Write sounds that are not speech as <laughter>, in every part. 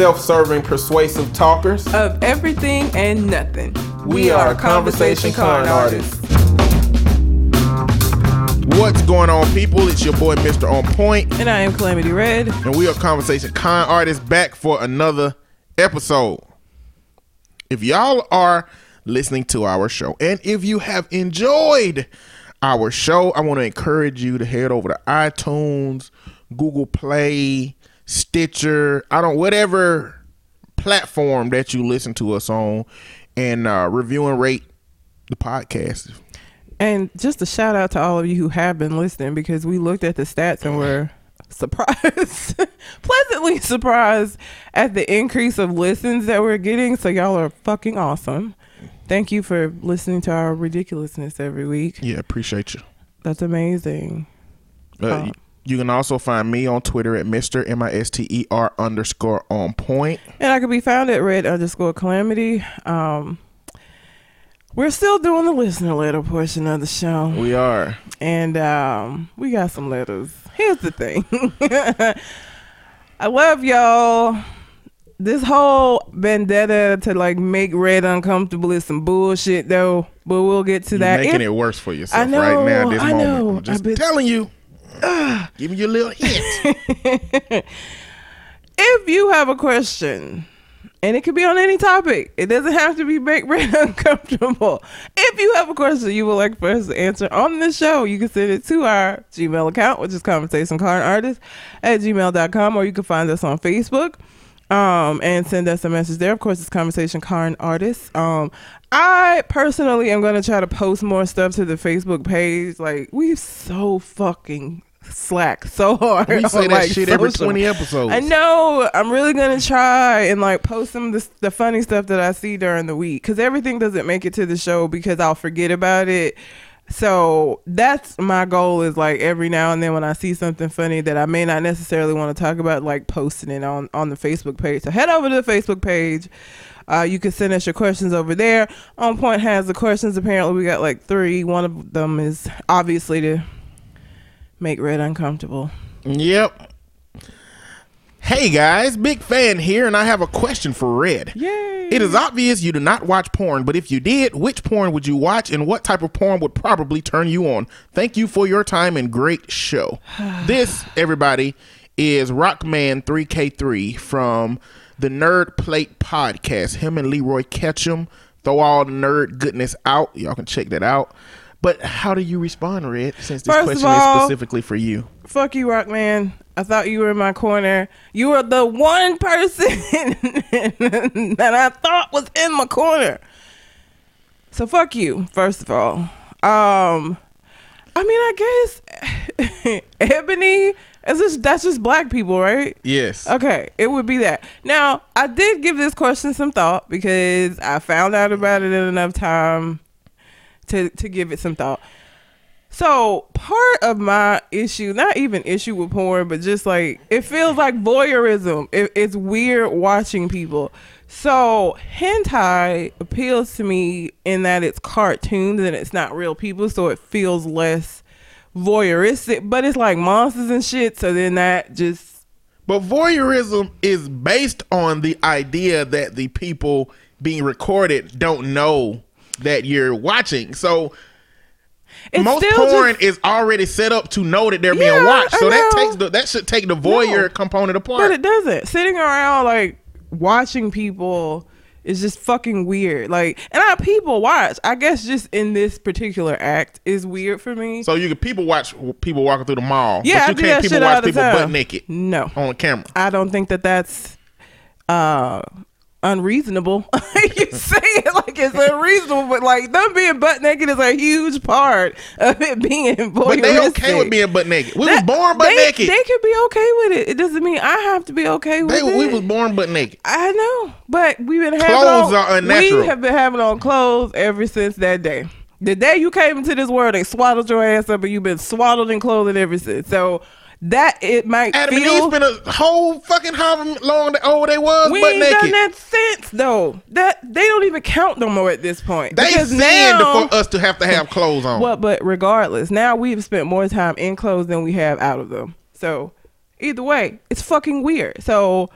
self-serving, persuasive talkers. of everything and nothing. We are Conversation Con Artists. What's going on, people? It's your boy, Mr. On Point, And I am Calamity Red. and we are Conversation Con Artists back for another episode. If y'all are listening to our show, and if you have enjoyed our show, I want to encourage you to head over to iTunes, Google Play, Stitcher, I don't whatever platform that you listen to us on, and uh, review and rate the podcast. And just a shout out to all of you who have been listening because we looked at the stats and were surprised, <laughs> pleasantly surprised at the increase of listens that we're getting. So y'all are fucking awesome. Thank you for listening to our ridiculousness every week. Yeah, appreciate you. That's amazing. Uh, Oh. You- can also find me on Twitter at Mr. M I S T E R underscore on point. And I can be found at red underscore calamity. Um, we're still doing the listener letter portion of the show. We are. And um, we got some letters. Here's the thing. <laughs> I love y'all. This whole vendetta to like make Red uncomfortable is some bullshit though. But we'll get to You're that. making If- it worse for yourself know, right now at this I moment. know. I'm just been- telling you. Giving you a little hint. <laughs> if you have a question, and it could be on any topic, it doesn't have to be make Red <laughs> uncomfortable. If you have a question you would like for us to answer on this show, you can send it to our Gmail account, which is conversation at gmail.com, or you can find us on Facebook. Um, and send us a message there. Of course, it's Conversation Con Artist. Um, I personally am gonna try to post more stuff to the Facebook page. Like we so fucking slack so hard. We <laughs> say that like, shit every 20 episodes. I know. I'm really gonna try and like post some of the, the funny stuff that I see during the week because everything doesn't make it to the show because I'll forget about it. So that's my goal is like every now and then when I see something funny that I may not necessarily want to talk about, like posting it on on the Facebook page. So head over to the Facebook page. Uh, you can send us your questions over there. On Point has the questions. Apparently, we got like three. One of them is obviously to make Red uncomfortable. Yep. Hey guys, big fan here, and I have a question for Red. Yay! It is obvious you do not watch porn, but if you did, which porn would you watch and what type of porn would probably turn you on? Thank you for your time and great show. <sighs> this, everybody, is Rockman3K3 from the Nerd Plate Podcast. Him and Leroy Ketchum throw all the nerd goodness out. Y'all can check that out. But how do you respond, Red, since this First question all- is specifically for you? fuck you, Rockman. I thought you were in my corner. You were the one person <laughs> that I thought was in my corner. So fuck you, first of all. Um, I mean, I guess <laughs> Ebony. Is just that's just black people, right? Yes. Okay, it would be that. Now, I did give this question some thought because I found out about it in enough time to to give it some thought. So, part of my issue, not even issue with porn, but just like it feels like voyeurism. It, it's weird watching people. So, hentai appeals to me in that it's cartoons and it's not real people, so it feels less voyeuristic, but it's like monsters and shit, so then that just But voyeurism is based on the idea that the people being recorded don't know that you're watching. So it's most porn just- is already set up to know that they're Yeah, being watched. So that takes the that should take the voyeur No. component apart. But it doesn't. Sitting around like watching people is just fucking weird. Like, and I people watch. I guess just in this particular act is weird for me. so you can people watch people walking through the mall. yeah, but you can't people watch people time. butt naked No, on camera. I don't think that that's uh unreasonable. <laughs> you say it like it's unreasonable, but like them being butt naked is a huge part of it being voyeuristic. <laughs> But they okay with being butt naked. We was born butt they, naked. They could be okay with it. It doesn't mean I have to be okay with They- it. we was born butt naked. I know, but we've been having Clothes on, are unnatural. We have been having on clothes ever since that day. The day you came into this world, they swaddled your ass up, and you've been swaddled in clothing ever since. So that it might Adam and feel Eve spent a whole fucking however long they, oh they was we butt ain't naked. done that since though. That they don't even count no more at this point. They saying for us to have to have clothes on. Well, but regardless, now we've spent more time in clothes than we have out of them. So either way, it's fucking weird. So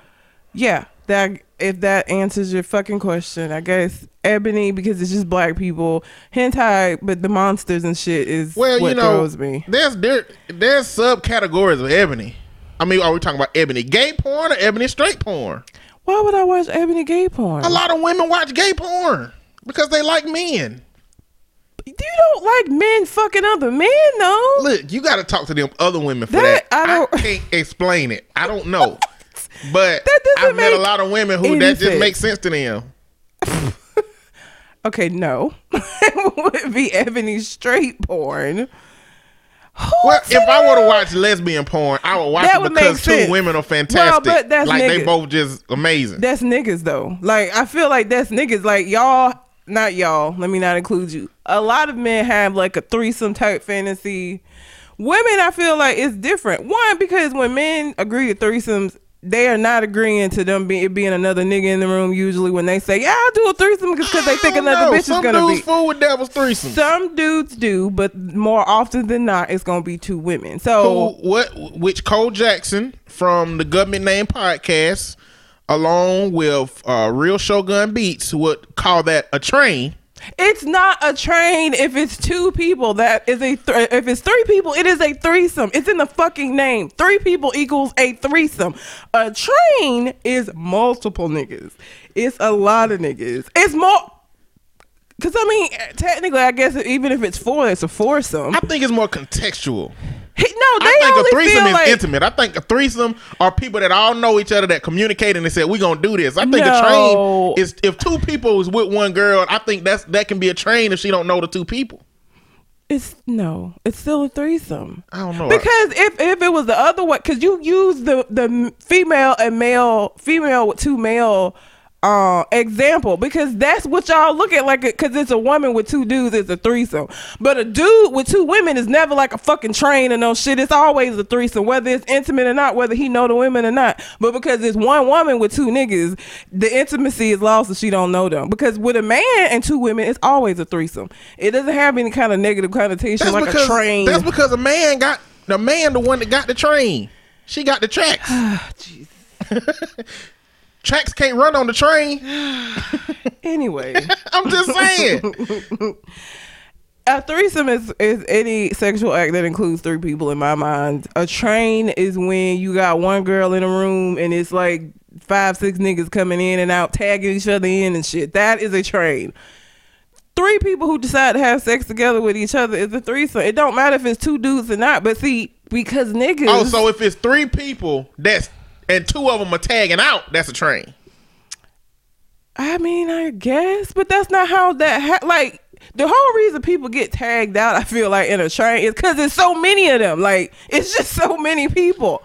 yeah, that if that answers your fucking question, I guess ebony because it's just black people. Hentai, but the monsters and shit is Well, what you know, throws me. there's there there's subcategories of ebony. I mean, are we talking about ebony gay porn or ebony straight porn? Why would I watch ebony gay porn? A lot of women watch gay porn because they like men. You don't like men fucking other men, though. Look, you got to talk to them other women for That- that. I I, don't- can't explain it. I don't know, <laughs> but That doesn't I've met a lot of women who that just sense. makes sense to them. <laughs> Okay, no. <laughs> it would be ebony straight porn. Who Well, if I were to watch lesbian porn, I would watch That it because two sense. women are fantastic. Well, but that's like they both just amazing. That's niggas though. Like I feel like that's niggas. Like y'all, not y'all. Let me not include you. A lot of men have like a threesome type fantasy. Women, I feel like it's different. One because when men agree to threesomes, they are not agreeing to them be, being another nigga in the room. Usually, when they say, "Yeah, I'll do a threesome," because they think another know. bitch Some is gonna dudes be. fool with devils threesomes. Some dudes do, but more often than not, it's gonna be two women. So Who, what? Which Cole Jackson from the Government Name Podcast, along with uh, Real Shogun Beats, would call that a train. It's not a train if it's two people. That is a th- if it's three people, it is a threesome. It's in the fucking name. Three people equals a threesome. A train is multiple niggas. It's a lot of niggas. It's more. Cause I mean, technically, I guess even if it's four, it's a foursome. I think it's more contextual. He- no, they I think only a threesome is like intimate. I think a threesome are people that all know each other that communicate and they said we're gonna do this. I think No. a train is if two people is with one girl. I think that's that can be a train if she don't know the two people. It's no, it's still a threesome. I don't know. Because if if it was the other way, because you use the the female and male, female with two male uh, example, because that's what y'all look at like, because it's a woman with two dudes, it's a threesome. But a dude with two women is never like a fucking train and no shit. It's always a threesome, whether it's intimate or not, whether he know the women or not. But because it's one woman with two niggas, the intimacy is lost if she don't know them. Because with a man and two women, it's always a threesome. It doesn't have any kind of negative connotation that's like because a train. that's because a man got the man the one that got the train. She got the tracks. <sighs> <laughs> tracks can't run on the train. <sighs> Anyway, <laughs> I'm just saying. <laughs> a threesome is is any sexual act that includes three people. In my mind, a train is when you got one girl in a room and it's like five, six niggas coming in and out, tagging each other in and shit. That is a train. Three people who decide to have sex together with each other is a threesome. It don't matter if it's two dudes or not. But see, because niggas. oh, so if it's three people, that's and two of them are tagging out, that's a train. I mean, I guess, but that's not how that ha- like the whole reason people get tagged out. I feel like in a train is because there's so many of them. Like it's just so many people.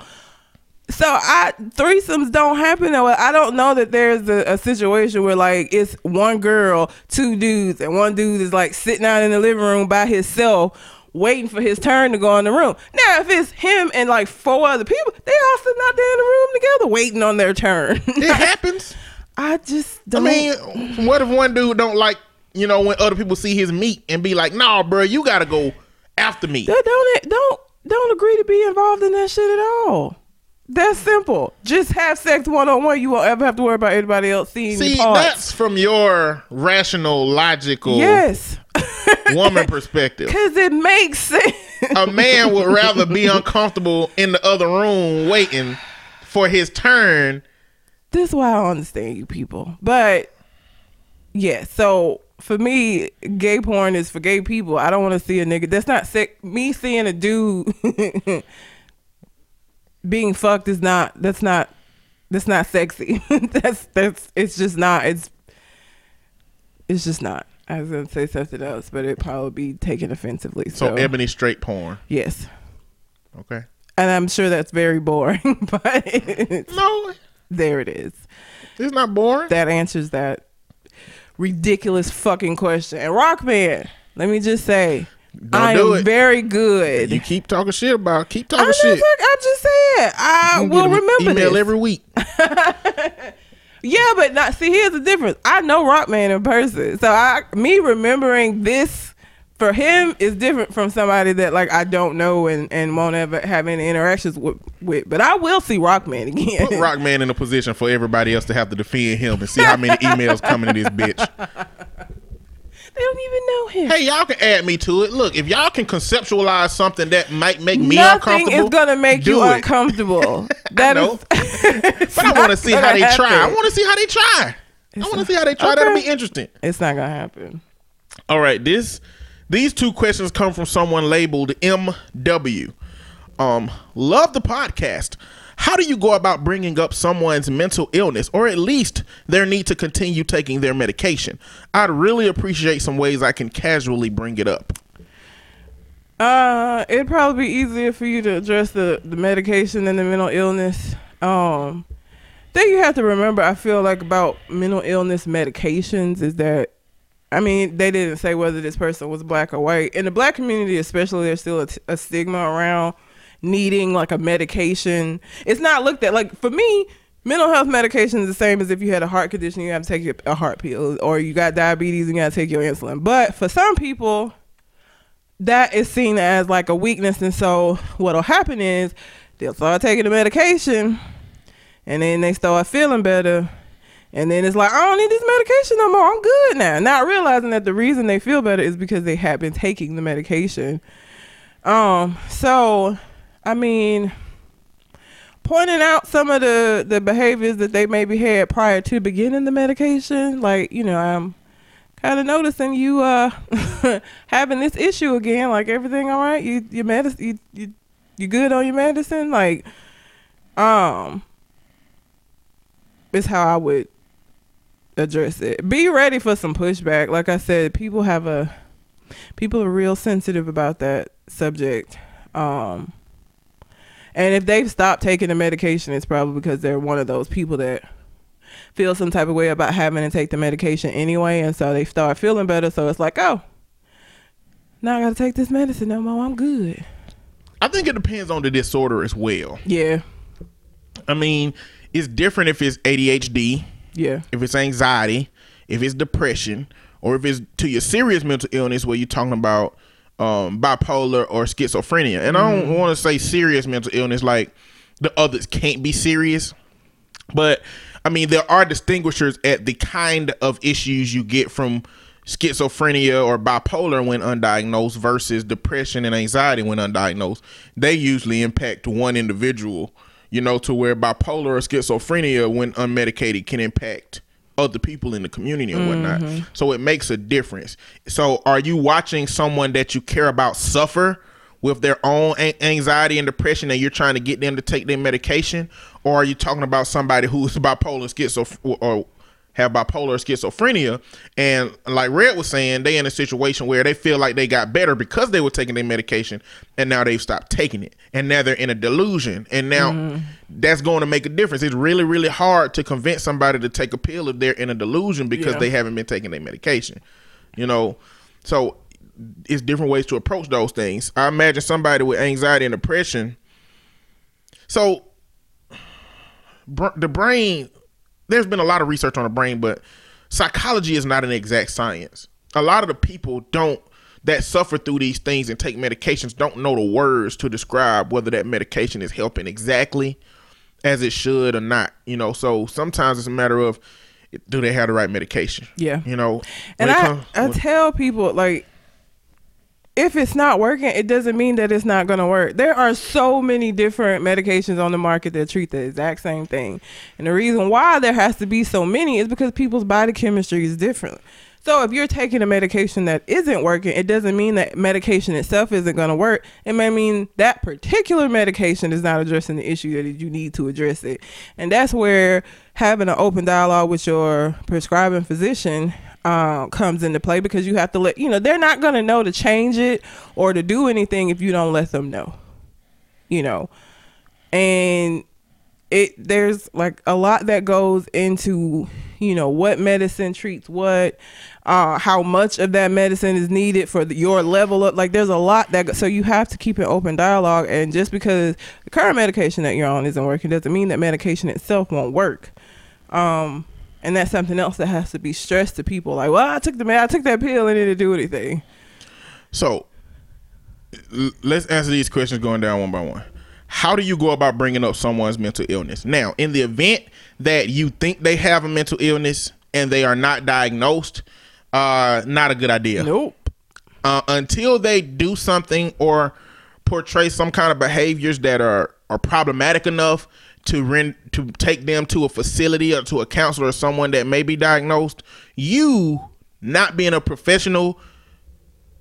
So I threesomes don't happen. Though I don't know that there's a, a situation where like it's one girl, two dudes, and one dude is like sitting out in the living room by himself. Waiting for his turn to go in the room. Now, if it's him and like four other people, they all sitting out there in the room together, waiting on their turn. <laughs> It happens. I just don't. I mean, what if one dude don't like, you know, when other people see his meat and be like, "Nah, bro, you gotta go after me." Don't don't don't agree to be involved in that shit at all. That's simple. Just have sex one on one. You won't ever have to worry about anybody else seeing See, that's from your rational, logical yes, woman perspective. because it makes sense. A man would rather be uncomfortable in the other room waiting for his turn. this is why I don't understand you people. But yeah, so for me, gay porn is for gay people. I don't want to see a nigga. That's not sick. Me seeing a dude <laughs> being fucked is not. That's not. That's not sexy. <laughs> that's that's. It's just not. It's. It's just not. I was gonna say something else, but it probably be taken offensively. So So, ebony straight porn. yes, Okay. and I'm sure that's very boring, <laughs> but it's, No, there it is. it's not boring. that answers that ridiculous fucking question. And Rockman, let me just say, I am very good. You keep talking shit about. Keep I'm talking just, shit. I'm just saying, I will remember email this. every week. <laughs> yeah, but not see. Here's the difference. I know Rockman in person, so I me remembering this for him is different from somebody that like I don't know and, and won't ever have any interactions with, with. But I will see Rockman again. Put Rockman in a position for everybody else to have to defend him and see how many emails coming to this bitch. <laughs> Don't even know him. Hey, y'all can add me to it. Look, if y'all can conceptualize something that might make me Nothing uncomfortable, is gonna make you it. uncomfortable. I <laughs> That know. is. <laughs> but I want to see how they try. I want to see how they try. I want to see how they try. That'll be interesting. It's not gonna happen. All right, this these two questions come from someone labeled MW. Um, love the podcast. How do you go about bringing up someone's mental illness or at least their need to continue taking their medication? I'd really appreciate some ways I can casually bring it up. Uh, it'd probably be easier for you to address the, the medication and the mental illness. Um, thing you have to remember, I feel like about mental illness medications is that, I mean, they didn't say whether this person was black or white. In the black community, especially, there's still a, t- a stigma around needing like a medication. It's not looked at like for me. Mental health medication is the same as if you had a heart condition, you have to take a heart pill, or you got diabetes and you got to take your insulin. But for some people, that is seen as like a weakness and so what'll happen is they'll start taking the medication and then they start feeling better and then it's like i don't need this medication no more i'm good now not realizing that the reason they feel better is because they have been taking the medication um so i mean pointing out some of the the behaviors that they maybe had prior to beginning the medication like you know i'm kind of noticing you uh <laughs> having this issue again. Like everything all right? You your medicine you, you you good on your medicine? Like um is how I would address it. Be ready for some pushback. Like I said, people have a people are real sensitive about that subject. Um and if they've stopped taking the medication, it's probably because they're one of those people that feel some type of way about having to take the medication anyway, and so they start feeling better. So it's like, oh, now I gotta take this medicine no more. I'm good. I think it depends on the disorder as well. Yeah, I mean, it's different if it's ADHD, yeah, if it's anxiety, if it's depression, or if it's to your serious mental illness where you're talking about um, bipolar or schizophrenia. And I don't want to say serious mental illness like the others can't be serious, but I mean there are distinguishers at the kind of issues you get from schizophrenia or bipolar when undiagnosed versus depression and anxiety when undiagnosed. They usually impact one individual, you know, to where bipolar or schizophrenia when unmedicated can impact other people in the community and whatnot. Mm-hmm. So it makes a difference. So are you watching someone that you care about suffer with their own anxiety and depression and you're trying to get them to take their medication? Or are you talking about somebody who's bipolar schizo or have bipolar or schizophrenia and like Red was saying, they in a situation where they feel like they got better because they were taking their medication and now they've stopped taking it. And now they're in a delusion. And now mm-hmm. that's going to make a difference. It's really, really hard to convince somebody to take a pill if they're in a delusion because Yeah. they haven't been taking their medication. You know, so it's different ways to approach those things. I imagine somebody with anxiety and depression. So br- the brain, there's been a lot of research on the brain, but psychology is not an exact science. A lot of the people don't that suffer through these things and take medications don't know the words to describe whether that medication is helping exactly as it should or not. You know, so sometimes it's a matter of do they have the right medication? Yeah. You know, and I comes- I tell people like. If it's not working, it doesn't mean that it's not going to work. There are so many different medications on the market that treat the exact same thing. And the reason why there has to be so many is because people's body chemistry is different. So if you're taking a medication that isn't working, it doesn't mean that medication itself isn't going to work. It may mean that particular medication is not addressing the issue that you need to address it. And that's where having an open dialogue with your prescribing physician uh, comes into play because you have to let you know they're not going to know to change it or to do anything if you don't let them know. You know, and it there's like a lot that goes into you know what medicine treats what uh how much of that medicine is needed for the, your level up like there's a lot that so you have to keep an open dialogue and just because the current medication that you're on isn't working doesn't mean that medication itself won't work um and that's something else that has to be stressed to people like well i took the i took that pill and it didn't do anything So let's answer these questions going down one by one. How do you go about bringing up someone's mental illness? Now, in the event that you think they have a mental illness and they are not diagnosed, uh, not a good idea. Nope. Uh, until they do something or portray some kind of behaviors that are are problematic enough to rent to take them to a facility or to a counselor or someone that may be diagnosed, you not being a professional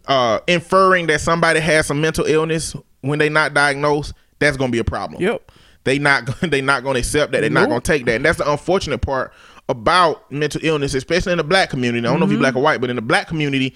uh, inferring that somebody has some mental illness when they not diagnosed, that's gonna be a problem. Yep. They not <laughs> they not gonna accept that. They're not gonna take that. And that's the unfortunate part about mental illness, especially in the black community. I don't know if you're black or white, but in the black community,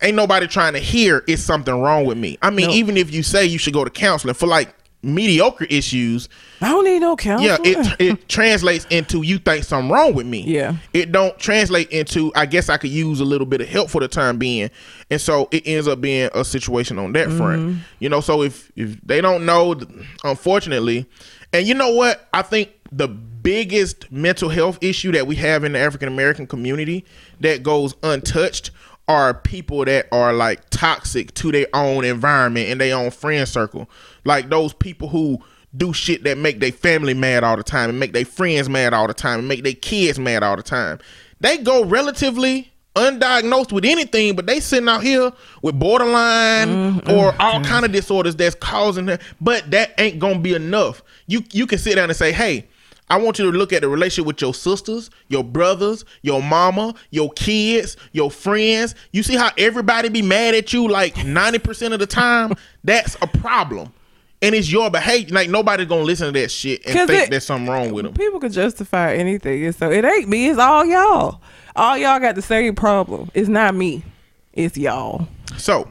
ain't nobody trying to hear it's something wrong with me. I mean, Nope. even if you say you should go to counseling for like mediocre issues, I don't need no yeah, it it <laughs> translates into you think something wrong with me. Yeah. It don't translate into I guess I could use a little bit of help for the time being. And so it ends up being a situation on that front. Mm-hmm. You know, so if if they don't know unfortunately, and you know what? I think the biggest mental health issue that we have in the African American community that goes untouched are people that are like toxic to their own environment and their own friend circle. Like those people who do shit that make their family mad all the time and make their friends mad all the time and make their kids mad all the time. They go relatively undiagnosed with anything, but they sitting out here with borderline mm-hmm. or all kind of disorders that's causing them. But that ain't gonna be enough. You you can sit down and say, hey, I want you to look at the relationship with your sisters, your brothers, your mama, your kids, your friends. You see how everybody be mad at you like 90% of the time? <laughs> That's a problem. And it's your behavior. Like nobody's gonna listen to that shit and think it- there's something wrong with them. People can justify anything, and so it ain't me. It's all y'all. All y'all got the same problem. It's not me. It's y'all. So,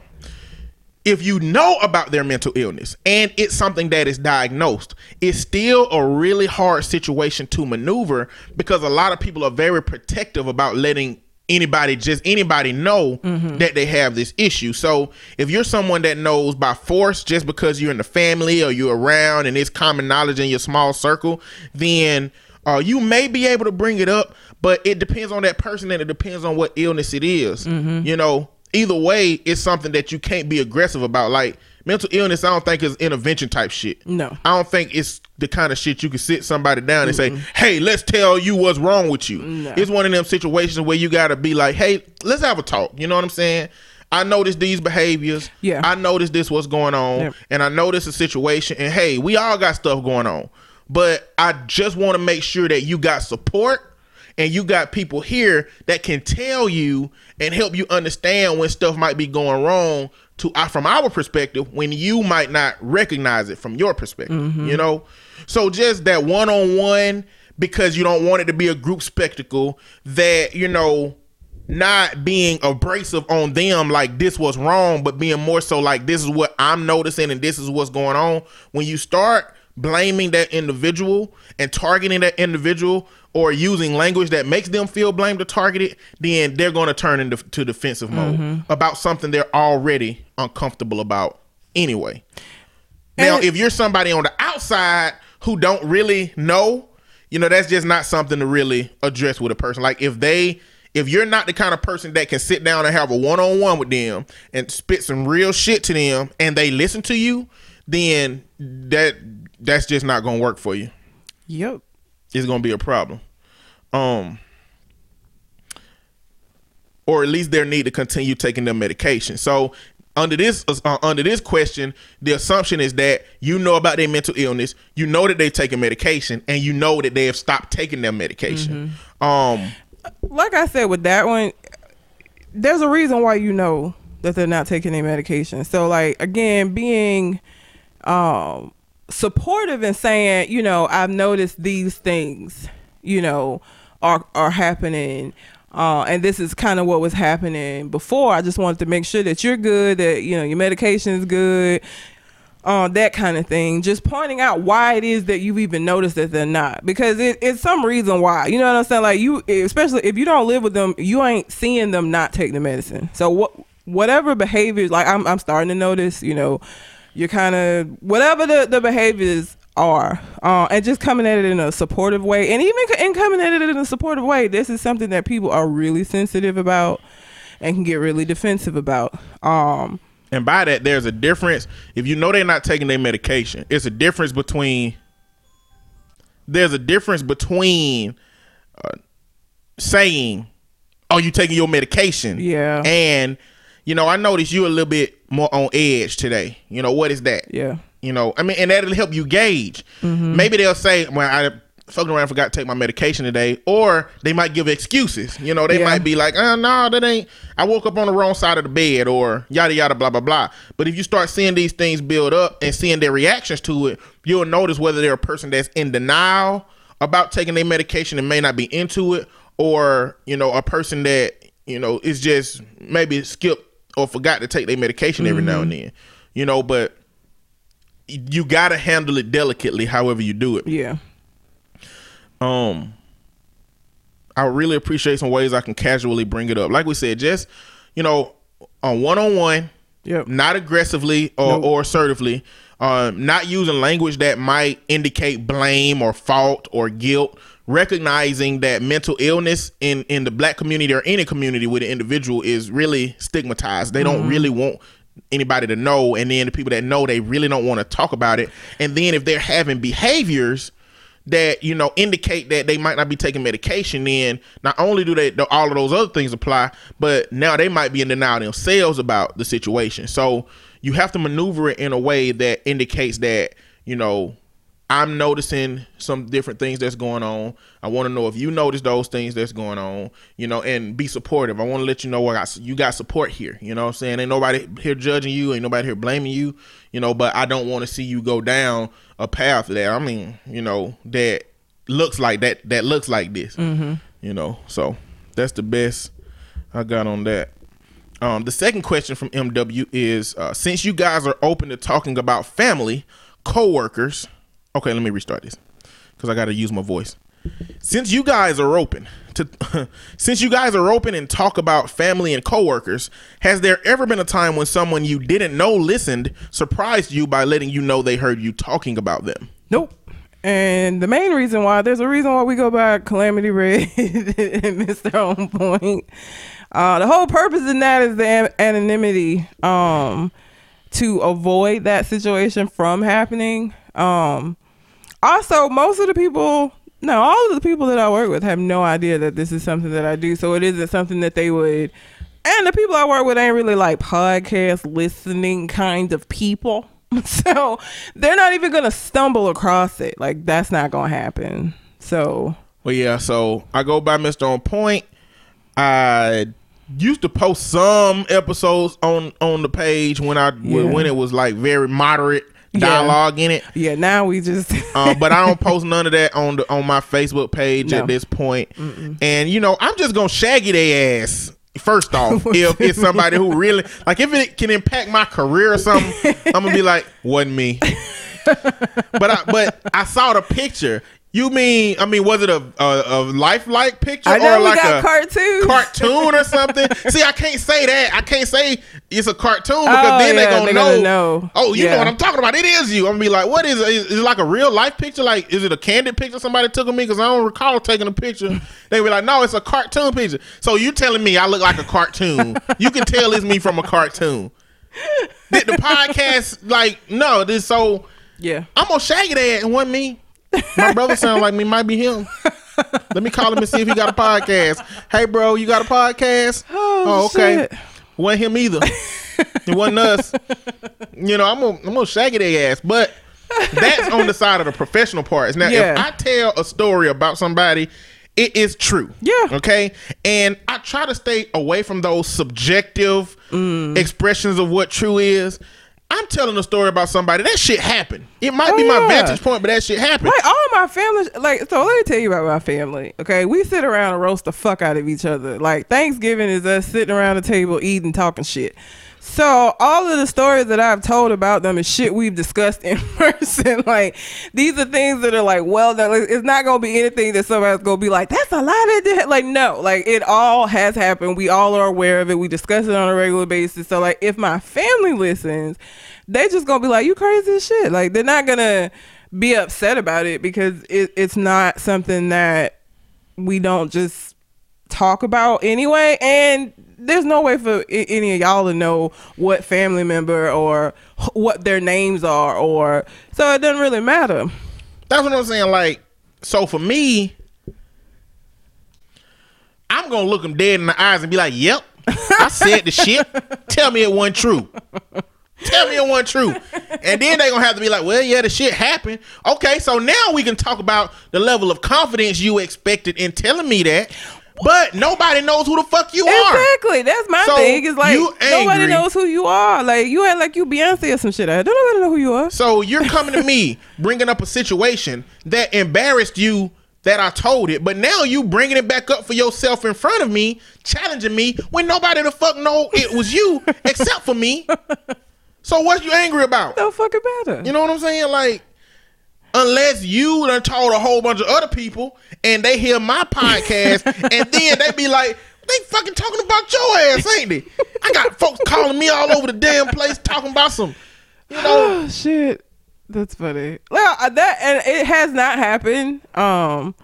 if you know about their mental illness and it's something that is diagnosed, it's still a really hard situation to maneuver because a lot of people are very protective about letting anybody just anybody know that they have this issue. So, if you're someone that knows by force just because you're in the family or you're around and it's common knowledge in your small circle, then uh, you may be able to bring it up, but it depends on that person and it depends on what illness it is. You know, either way, it's something that you can't be aggressive about. Like mental illness, I don't think is intervention type shit. No. I don't think it's the kind of shit you can sit somebody down and say, "Hey, let's tell you what's wrong with you." No. It's one of them situations where you got to be like, "Hey, let's have a talk." You know what I'm saying? I noticed these behaviors. Yeah. I noticed this what's going on, and I noticed a situation. And hey, we all got stuff going on, but I just want to make sure that you got support and you got people here that can tell you and help you understand when stuff might be going wrong to uh, from our perspective when you might not recognize it from your perspective you know? So just that one-on-one because you don't want it to be a group spectacle that you know not being abrasive on them like this was wrong but being more so like this is what i'm noticing and this is what's going on. When you start blaming that individual and targeting that individual or using language that makes them feel blamed or targeted then they're going to turn into to defensive mode mm-hmm. about something they're already uncomfortable about anyway. Now if you're somebody on the outside who don't really know you know that's just not something to really address with a person. Like if they if you're not the kind of person that can sit down and have a one-on-one with them and spit some real shit to them and they listen to you then that that's just not gonna work for you. Yep. it's gonna be a problem. Um or at least their need to continue taking their medication. So under this uh, under this question the assumption is that you know about their mental illness you know that they're taking medication and you know that they have stopped taking their medication. Um Like I said with that one, there's a reason why you know that they're not taking their medication. So like again, being um supportive and saying, you know, I've noticed these things, you know, are are happening. Uh, and this is kind of what was happening before. I just wanted to make sure that you're good, that you know your medication is good, uh, that kind of thing. Just pointing out why it is that you've even noticed that they're not, because it, it's some reason why. You know what I'm saying? Like you, especially if you don't live with them, you ain't seeing them not take the medicine. So what, whatever behaviors, like I'm, I'm starting to notice. You know, you're kind of whatever the the behaviors are, uh, and just coming at it in a supportive way, and even in coming at it in a supportive way. This is something that people are really sensitive about and can get really defensive about. Um, And by that, there's a difference. If you know they're not taking their medication, it's a difference between. There's a difference between uh, saying, "Oh, you taking your medication?" Yeah. And you know, I noticed you a little bit more on edge today. You know, what is that? yeah. You know, I mean, and that'll help you gauge. Mm-hmm. Maybe they'll say, "Well, I fucking around, forgot to take my medication today," or they might give excuses. You know, they Yeah. might be like, "Oh no, that ain't. I woke up on the wrong side of the bed," or yada yada blah blah blah. But if you start seeing these things build up and seeing their reactions to it, you'll notice whether they're a person that's in denial about taking their medication and may not be into it, or you know, a person that you know is just maybe skipped or forgot to take their medication every now and then. You know, but you got to handle it delicately however you do it Yeah. um i really appreciate some ways i can casually bring it up like we said just you know on one-on-one Yep. not aggressively or, Nope. or assertively um, not using language that might indicate blame or fault or guilt recognizing that mental illness in in the black community or any community with an individual is really stigmatized. They don't mm-hmm. really want anybody to know and then the people that know they really don't want to talk about it. And then if they're having behaviors that you know indicate that they might not be taking medication then not only do they do all of those other things apply but now they might be in denial themselves about the situation. So you have to maneuver it in a way that indicates that you know i'm noticing some different things that's going on. I want to know if you notice those things that's going on you know and be supportive. I want to let you know what I got, you got support here you know what i'm saying? Ain't nobody here judging you ain't nobody here blaming you you know but i don't want to see you go down a path that. I mean you know that looks like that that looks like this you know? So that's the best i got on that. Um, the second question from MW is uh, since you guys are open to talking about family, co-workers. Okay, let me restart this because I got to use my voice. Since you guys are open to, <laughs> since you guys are open and talk about family and coworkers, has there ever been a time when someone you didn't know listened surprised you by letting you know they heard you talking about them? Nope. And the main reason why, there's a reason why we go by Calamity Red <laughs> and Mr. On Point. Uh, the whole purpose in that is the an- anonymity um, to avoid that situation from happening. Um, also, most of the people, no, all of the people that I work with have no idea that this is something that I do. So it isn't something that they would. And the people I work with ain't really like podcast listening kind of people. <laughs> So they're not even going to stumble across it. Like, that's not going to happen. So, Well, yeah. So I go by Mr. On Point. I used to post some episodes on on the page when I Yeah. when it was like very moderate Yeah. dialogue in it. yeah, now we just. <laughs> um, but I don't post none of that on the on my Facebook page No. at this point. And you know, I'm just gonna shaggy their ass. First off, <laughs> if it's somebody who really like, if it can impact my career or something, I'm gonna be like, wasn't me. <laughs> but I but I saw the picture. You mean? I mean, was it a a, a lifelike picture I know or we like got a cartoons. cartoon or <laughs> something? See, I can't say that. I can't say it's a cartoon because Oh, then yeah, they gonna they're know, gonna know. Oh, you Yeah. know what I'm talking about? It is you. I'm gonna be like, what is it? Is, it like a real life picture? Like, is it a candid picture somebody took of me? Because I don't recall taking a picture. <laughs> They be like, no, it's a cartoon picture. So you telling me I look like a cartoon? you can tell it's me from a cartoon. Did the podcast, like, no, this so. Yeah. I'm gonna shaggy that and wasn't me. My brother sounds like me, might be him. Let me call him and see if he got a podcast. Hey, bro, you got a podcast? Oh, okay. shit. Wasn't him either. it wasn't us. You know, I'm gonna, I'm gonna shaggy their ass, but that's on the side of the professional parts. Now, if I tell a story about somebody, it is true. Yeah. Okay. And I try to stay away from those subjective Mm. expressions of what true is. I'm telling a story about somebody. That shit happened. It might oh, be my Oh, yeah. vantage point, but that shit happened. Like all my family, like so. Let me tell you about my family. Okay, we sit around and roast the fuck out of each other. Like Thanksgiving is us sitting around the table eating, talking shit. So all of the stories that I've told about them is shit we've discussed in <laughs> person. like these are things that are like, well, done. Like, it's not gonna be anything that somebody's gonna be like, that's a that did. Like no, like it all has happened. We all are aware of it. We discuss it on a regular basis. So like, if my family listens, they just gonna be like, you crazy as shit. Like they're not gonna be upset about it because it, it's not something that we don't just talk about anyway and there's no way for any of y'all to know what family member or what their names are, or so it doesn't really matter. That's what I'm saying. Like, so for me, I'm gonna look them dead in the eyes and be like, "Yep, I said the shit. <laughs> Tell me it wasn't true. Tell me it wasn't true." And then they gonna have to be like, "Well, yeah, the shit happened." Okay, so now we can talk about the level of confidence you expected in telling me that. But nobody knows who the fuck you are. Exactly. That's my So, thing. It's like nobody knows who you are. Like you act like you Beyonce or some shit. I don't nobody know who you are. So you're coming to me <laughs> bringing up a situation that embarrassed you that I told it, but now you bringing it back up for yourself in front of me, challenging me when nobody the fuck know it was you <laughs> except for me. So what you angry about? No fucking matter. You know what I'm saying? Like, unless you done told a whole bunch of other people and they hear my podcast <laughs> and then they be like, they fucking talking about your ass, ain't they? I got folks calling me all over the damn place talking about some, you know. Oh <sighs> shit, that's funny. Well, uh, that and it has not happened. Um,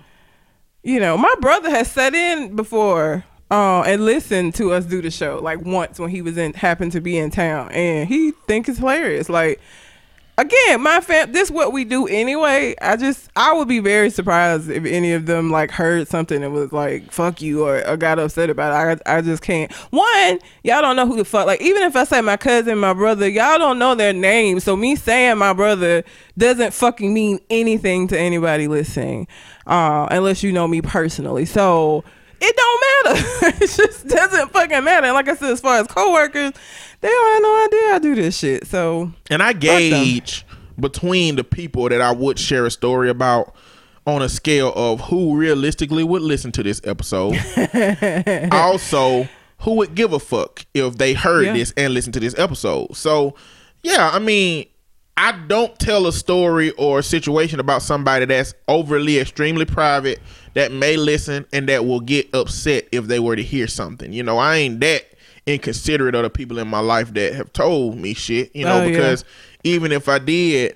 you know, my brother has sat in before. Uh, and listened to us do the show like once when he was in happened to be in town and he think it's hilarious like again my fam this what we do anyway. I just i would be very surprised if any of them like heard something and was like fuck you or, or got upset about it. I, I just can't. One y'all don't know who the fuck like even if i say my cousin my brother y'all don't know their names so me saying my brother doesn't fucking mean anything to anybody listening uh unless you know me personally. So it don't matter <laughs> it just doesn't fucking matter and like i said as far as coworkers they don't have no idea i do this shit so And I gauge between the people that I would share a story about on a scale of who realistically would listen to this episode. <laughs> also, who would give a fuck if they heard Yeah. this and listened to this episode. So, yeah, I mean, I don't tell a story or a situation about somebody that's overly extremely private that may listen and that will get upset if they were to hear something. You know, I ain't that inconsiderate of the people in my life that have told me shit, you know, Oh, yeah. because even if I did,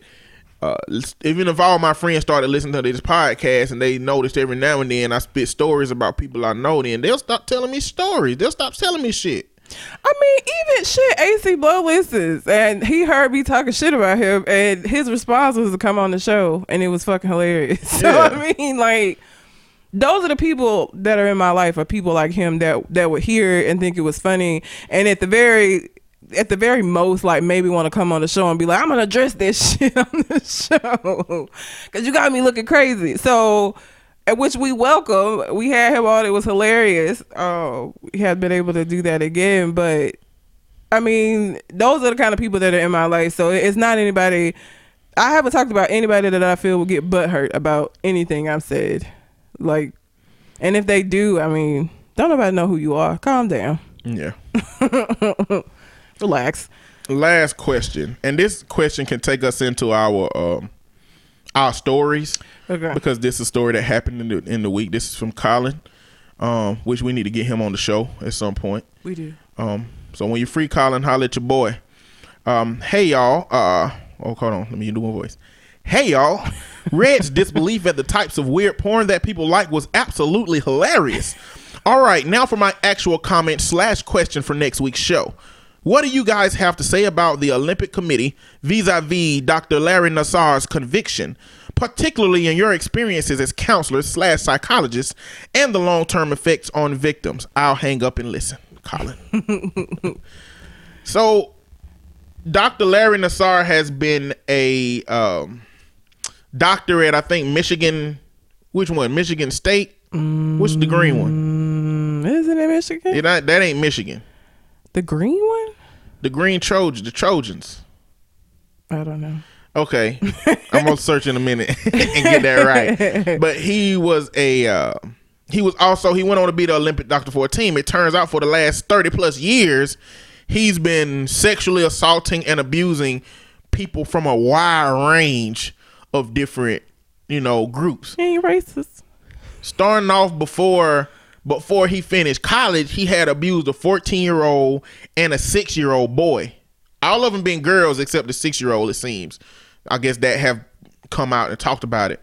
uh, even if all my friends started listening to this podcast and they noticed every now and then I spit stories about people I know, then they'll stop telling me stories. They'll stop telling me shit. I mean, even shit, AC Blow listens, and he heard me talking shit about him, and his response was to come on the show, and it was fucking hilarious. <laughs> So Yeah. I mean, like, those are the people that are in my life, are people like him that that would hear it and think it was funny, and at the very at the very most, like maybe want to come on the show and be like, I'm gonna address this <laughs> shit on the show because you got me looking crazy. So, which we welcome. We had him on; it was hilarious. Oh, we had been able to do that again, but I mean, those are the kind of people that are in my life. So it's not anybody. I haven't talked about anybody that I feel will get butthurt about anything I've said. Like, and if they do, I mean, don't nobody know who you are. Calm down, Yeah. <laughs> relax. Last question, and this question can take us into our um our stories Okay. because this is a story that happened in the in the week. This is from Colin, um, which we need to get him on the show at some point. We do. Um, so when you're free, Colin, holler at your boy. Um, hey y'all. Uh, oh, hold on. Let me do my voice. Hey y'all. <laughs> Red's disbelief at the types of weird porn that people like was absolutely hilarious. All right, now for my actual comment slash question for next week's show. What do you guys have to say about the Olympic Committee vis-a-vis Dr. Larry Nassar's conviction, particularly in your experiences as counselors slash psychologists, and the long-term effects on victims? I'll hang up and listen, Colin. <laughs> So, Dr. Larry Nassar has been a um, doctor at I think Michigan. Which one? Michigan State. Which the green one? Mm, isn't it Michigan? It that ain't Michigan. The green one? The green Trojans. The Trojans. I don't know. Okay, <laughs> I'm gonna search in a minute <laughs> and get that right. But he was a. Uh, he was also he went on to be the Olympic doctor for a team. It turns out for the last thirty plus years, he's been sexually assaulting and abusing people from a wide range of different, you know, groups. He ain't racist. Starting off before before he finished college, he had abused a 14 year old and a six year old boy. All of them being girls except the six year old. It seems. I guess that have come out and talked about it.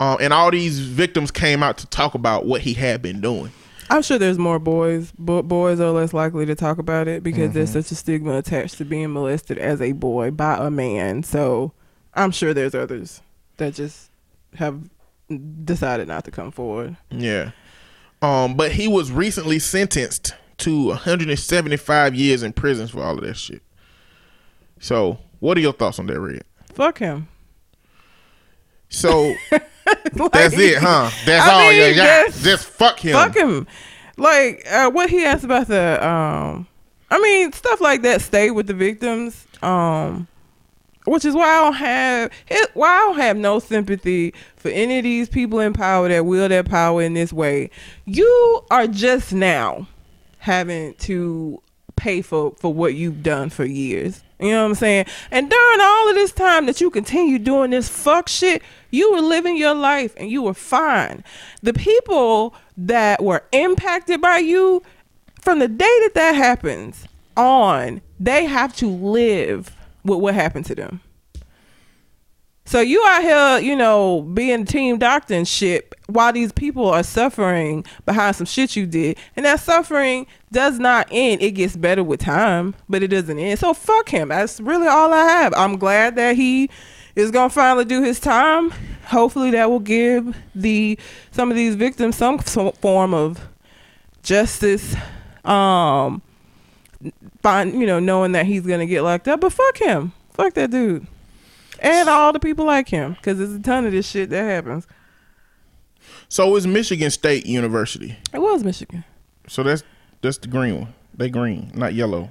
Um, and all these victims came out to talk about what he had been doing. I'm sure there's more boys, but boys are less likely to talk about it because there's Mm-hmm. such a stigma attached to being molested as a boy by a man. So I'm sure there's others that just have decided not to come forward. Yeah. Um, but he was recently sentenced to 175 years in prison for all of that shit. So, what are your thoughts on that, Red? Fuck him. So <laughs> Like, that's it, huh? That's I all mean, you got. Just fuck him. Fuck him. Like uh, what he asked about the um I mean stuff like that stay with the victims. Um which is why I don't have why I don't have no sympathy for any of these people in power that wield their power in this way. You are just now having to pay for for what you've done for years. You know what I'm saying? And during all of this time that you continue doing this fuck shit, you were living your life and you were fine. The people that were impacted by you from the day that that happens on, they have to live with what happened to them. So you out here, you know, being team doctor and shit while these people are suffering behind some shit you did. And that suffering does not end. It gets better with time, but it doesn't end. So fuck him. That's really all I have. I'm glad that he is gonna finally do his time. Hopefully that will give the some of these victims some so- form of justice. Um find you know, knowing that he's gonna get locked up. But fuck him. Fuck that dude and all the people like him because there's a ton of this shit that happens. So it's Michigan State University. It was Michigan. So that's that's the green one. They green, not yellow.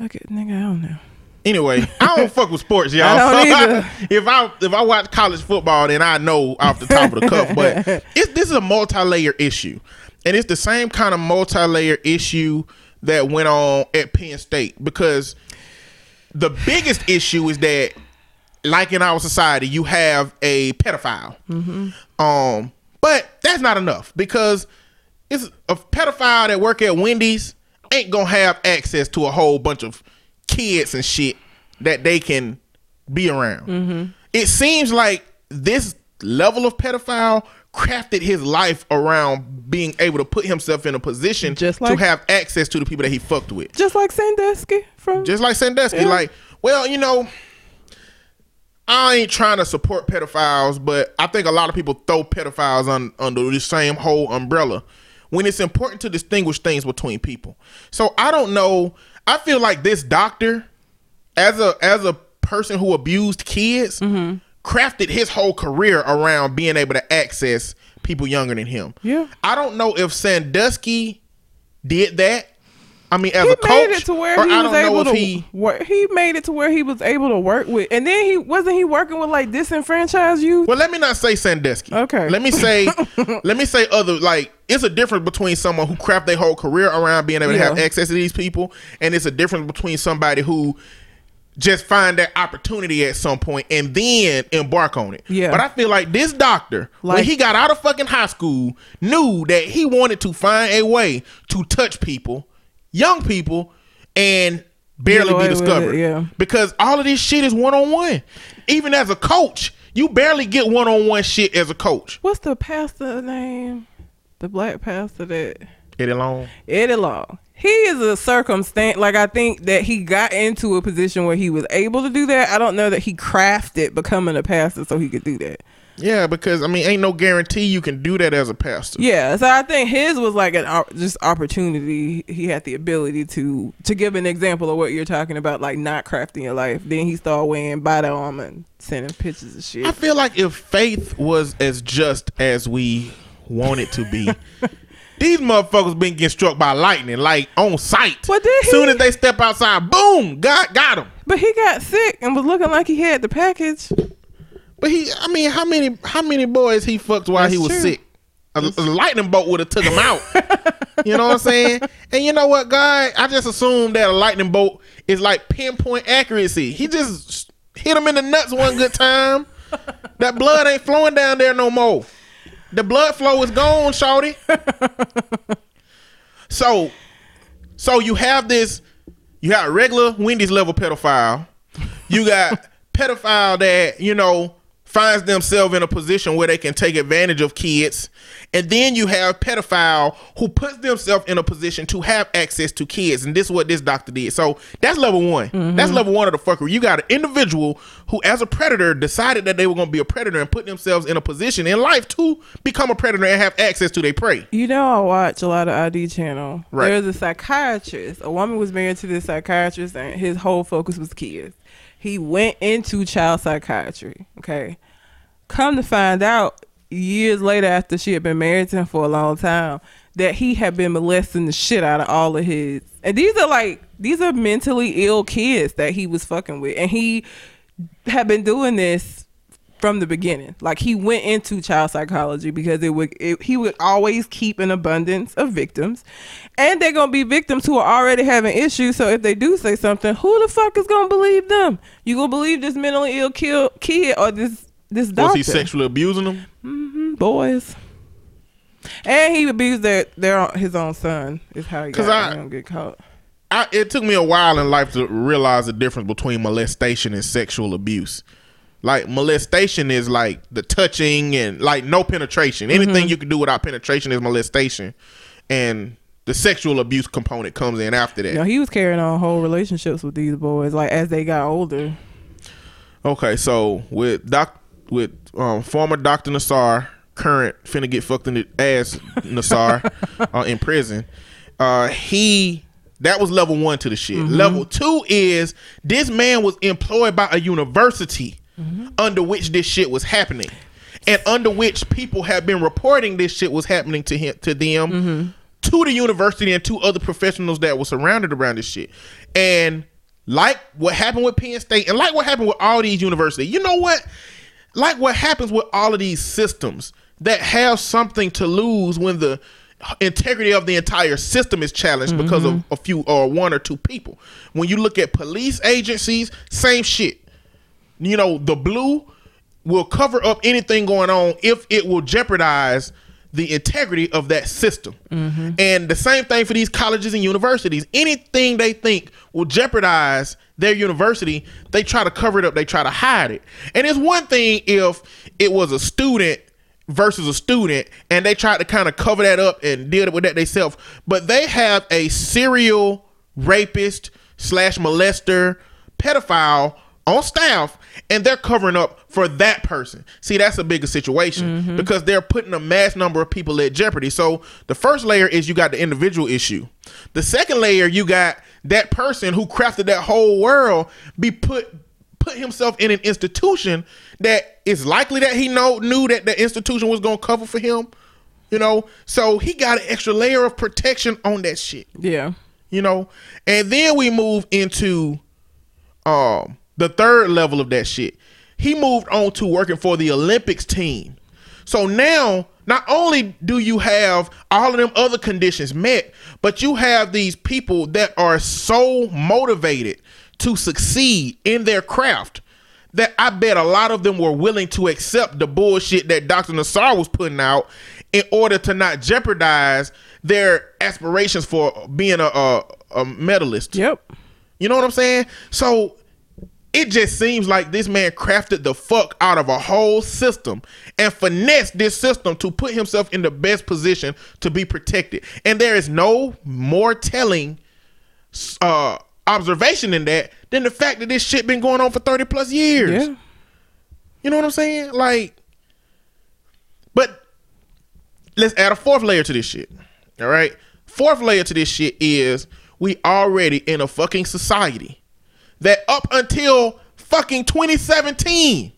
Okay, nigga, I don't know. Anyway, I don't fuck with sports, <laughs> y'all. I <laughs> if I if I watch college football, then I know off the top of the cuff. But <laughs> it's this is a multi-layer issue, and it's the same kind of multi-layer issue that went on at Penn State because the biggest issue is that, like in our society, you have a pedophile. Um, but that's not enough because it's a pedophile that work at Wendy's ain't gonna have access to a whole bunch of kids and shit that they can be around. It seems like this level of pedophile crafted his life around being able to put himself in a position Just like, to have access to the people that he fucked with. Just like Sandusky from. Just like Sandusky, Yeah. like, well, you know, I ain't trying to support pedophiles, but I think a lot of people throw pedophiles on, under the same whole umbrella when it's important to distinguish things between people. So I don't know. I feel like this doctor, as a as a person who abused kids, Mm-hmm. Crafted his whole career around being able to access people younger than him. Yeah. I don't know if Sandusky did that. I mean, as he a coach, made it to where he I was able if to he work. He made it to where he was able to work with, and then he wasn't he working with like disenfranchised youth. Well, let me not say Sandusky. Okay. Let me say, <laughs> let me say other like it's a difference between someone who craft their whole career around being able to have access to these people, and it's a difference between somebody who just find that opportunity at some point and then embark on it. Yeah. But I feel like this doctor, when Like- he got out of fucking high school, knew that he wanted to find a way to touch people, young people, and barely be with it, discovered. yeah. Because all of this shit is one on one. Even as a coach, you barely get one on one shit as a coach. What's the pastor name? The black pastor that Eddie Long. Eddie Long. He is a circumstance. Like I think that he got into a position where he was able to do that. I don't know that he crafted becoming a pastor so he could do that. Yeah, because I mean, ain't no guarantee you can do that as a pastor. Yeah, so I think his was like an op- just opportunity. He had the ability to to give an example of what you're talking about, like not crafting your life. Then he started wearing body armor and sending pictures of shit. I feel like if faith was as just as we want it to be, <laughs> these motherfuckers been getting struck by lightning, like on sight. Well, did Soon he? as they step outside, boom, got got him. But he got sick and was looking like he had the package. But he, I mean, how many how many boys he fucked while That's he was true. sick? A, a lightning bolt would have took him out. <laughs> you know what I'm saying? And you know what, guy? I just assumed that a lightning bolt is like pinpoint accuracy. He just hit him in the nuts one good time. That blood ain't flowing down there no more. The blood flow is gone, shorty. <laughs> so, so you have this. You got regular Wendy's level pedophile. You got <laughs> pedophile that you know finds themselves in a position where they can take advantage of kids. And then you have pedophile who puts themselves in a position to have access to kids. And this is what this doctor did. So that's level one. Mm-hmm. That's level one of the fuckery. You got an individual who, as a predator, decided that they were going to be a predator and put themselves in a position in life to become a predator and have access to their prey. You know, I watch a lot of ID channel. Right. There's a psychiatrist. A woman was married to this psychiatrist, and his whole focus was kids. He went into child psychiatry. Okay. Come to find out, years later, after she had been married to him for a long time, that he had been molesting the shit out of all of his. And these are like these are mentally ill kids that he was fucking with, and he had been doing this from the beginning. Like he went into child psychology because it would it, he would always keep an abundance of victims, and they're gonna be victims who are already having issues. So if they do say something, who the fuck is gonna believe them? You gonna believe this mentally ill kill, kid or this this doctor? Was he sexually abusing them? Mhm, boys. And he abused their their his own son. Is how he got I- get caught. I, it took me a while in life to realize the difference between molestation and sexual abuse. Like molestation is like the touching and like no penetration. Anything you can do without penetration is molestation, and the sexual abuse component comes in after that. Know, he was carrying on whole relationships with these boys, like as they got older. Okay, so with doc with um, former Doctor Nassar, current finna get fucked in the ass <laughs> Nassar uh, in prison. Uh, he that was level one to the shit. Level two is this man was employed by a university Mm-hmm. under which this shit was happening, and under which people have been reporting this shit was happening to him to them. Mm-hmm. To the university and to other professionals that were surrounded around this shit, and like what happened with Penn State, and like what happened with all these universities. You know what? Like what happens with all of these systems that have something to lose when the integrity of the entire system is challenged because of mm-hmm. a few or one or two people. When you look at police agencies, same shit. You know, the blue will cover up anything going on if it will jeopardize the integrity of that system. Mm-hmm. And the same thing for these colleges and universities. Anything they think will jeopardize their university, they try to cover it up, they try to hide it. And it's one thing if it was a student versus a student and they tried to kind of cover that up and deal with that themselves. But they have a serial rapist slash molester pedophile on staff and they're covering up for that person. See, that's a bigger situation because they're putting a mass number of people at jeopardy. So the first layer is you got the individual issue. The second layer, you got that person who crafted that whole world be put put himself in an institution that is likely that he know knew that the institution was gonna cover for him. You know, so he got an extra layer of protection on that shit Yeah. you know and then we move into um the third level of that shit he moved on to working for the olympics team so now not only do you have all of them other conditions met but you have these people that are so motivated to succeed in their craft that I bet a lot of them were willing to accept the bullshit that Dr. Nassar was putting out in order to not jeopardize their aspirations for being a, a, a medalist. Yep. You know what I'm saying? So it just seems like this man crafted the fuck out of a whole system and finessed this system to put himself in the best position to be protected. And there is no more telling uh, observation in that than the fact that this shit been going on for 30 plus years. Yeah. You know what I'm saying? Like, but let's add a fourth layer to this shit. All right. Fourth layer to this shit is we already in a fucking society that up until fucking 2017,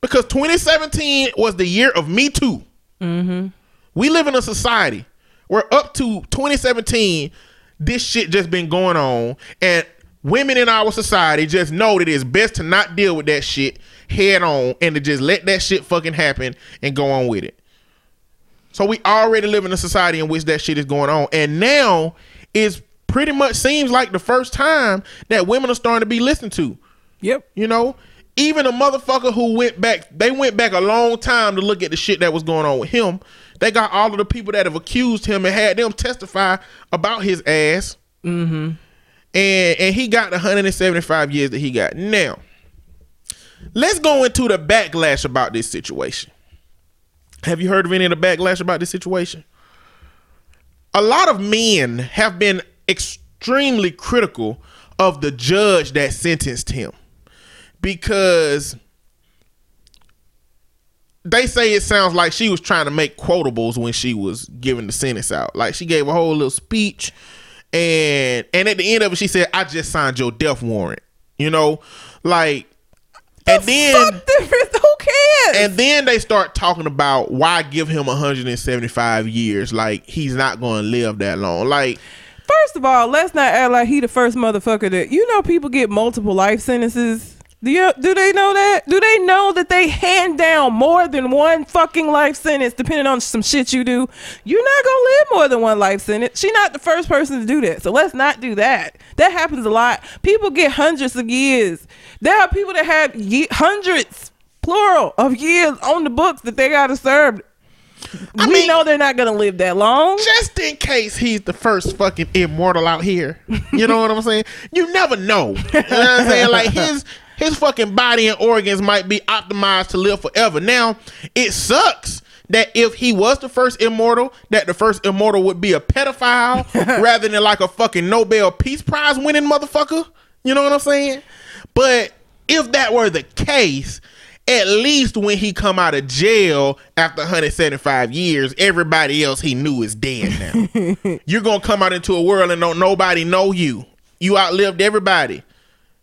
because 2017 was the year of Me Too. Mm-hmm. We live in a society where up to 2017, this shit just been going on, and women in our society just know that it's best to not deal with that shit head on and to just let that shit fucking happen and go on with it. So we already live in a society in which that shit is going on, and now is pretty much seems like the first time that women are starting to be listened to. Yep. You know, even a motherfucker who went back, they went back a long time to look at the shit that was going on with him. They got all of the people that have accused him and had them testify about his ass. Mm-hmm. And and he got the 175 years that he got. Now, let's go into the backlash about this situation. Have you heard of any of the backlash about this situation? A lot of men have been extremely critical of the judge that sentenced him because they say it sounds like she was trying to make quotables when she was giving the sentence out. Like she gave a whole little speech and and at the end of it she said, I just signed your death warrant. You know? Like and then. <laughs> Who cares? and then they start talking about why give him 175 years like he's not going to live that long like First of all, let's not act like he the first motherfucker that you know people get multiple life sentences. Do you do they know that? Do they know that they hand down more than one fucking life sentence depending on some shit you do? You're not gonna live more than one life sentence. She's not the first person to do that. So let's not do that. That happens a lot. People get hundreds of years. There are people that have ye- hundreds, plural, of years on the books that they gotta serve. I we mean- know they're not gonna live that long. just in case he's the first fucking immortal out here. You know what i'm saying? You never know. You know what i'm saying? Like his his fucking body and organs might be optimized to live forever. Now it sucks that if he was the first immortal that the first immortal would be a pedophile <laughs> rather than like a fucking nobel peace prize winning motherfucker. You know what i'm saying? But if that were the case at least when he come out of jail after 175 years, everybody else he knew is dead now. <laughs> You're gonna come out into a world and don't nobody know you. You outlived everybody.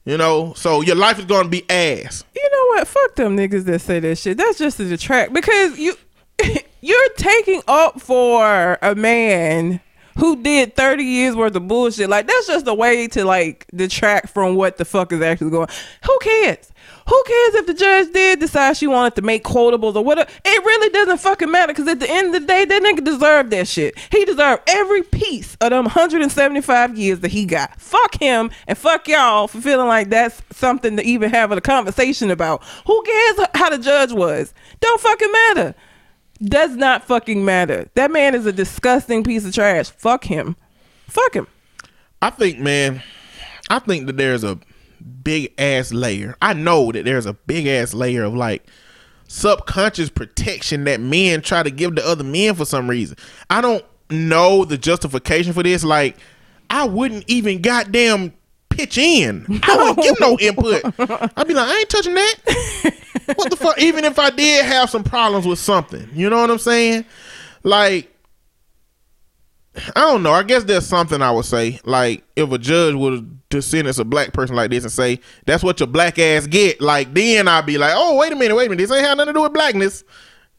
You know, so your life is gonna be ass. You know what? Fuck them niggas that say that shit. That's just to detract because you <laughs> you're taking up for a man who did 30 years worth of bullshit. Like that's just a way to like detract from what the fuck is actually going. Who cares? Who cares if the judge did decide she wanted to make quotables or whatever? It really doesn't fucking matter because at the end of the day, that nigga deserved that shit. He deserved every piece of them 175 years that he got. Fuck him and fuck y'all for feeling like that's something to even have a conversation about. Who cares how the judge was? Don't fucking matter. Does not fucking matter. That man is a disgusting piece of trash. Fuck him. Fuck him. I think, man, I think that there's a big ass layer. I know that there's a big ass layer of like subconscious protection that men try to give to other men for some reason. I don't know the justification for this. Like, I wouldn't even goddamn pitch in. I wouldn't give no input. I'd be like, I ain't touching that. <laughs> what the fuck? Even if I did have some problems with something, you know what I'm saying? Like, I don't know. I guess there's something I would say. Like, if a judge would to sentence a black person like this and say, that's what your black ass get, like, then I'd be like, oh, wait a minute, wait a minute. This ain't have nothing to do with blackness.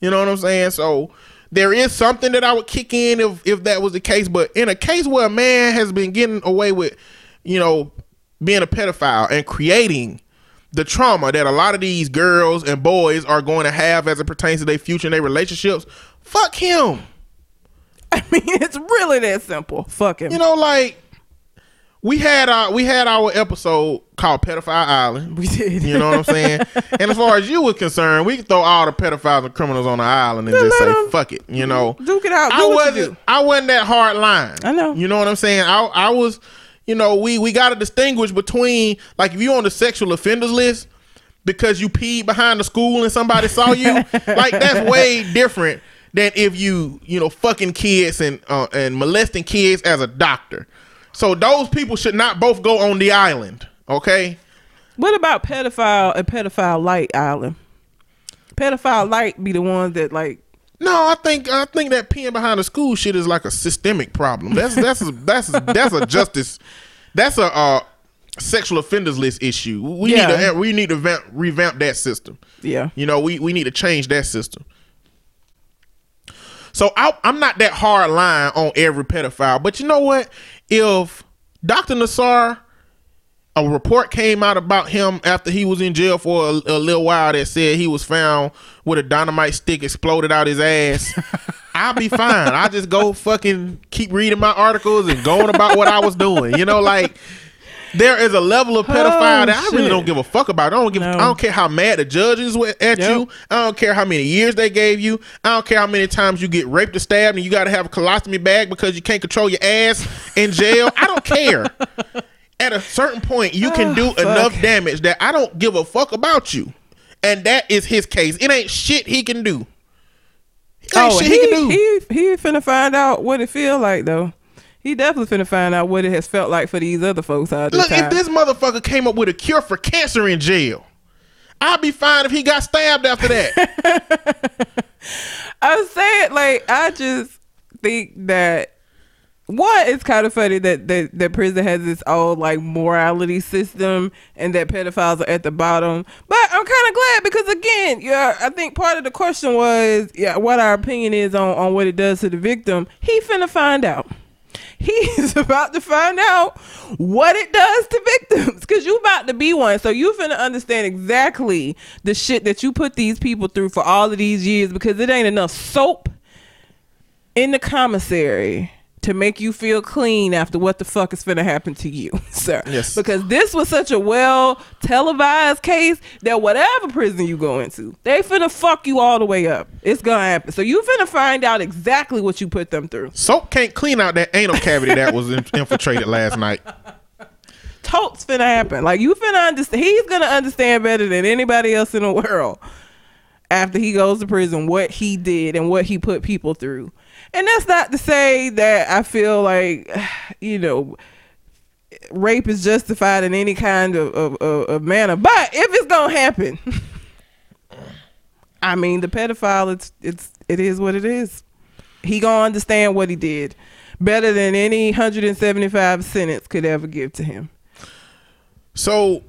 You know what I'm saying? So, there is something that I would kick in if, if that was the case. But in a case where a man has been getting away with, you know, being a pedophile and creating the trauma that a lot of these girls and boys are going to have as it pertains to their future and their relationships, fuck him. <laughs> I mean, it's really that simple. Fuck him. You know, like we had our we had our episode called Pedophile Island. we did. You know what I'm saying? <laughs> and as far as you were concerned, we could throw all the pedophiles and criminals on the island and Yeah, just say fuck it. You know, Duke it out. I wasn't. I wasn't that hard line. I know. You know what I'm saying? I I was, you know, we we got to distinguish between like if you're on the sexual offenders list because you peed behind the school and somebody saw you, <laughs> like that's way different than if you you know fucking kids and uh, and molesting kids as a doctor. So those people should not both go on the island. Okay. What about pedophile and pedophile light island? Pedophile light be the ones that like No, I think I think that peeing behind the school shit is like a systemic problem. That's that's a, that's a, that's a justice. That's a uh, sexual offenders list issue. We Yeah. need to we need to vamp, revamp that system. yeah. You know, we we need to change that system. So I, I'm not that hard line on every pedophile, but you know what? If Dr. Nassar, a report came out about him after he was in jail for a, a little while that said he was found with a dynamite stick exploded out his ass. <laughs> I'll be fine. I just go fucking keep reading my articles and going about what I was doing. You know, like there is a level of pedophile Oh, that I oh, really don't give a fuck about. I don't give. No. I don't care how mad the judges were at Yep. you. I don't care how many years they gave you. I don't care how many times you get raped or stabbed and you got to have a colostomy bag because you can't control your ass in jail. I don't care. <laughs> At a certain point, you can Oh, do fuck. enough damage that I don't give a fuck about you. and that is his case. It ain't shit he can do. It ain't Oh, shit he, he, can do. he he finna find out what it feel like though. He definitely finna find out what it has felt like for these other folks out there. Look, if this motherfucker came up with a cure for cancer in jail, I'd be fine if he got stabbed after that. <laughs> I'm saying, like I just think that one, it's kind of funny that, that that prison has its own like morality system and that pedophiles are at the bottom. But I'm kind of glad because again, yeah, I think part of the question was yeah, what our opinion is on on what it does to the victim. He finna find out. He's <laughs> about to find out what it does to victims because you about to be one. So you finna understand exactly the shit that you put these people through for all of these years because it ain't enough soap in the commissary to make you feel clean after what the fuck is finna happen to you, <laughs> sir. Yes. Because this was such a well televised case that whatever prison you go into, they finna fuck you all the way up. It's gonna happen. So you finna find out exactly what you put them through. Soap can't clean out that anal cavity that was in- infiltrated last night. Totes finna happen. Like you finna understand. He's gonna understand better than anybody else in the world after he goes to prison what he did and what he put people through. And that's not to say that I feel like, you know, rape is justified in any kind of, of, of, of manner. But if it's gonna happen, <laughs> I mean, the pedophile, it's it's it is what it is. He gonna understand what he did better than any 175 sentence could ever give to him. So,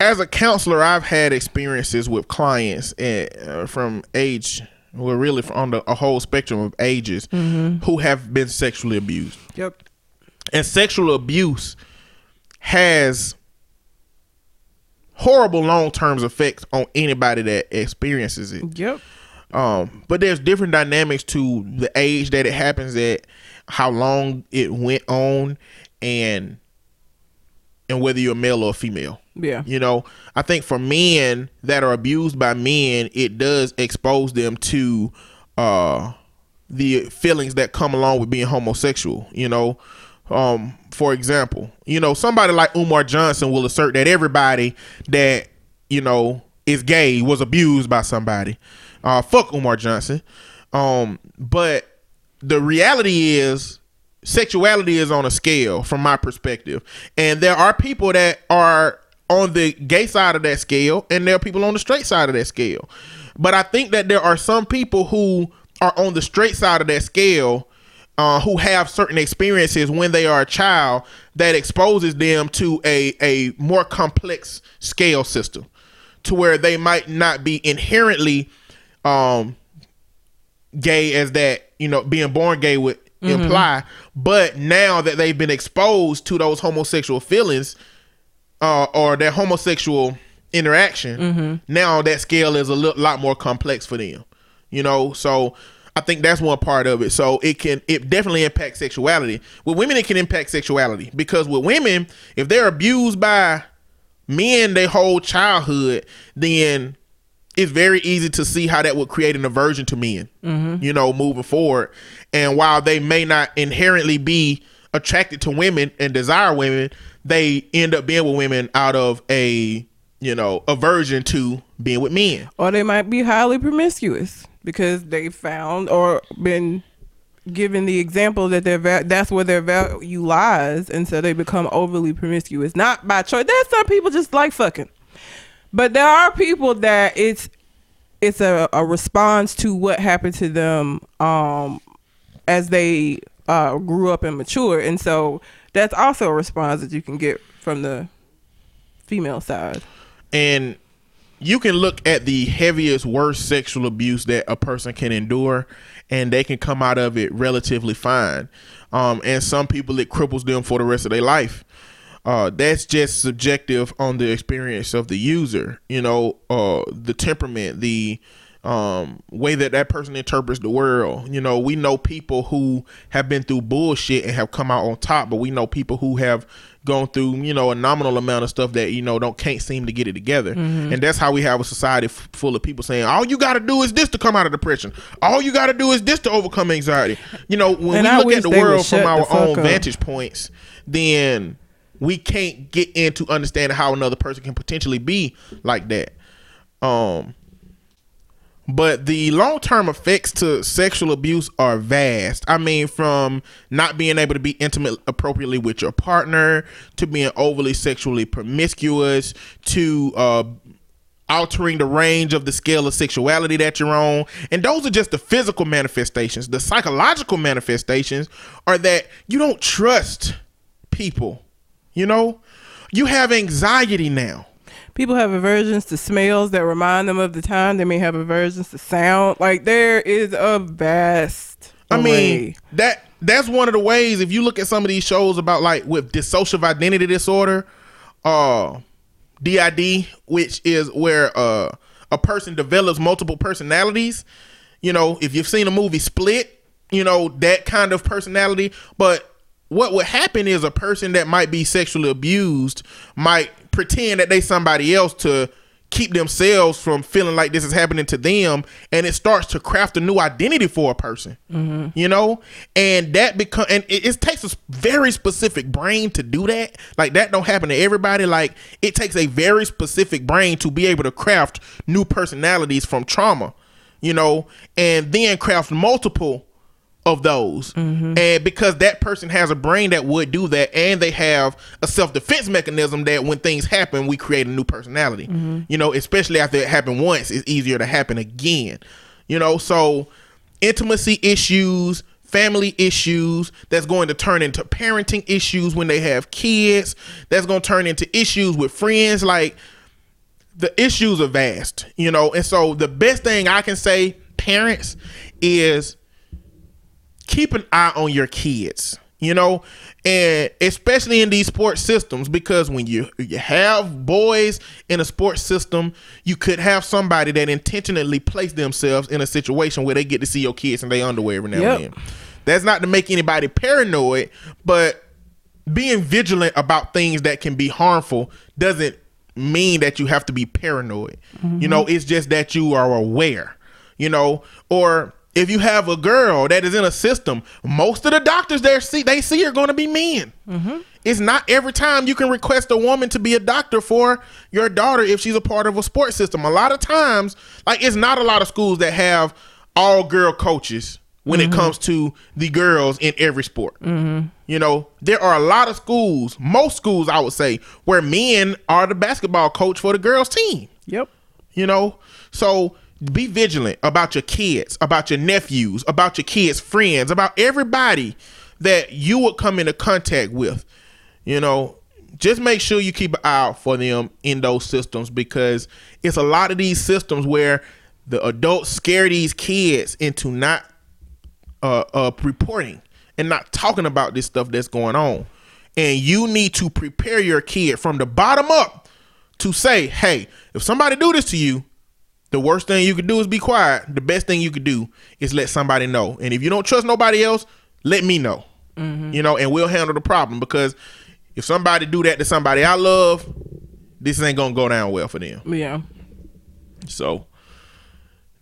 as a counselor, I've had experiences with clients uh, from age, well, really from the, a whole spectrum of ages, who have been sexually abused. Yep. And sexual abuse has horrible long term effects on anybody that experiences it. Yep. Um, but there's different dynamics to the age that it happens at, how long it went on, and and whether you're male or female. Yeah. You know, I think for men that are abused by men, it does expose them to uh the feelings that come along with being homosexual, you know. Um, for example, you know, somebody like Umar Johnson will assert that everybody that, you know, is gay was abused by somebody. Uh fuck Umar Johnson. Um, but the reality is sexuality is on a scale from my perspective. And there are people that are on the gay side of that scale and there are people on the straight side of that scale. But I think that there are some people who are on the straight side of that scale uh, who have certain experiences when they are a child that exposes them to a, a more complex scale system to where they might not be inherently um, gay as that you know being born gay would imply but now that they've been exposed to those homosexual feelings uh, or their homosexual interaction now that scale is a lot more complex for them you know? So i think that's one part of it. So it can it definitely impacts sexuality. With women it can impact sexuality because with women if they're abused by men their whole childhood then it's very easy to see how that would create an aversion to men, you know, moving forward. And while they may not inherently be attracted to women and desire women, they end up being with women out of a, you know, aversion to being with men. Or they might be highly promiscuous because they found or been given the example that their va- that's where their value lies, and so they become overly promiscuous, not by choice. There's some people just like fucking, but there are people that it's it's a, a response to what happened to them um as they uh grew up and matured, and so that's also a response that you can get from the female side. and you can look at the heaviest worst sexual abuse that a person can endure and they can come out of it relatively fine. Um, and some people it cripples them for the rest of their life. Uh, that's just subjective on the experience of the user. You know uh, the temperament the um, way that that person interprets the world. You know we know people who have been through bullshit and have come out on top but we know people who have gone through you know a nominal amount of stuff that you know don't can't seem to get it together. And that's how we have a society f- full of people saying all you got to do is this to come out of depression. All you got to do is this to overcome anxiety. You know when And we I look at the world from our own up. vantage points then we can't get into understanding how another person can potentially be like that. Um, but the long term effects to sexual abuse are vast. I mean, from not being able to be intimate appropriately with your partner to being overly sexually promiscuous to uh, altering the range of the scale of sexuality that you're on. And those are just the physical manifestations. The psychological manifestations are that you don't trust people. You know, you have anxiety now. People have aversions to smells that remind them of the time. They may have aversions to sound. Like there is a vast. I mean, that that's one of the ways if you look at some of these shows about like with dissociative identity disorder, uh DID, which is where uh a person develops multiple personalities. You know, if you've seen a movie Split, you know, that kind of personality, but what would happen is a person that might be sexually abused might pretend that they somebody else to keep themselves from feeling like this is happening to them and it starts to craft a new identity for a person mm-hmm. you know? And that become and it, it takes a very specific brain to do that. Like that don't happen to everybody. Like it takes a very specific brain to be able to craft new personalities from trauma you know? And then craft multiple of those. Mm-hmm. And because that person has a brain that would do that and they have a self-defense mechanism that when things happen, we create a new personality. Mm-hmm. You know, especially after it happened once, it's easier to happen again. You know, so intimacy issues, family issues that's going to turn into parenting issues when they have kids, that's going to turn into issues with friends like the issues are vast, you know. And so the best thing I can say parents is keep an eye on your kids you know and especially in these sports systems because when you you have boys in a sports system you could have somebody that intentionally place themselves in a situation where they get to see your kids in their underwear every now Yep. and then that's not to make anybody paranoid but being vigilant about things that can be harmful doesn't mean that you have to be paranoid. You know, mm-hmm. it's just that you are aware, you know, or if you have a girl that is in a system, most of the doctors there see they see are going to be men. Mm-hmm. It's not every time you can request a woman to be a doctor for your daughter if she's a part of a sports system. A lot of times, like it's not a lot of schools that have all girl coaches when it mm-hmm. comes to the girls in every sport. Mm-hmm. You know, there are a lot of schools, most schools I would say, where men are the basketball coach for the girls team. Yep. You know, so be vigilant about your kids, about your nephews, about your kids' friends, about everybody that you would come into contact with. You know, just make sure you keep an eye out for them in those systems because it's a lot of these systems where the adults scare these kids into not uh, uh, reporting and not talking about this stuff that's going on. And you need to prepare your kid from the bottom up to say, hey, if somebody do this to you, the worst thing you could do is be quiet. The best thing you could do is let somebody know. And if you don't trust nobody else, let me know. You know, and we'll handle the problem because if somebody do that to somebody I love, this ain't gonna go down well for them. Yeah. So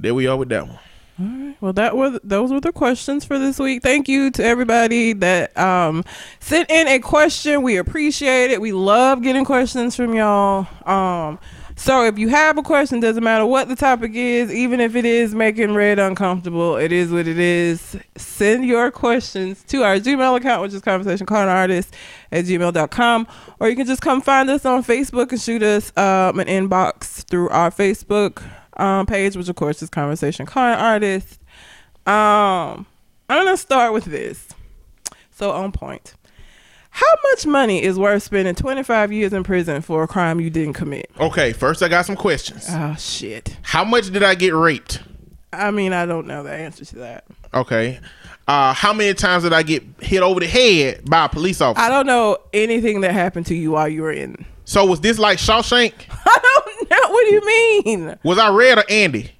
there we are with that one. All right. Well, that was those were the questions for this week. Thank you to everybody that um, sent in a question. We appreciate it. We love getting questions from y'all. Um, so if you have a question, doesn't matter what the topic is, even if it is making Red uncomfortable, it is what it is. Send your questions to our Gmail account, which is conversation calling artist at gmail.com. Or you can just come find us on Facebook and shoot us um, an inbox through our Facebook um, page, which of course is Conversation Calling Artist. Um, I'm gonna start with this. So on point. How much money is worth spending 25 years in prison for a crime you didn't commit? Okay, first I got some questions. Oh shit. How much did I get raped? I mean, I don't know the answer to that. Okay. Uh, how many times did I get hit over the head by a police officer? I don't know anything that happened to you while you were in. so was this like Shawshank? <laughs> I don't know. What do you mean? Was I Red or Andy?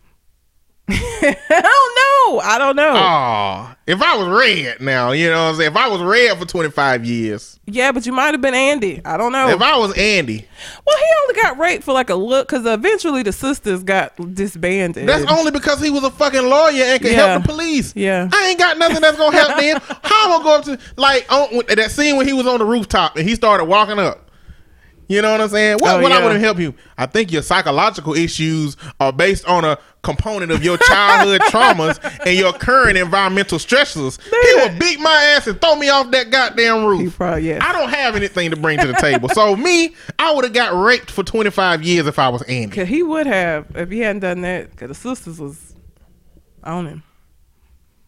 <laughs> I don't know. I don't know. Oh, if I was Red now, you know what I'm saying? If I was Red for 25 years, yeah, but you might have been Andy. I don't know. if I was Andy, well, he only got raped for like a look because eventually the sisters got disbanded. that's only because he was a fucking lawyer and could Yeah. help the police. Yeah. I ain't got nothing that's gonna help them. <laughs> How am I gonna go up to like on that scene when he was on the rooftop and he started walking up? You know what I'm saying? What, Oh, what I yeah. wouldn't help you. I think your psychological issues are based on a component of your childhood <laughs> traumas and your current environmental stressors. He would beat my ass and throw me off that goddamn He roof. probably yes. I don't have anything to bring to the table. So me, I would have got raped for 25 years if I was Andy. Cause he would have if he hadn't done that. Cause the sisters was on him.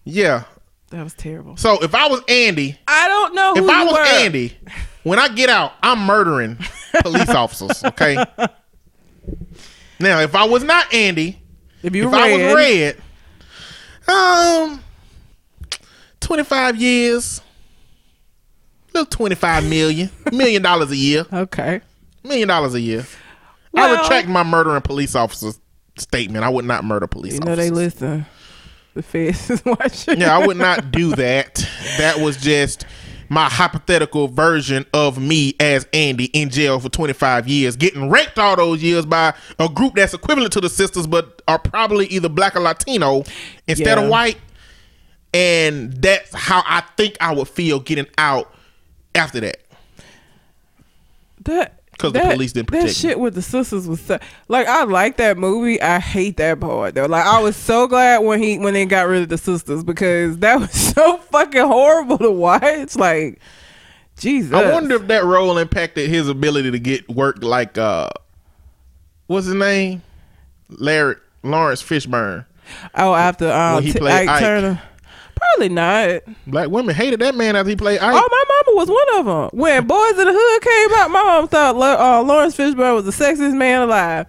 Yeah. That was terrible. So if I was Andy, I don't know who if I was were. Andy, when I get out, I'm murdering police officers. Okay. <laughs> Now, if I was not Andy, If you if red, I was red, um, twenty five years, little twenty five million, million dollars a year, okay. million dollars a year. I retract my murdering police officers statement. I would not murder police officers. You know officers. they listen. The feds <laughs> is watching. Yeah, I would not do that. That was just my hypothetical version of me as Andy in jail for 25 years, getting raped all those years by a group that's equivalent to the sisters, but are probably either black or Latino instead Yeah. of white. And that's how I think I would feel getting out after that. That 'Cause the police didn't That protect me. shit with the sisters was so, like I like that movie. I hate that part though. Like I was so glad when he when they got rid of the sisters because <laughs> that was so fucking horrible to watch. Like Jesus. I wonder if that role impacted his ability to get work like uh what's his name? Larry Laurence Fishburne. Oh, after um When he played Ike, Ike. Turner. Probably not. Black women hated that man after he played Ike. Oh, my mama was one of them. When Boys in the Hood came out, my mom thought uh, Laurence Fishburne was the sexiest man alive.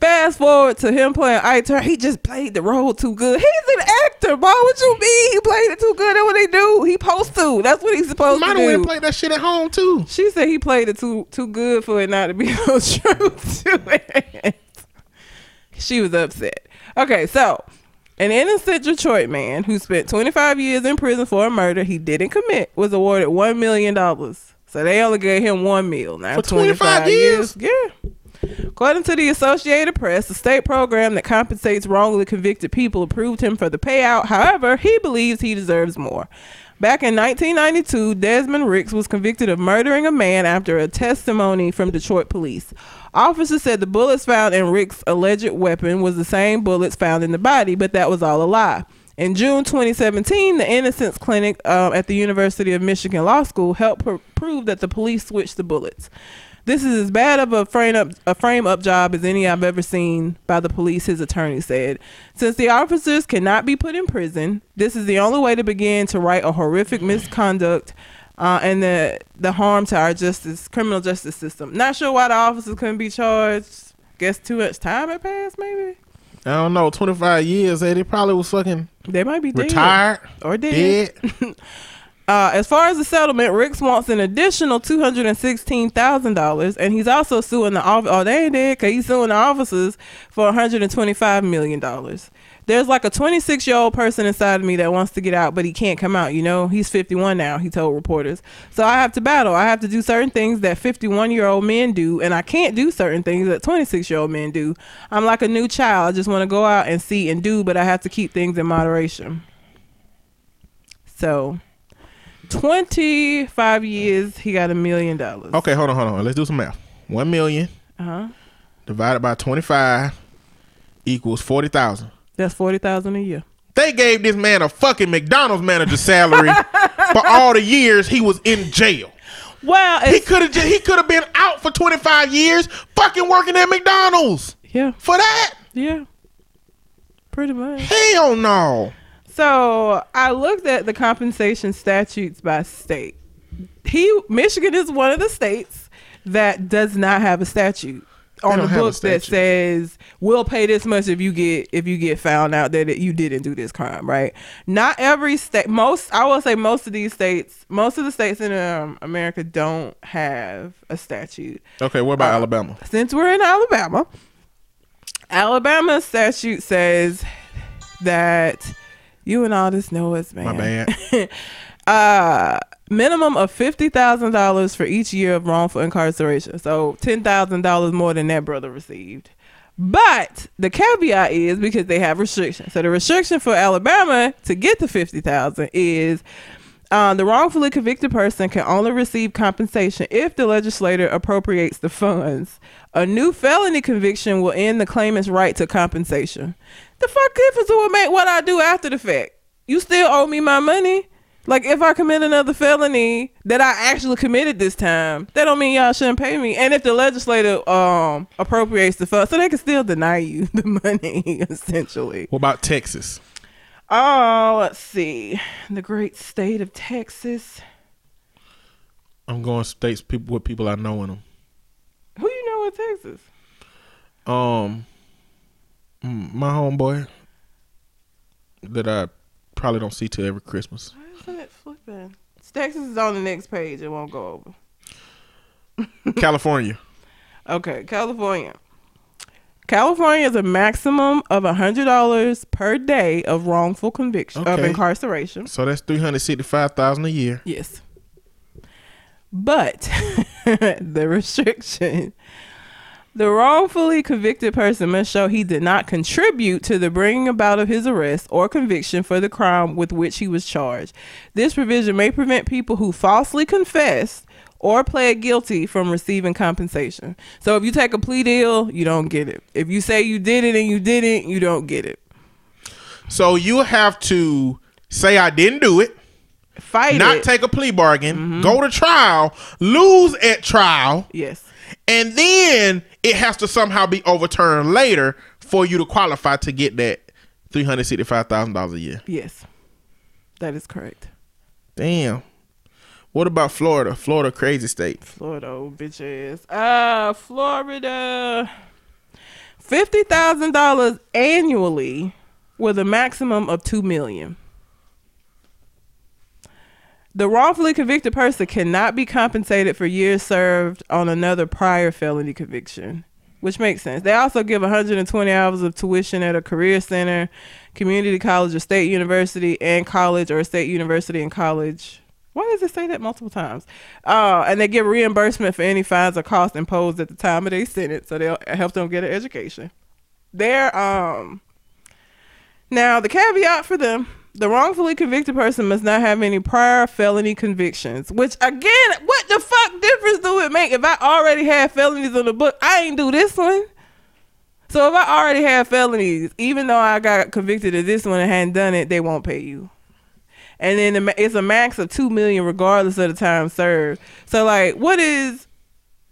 Fast forward to him playing Ike Turner, he just played the role too good. He's an actor, boy. What you mean? He played it too good. That's what they do. He supposed to. That's what he's supposed Might to have went and do. played that shit at home too. She said he played it too too good for it not to be <laughs> no truth to it. She was upset. Okay, so an innocent Detroit man who spent 25 years in prison for a murder he didn't commit was awarded one million dollars. So they only gave him one meal. Now For 25 years? Yeah. According to the Associated Press, the state program that compensates wrongly convicted people approved him for the payout. However, he believes he deserves more. Back in 1992, Desmond Ricks was convicted of murdering a man after a testimony from Detroit police. Officers said the bullets found in Ricks' alleged weapon was the same bullets found in the body, but that was all a lie. In June 2017, the Innocence Clinic uh, at the University of Michigan Law School helped pr- prove that the police switched the bullets. This is as bad of a frame up a frame up job as any I've ever seen by the police, his attorney said. Since the officers cannot be put in prison, this is the only way to begin to right a horrific misconduct uh, and the the harm to our justice criminal justice system. Not sure why the officers couldn't be charged. Guess too much time had passed, maybe. I don't know. Twenty five years. Hey, they probably was fucking They might be dead. retired, or dead. dead. <laughs> Uh, as far as the settlement, Ricks wants an additional two hundred and sixteen thousand dollars, and he's also suing the off. Oh, they ain't dead because he's suing the officers for one hundred and twenty-five million dollars. There's like a twenty-six-year-old person inside of me that wants to get out, but he can't come out. You know, he's fifty-one now. He told reporters. So I have to battle. I have to do certain things that fifty-one-year-old men do, and I can't do certain things that twenty-six-year-old men do. I'm like a new child. I just want to go out and see and do, but I have to keep things in moderation. So. 25 years, he got a million dollars. Okay, hold on, hold on. Let's do some math. One million Uh huh. divided by twenty five equals forty thousand. That's 40,000 a year. They gave this man a fucking McDonald's manager salary <laughs> for all the years he was in jail. Well, He could have he could have been out for 25 years fucking working at McDonald's. yeah, For that? yeah. Pretty much. Hell no. So I looked at the compensation statutes by state. He Michigan is one of the states that does not have a statute on the books that says we'll pay this much if you get if you get found out that it, you didn't do this crime, right? Not every state. Most I will say most of these states, most of the states in um, America don't have a statute. Okay, what about Alabama? Since we're in Alabama, Alabama statute says that you and all this know us, man. My bad. <laughs> uh minimum of fifty thousand dollars for each year of wrongful incarceration. So ten thousand dollars more than that brother received. But the caveat is because they have restrictions. So the restriction for Alabama to get to fifty thousand is Uh, the wrongfully convicted person can only receive compensation if the legislator appropriates the funds. A new felony conviction will end the claimant's right to compensation. The fuck difference will make what I do after the fact? You still owe me my money. Like if I commit another felony that I actually committed this time, that don't mean y'all shouldn't pay me. And if the legislator um appropriates the funds, so they can still deny you <laughs> the money <laughs> essentially. What about Texas? Oh, let's see. The great state of Texas. I'm going states people with people I know in them. Who you know in Texas? Um, mm, my homeboy that I probably don't see till every Christmas. Why isn't it flipping? Texas is on the next page. It won't go over. California. <laughs> Okay, California. California is a maximum of hundred dollars per day of wrongful conviction of incarceration. So that's three hundred sixty-five thousand a year. Yes. But <laughs> the restriction the wrongfully convicted person must show he did not contribute to the bringing about of his arrest or conviction for the crime with which he was charged. This provision may prevent people who falsely confessed or pled guilty from receiving compensation. So if you take a plea deal, you don't get it. If you say you did it and you didn't, you don't get it. So you have to say I didn't do it, Fight not it. take a plea bargain, mm-hmm. go to trial, lose at trial, yes. and then it has to somehow be overturned later for you to qualify to get that three hundred sixty-five thousand dollars a year. Yes. That is correct. Damn. What about Florida? Florida, crazy state. Florida, old bitch ass. Uh, Florida. Fifty thousand dollars annually, with a maximum of two million. The wrongfully convicted person cannot be compensated for years served on another prior felony conviction, which makes sense. They also give 120 hours of tuition at a career center, community college, or state university, and college or state university and college. Why does it say that multiple times? Uh, and they give reimbursement for any fines or costs imposed at the time of their sentence, so they'll help them get an education. They're um now the caveat for them: the wrongfully convicted person must not have any prior felony convictions. Which again, what the fuck difference do it make if I already have felonies on the book? I ain't do this one. So if I already have felonies, even though I got convicted of this one and hadn't done it, they won't pay you. And then it's a max of two million regardless of the time served. So like, what is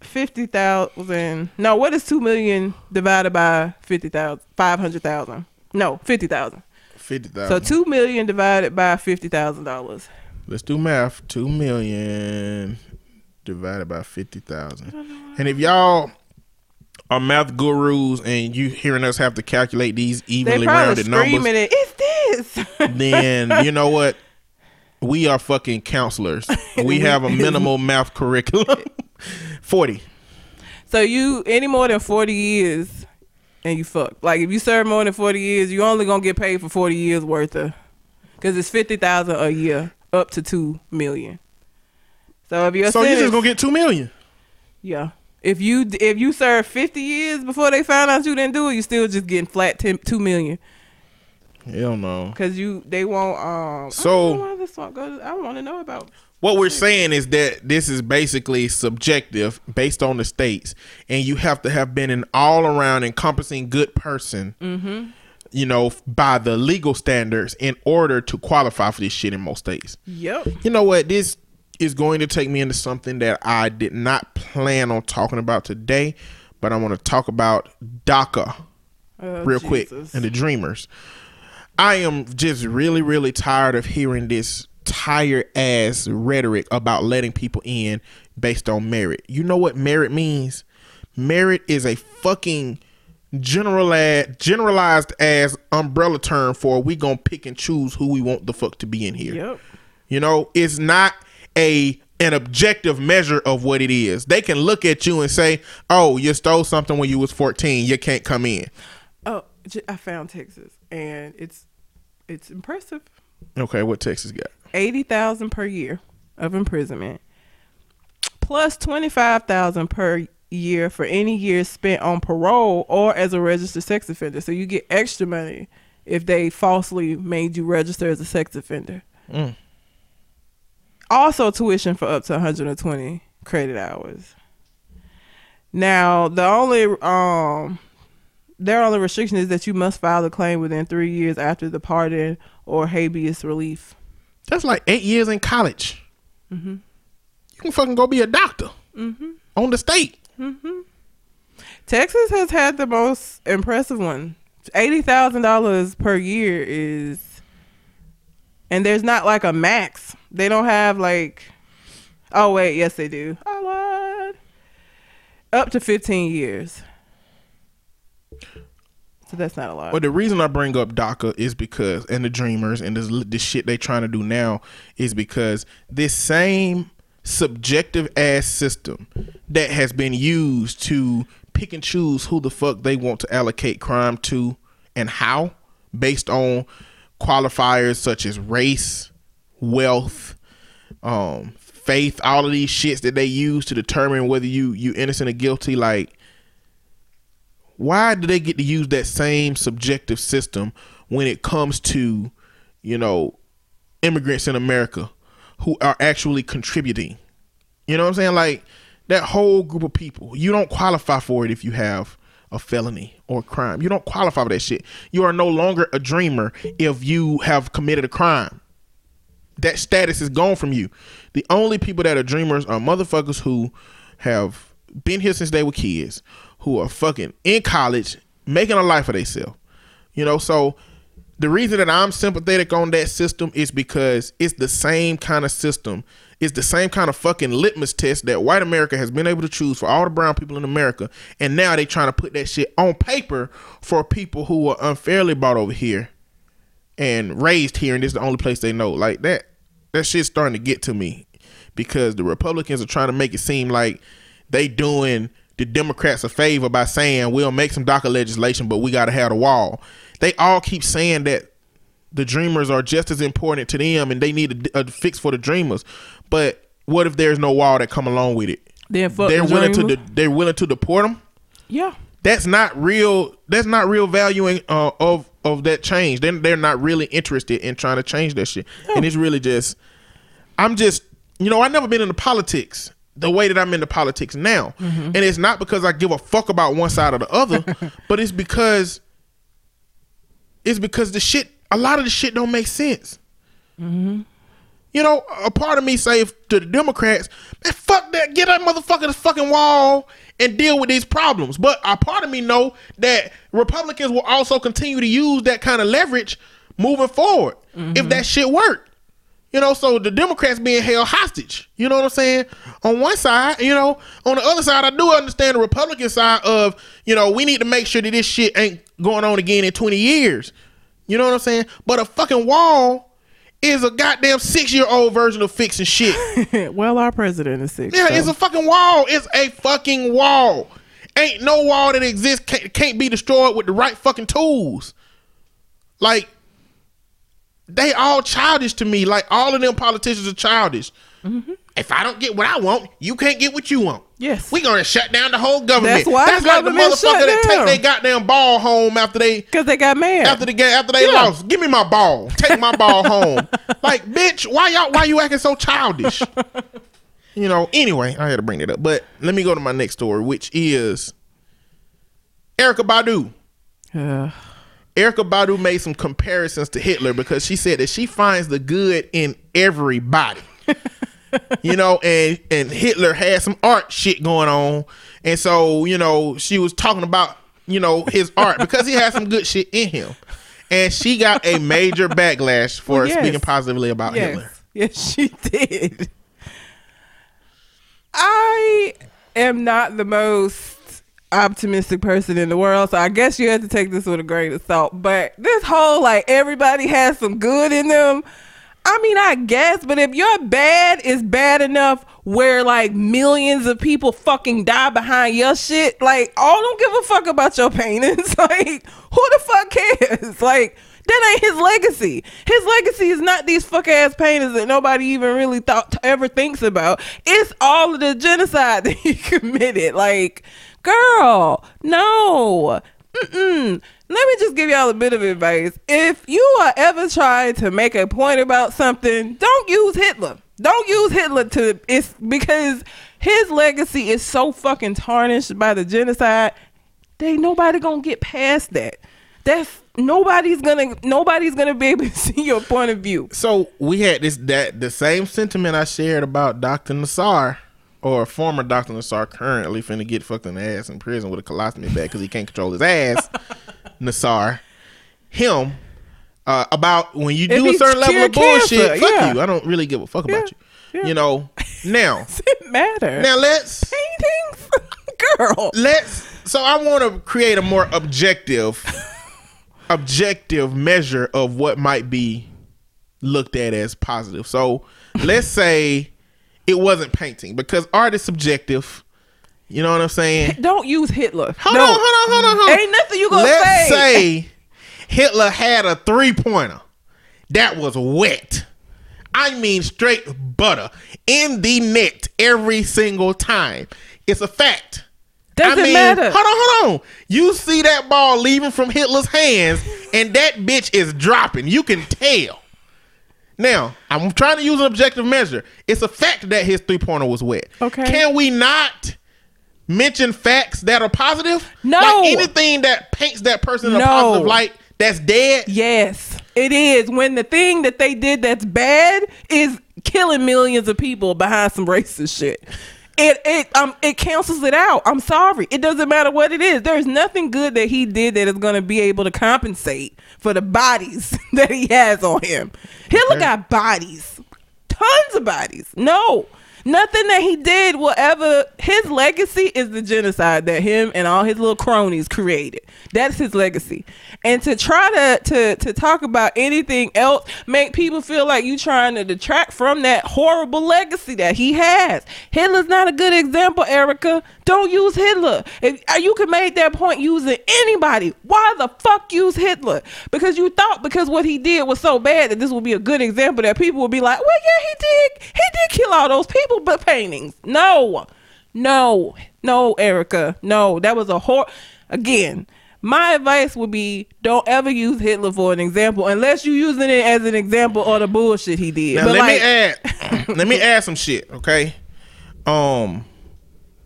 fifty thousand? No, what is two million divided by fifty thousand? Five hundred thousand? No, fifty thousand. Fifty thousand. So two million divided by fifty thousand dollars. Let's do math. Two million divided by fifty thousand. And if y'all are math gurus and you hearing us have to calculate these evenly probably rounded screaming numbers, it. It's this. then you know what? We are fucking counselors. <laughs> We have a <laughs> minimal math curriculum. <laughs> Forty. So you any more than forty years, and you fuck. Like if you serve more than forty years, you only gonna get paid for forty years worth of, because it's fifty thousand a year, up to two million. So if you're So you just gonna get two million. yeah. If you if you serve fifty years before they found out you didn't do it, you still just getting flat 10, two million. Hell no. Cause you they won't um. So- I don't know why this goes. I want to know about. What we're saying is that this is basically subjective based on the states, and you have to have been an all around encompassing good person, you know, by the legal standards in order to qualify for this shit in most states. Yep. You know what? This is going to take me into something that I did not plan on talking about today, but I want to talk about DACA Oh, real quick and the Dreamers. I am just really, really tired of hearing this tired ass rhetoric about letting people in based on merit. You know what merit means? Merit is a fucking generalized generalized as umbrella term for we gonna pick and choose who we want the fuck to be in here. Yep. You know, it's not a an objective measure of what it is. They can look at you and say, "Oh, you stole something when you was 14. You can't come in." Oh, I found Texas, and it's it's impressive. Okay, what Texas got? Eighty thousand per year of imprisonment, plus twenty five thousand per year for any years spent on parole or as a registered sex offender. So you get extra money if they falsely made you register as a sex offender. Also, tuition for up to 120 credit hours. Now, the only um, their only restriction is that you must file the claim within three years after the pardon or habeas relief. That's like eight years in college. Mm-hmm. You can fucking go be a doctor mm-hmm. on the state. Mm-hmm. Texas has had the most impressive one. Eighty thousand dollars per year is, and there's not like a max. They don't have like, oh wait, yes they do. Oh, I lied. Up to fifteen years. So that's not a lot. But the reason I bring up DACA is because, and the Dreamers, and this, this shit they trying to do now is because this same subjective ass system that has been used to pick and choose who the fuck they want to allocate crime to and how, based on qualifiers such as race, wealth, um, faith, all of these shits that they use to determine whether you you innocent or guilty. Like, why do they get to use that same subjective system when it comes to, you know, immigrants in America who are actually contributing? You know what I'm saying? Like that whole group of people, you don't qualify for it if you have a felony or a crime. You don't qualify for that shit. You are no longer a dreamer if you have committed a crime. That status is gone from you. The only people that are dreamers are motherfuckers who have been here since they were kids, who are fucking in college, making a life for themselves. You know, so the reason that I'm sympathetic on that system is because it's the same kind of system. It's the same kind of fucking litmus test that white America has been able to choose for all the brown people in America. And now they trying to put that shit on paper for people who were unfairly brought over here and raised here and this is the only place they know. Like that that shit's starting to get to me because the Republicans are trying to make it seem like they doing the Democrats a favor by saying we'll make some DACA legislation, but we gotta have the wall. They all keep saying that the dreamers are just as important to them and they need a, a fix for the dreamers. But what if there's no wall that come along with it? They're the willing to de- they're willing to deport them. yeah. That's not real. That's not real valuing uh, of of that change. Then they're not really interested in trying to change that shit. And it's really just, I'm just, you know, I've never been into politics the way that I'm into politics now, mm-hmm. and it's not because I give a fuck about one side or the other, <laughs> but it's because it's because the shit, a lot of the shit don't make sense. Mm-hmm. You know, a part of me say to the Democrats, man, fuck that, get that motherfucker this fucking wall and deal with these problems. But a part of me know that Republicans will also continue to use that kind of leverage moving forward if mm-hmm. that shit worked. You know, so the Democrats being held hostage. You know what I'm saying? On one side, you know, on the other side, I do understand the Republican side of, you know, we need to make sure that this shit ain't going on again in 20 years. You know what I'm saying? But a fucking wall is a goddamn six year old version of fixing shit. <laughs> well, our president is six. Yeah, so- it's a fucking wall. It's a fucking wall. Ain't no wall that exists can't, can't be destroyed with the right fucking tools. Like they all childish to me. Like all of them politicians are childish. If I don't get what I want, you can't get what you want. Yes. we gonna shut down the whole government. That's why That's the like the motherfucker that take their goddamn ball home after they Because they got mad. after the game after they Yeah. lost. Give me my ball. Take my ball <laughs> home. Like, bitch, why y'all why you acting so childish? You know, anyway, I had to bring it up. But let me go to my next story, which is Erykah Badu. Uh, Erykah Badu made some comparisons to Hitler because she said that she finds the good in everybody. <laughs> you know, and and Hitler had some art shit going on, and so you know she was talking about you know his art because he had some good shit in him, and she got a major backlash for Well, yes. speaking positively about yes. Hitler. Yes, she did. I am not the most optimistic person in the world, so I guess you have to take this with a grain of salt. But this whole like everybody has some good in them. I mean, I guess, but if your bad is bad enough where like millions of people fucking die behind your shit, like, oh, don't give a fuck about your paintings. <laughs> like, who the fuck cares? <laughs> Like, that ain't his legacy. His legacy is not these fuck ass paintings that nobody even really thought ever thinks about. It's all of the genocide <laughs> that he committed. Like, girl, no. Mm-mm. let me just give y'all a bit of advice. If you are ever trying to make a point about something, don't use Hitler. Don't use Hitler to it's because his legacy is so fucking tarnished by the genocide. They nobody gonna get past that. That's nobody's gonna nobody's gonna be able to <laughs> see your point of view. So we had this that the same sentiment I shared about Dr. Nassar or a former Dr. Nassar currently finna get fucked in the ass in prison with a colostomy bag because he can't control his ass. <laughs> Nassar, him, uh, about when you do a certain level of bullshit, cancer, fuck yeah. you. I don't really give a fuck about you. You know. <laughs> Now, It matter. now let's paintings, <laughs> girl. let's. So I want to create a more objective, objective measure of what might be looked at as positive. So let's say it wasn't painting because art is subjective. You know what I'm saying? <laughs> Don't use Hitler. Hold no. on, hold on, hold on, hold on. Ain't nothing you gonna Let's say. say <laughs> Hitler had a three pointer that was wet. I mean, straight butter in the net every single time. It's a fact. Doesn't I mean, matter. Hold on, hold on. You see that ball leaving from Hitler's hands, and that bitch is dropping. You can tell. Now, I'm trying to use an objective measure. It's a fact that his three pointer was wet. Okay. Can we not mention facts that are positive? No. Like anything that paints that person in a positive light that's dead? Yes, it is. When the thing that they did that's bad is killing millions of people behind some racist shit. It it um it cancels it out. I'm sorry. It doesn't matter what it is. There's nothing good that he did that is gonna be able to compensate for the bodies <laughs> that he has on him. Hitler Okay. got bodies. Tons of bodies. No. Nothing that he did will ever his legacy is the genocide that him and all his little cronies created. That's his legacy. And to try to to to talk about anything else make people feel like you trying to detract from that horrible legacy that he has. Hitler's not a good example, Erykah. Don't use Hitler. If uh, you could make that point using anybody, why the fuck use Hitler? Because you thought because what he did was so bad that this would be a good example that people would be like, well, yeah, he did. He did kill all those people, but paintings. No, no, no, Erykah. No, that was a hor. Again, my advice would be don't ever use Hitler for an example unless you're using it as an example of the bullshit he did. Now but let like, me add <coughs> let me add some shit, okay? Um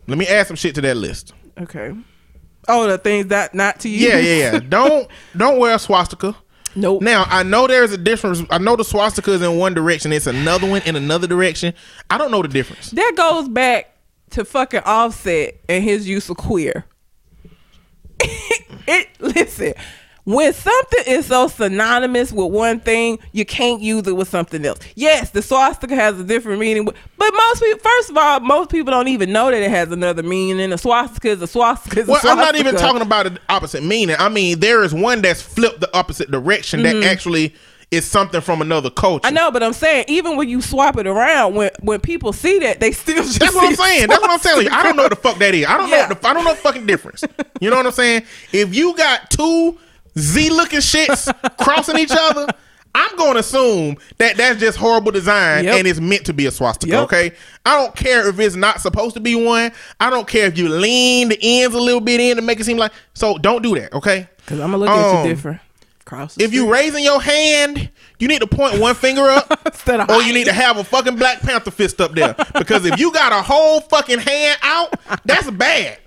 let me add some shit to that list. okay. Oh, the things that not to use. Yeah, yeah, yeah. <laughs> don't don't wear a swastika. Nope. Now I know there's a difference. I know the swastika is in one direction. It's another one in another direction. I don't know the difference. That goes back to fucking Offset and his use of queer. <laughs> it listen, when something is so synonymous with one thing, you can't use it with something else. Yes, the swastika has a different meaning, but most people, first of all, most people don't even know that it has another meaning. A swastika is a swastika. Is a Well, I'm not even talking about the opposite meaning. I mean, there is one that's flipped the opposite direction that actually is something from another culture. Mm-hmm. I know, but I'm saying even when you swap it around, when when people see that, they still just That's what I'm saying. That's what I'm telling you. I don't know what the fuck that is. I don't Yeah. know. The, I don't know the fucking difference. You know what I'm saying? If you got two Z looking shits crossing each other, I'm going to assume that that's just horrible design Yep. and it's meant to be a swastika. Yep. Okay. I don't care if it's not supposed to be one. I don't care if you lean the ends a little bit in to make it seem like. So don't do that. Okay. Because I'm gonna look at Um, you different. Cross. If you raising your hand, you need to point one finger up, <laughs> or you need to have a fucking Black Panther fist up there. Because if you got a whole fucking hand out, that's bad.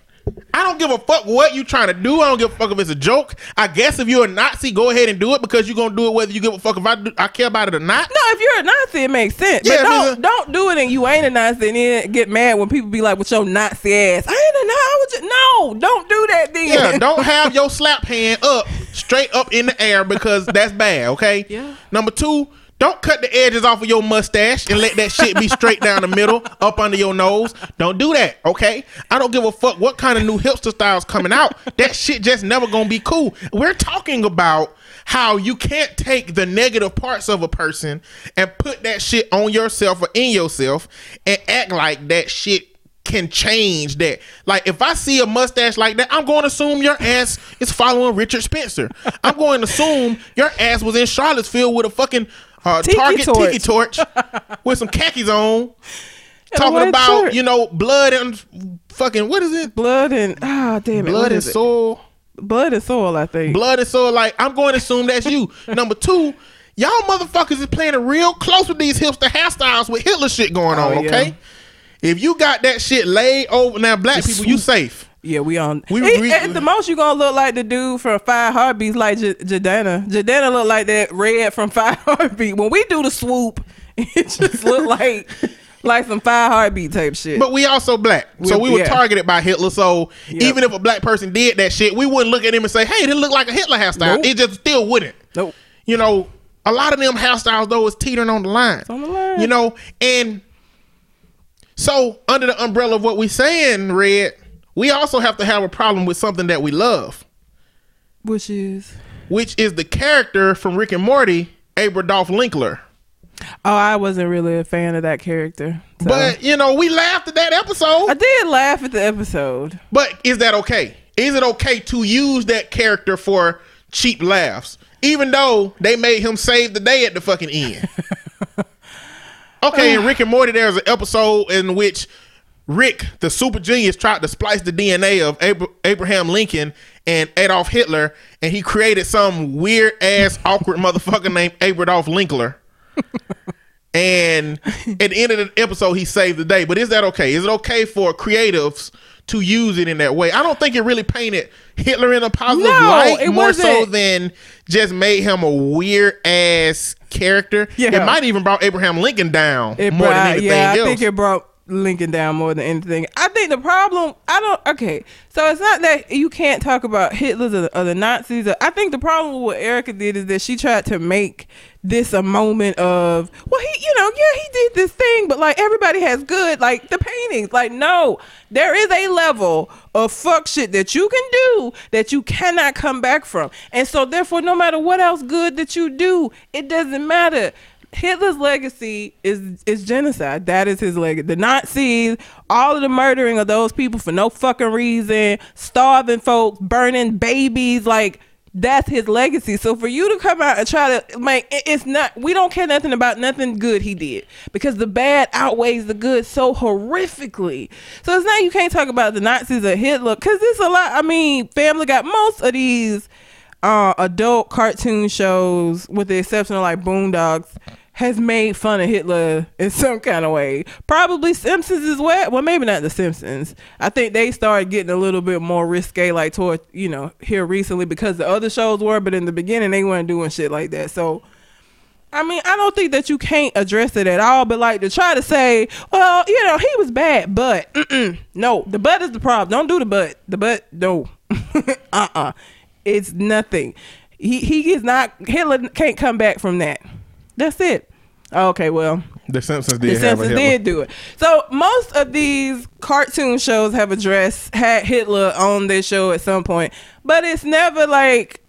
I don't give a fuck what you trying to do. I don't give a fuck if it's a joke. I guess if you're a Nazi, go ahead and do it because you're gonna do it whether you give a fuck if I do, I care about it or not. No, if you're a Nazi, it makes sense. Yeah, but don't it's a- don't do it and you ain't a Nazi and then get mad when people be like, "With your Nazi ass, I ain't a Nazi." I was just, no, don't do that. Then Yeah, <laughs> don't have your slap hand up straight up in the air because that's bad. Okay. Yeah. Number two, don't cut the edges off of your mustache and let that shit be <laughs> straight down the middle, up under your nose. Don't do that. Okay. I don't give a fuck what kind of new hipster styles coming out. That shit just never gonna be cool. We're talking about how you can't take the negative parts of a person and put that shit on yourself or in yourself and act like that shit can change that. Like if I see a mustache like that, I'm going to assume your ass is following Richard Spencer. I'm going to assume your ass was in Charlottesville with a fucking uh, Tiki Target torch. tiki torch <laughs> with some khakis on, talking about shirt. you know blood and fucking what is it? blood and ah damn it, Blood and soul. blood and soil. I think. blood and soil. Like I'm going to assume that's you. <laughs> Number two, y'all motherfuckers is playing it real close with these hipster hairstyles with Hitler shit going Oh, on. yeah. Okay, if you got that shit laid over now, black people, you safe. Yeah, we on. We- He- we- at the most, you gonna look like the dude from Five Heartbeats, like J- Jadana. Jadana look like that red from Five Heartbeat. When we do the swoop, <laughs> it just look like like some Five Heartbeat type shit. But we also black, so We- we were yeah. targeted by Hitler. So Yep. even if a black person did that shit, we wouldn't look at him and say, "Hey, this look like a Hitler hairstyle." Nope. It just still wouldn't. nope. You know, a lot of them hairstyles though is teetering on the line. on the line. You know, and so under the umbrella of what we saying, Red, we also have to have a problem with something that we love, Which is which is the character from Rick and Morty, Abradolf Lincler. oh, I wasn't really a fan of that character. so. But you know, we laughed at that episode. I did laugh at the episode. But is that okay? Is it okay to use that character for cheap laughs, even though they made him save the day at the fucking end? <laughs> okay, in Rick and Morty, there's an episode in which Rick, the super genius, tried to splice the DNA of Abra- Abraham Lincoln and Adolf Hitler, and he created some weird ass <laughs> awkward motherfucker named Abradolf Lincler. <laughs> And at the end of the episode, he saved the day. But is that okay? Is it okay for creatives to use it in that way? I don't think it really painted Hitler in a positive No, light, more so wasn't. than just made him a weird ass character. Yeah. It might even brought Abraham Lincoln down It more brought, than anything yeah, else. I think it brought Lincoln down more than anything. I think the problem, I don't, okay, so it's not that you can't talk about Hitler's or the, or the Nazis. I think the problem with what Erykah did is that she tried to make this a moment of, well, he, you know, yeah, he did this thing, but like everybody has good, like the paintings. Like, no, there is a level of fuck shit that you can do that you cannot come back from. And so, therefore, no matter what else good that you do, it doesn't matter. Hitler's legacy is is genocide. That is his legacy. The Nazis, all of the murdering of those people for no fucking reason, starving folks, burning babies, like that's his legacy. So for you to come out and try to make it's not we don't care nothing about nothing good he did because the bad outweighs the good so horrifically. So it's not you can't talk about the Nazis or Hitler because it's a lot. I mean, Family got most of these uh, adult cartoon shows, with the exception of like Boondocks, has made fun of Hitler in some kind of way. Probably Simpsons as well. Well, maybe not the Simpsons. I think they started getting a little bit more risque, like toward you know here recently because the other shows were, but in the beginning they weren't doing shit like that. So. I mean, I don't think that you can't address it at all, but like to try to say, well, you know, he was bad, but no, the butt is the problem. Don't do the butt. The butt, no, <laughs> uh, uh it's nothing. He he is not Hitler can't come back from that. That's it. Okay, well, the Simpsons the did have a Simpsons Hitler. did do it. So most of these cartoon shows have addressed had Hitler on their show at some point, but it's never like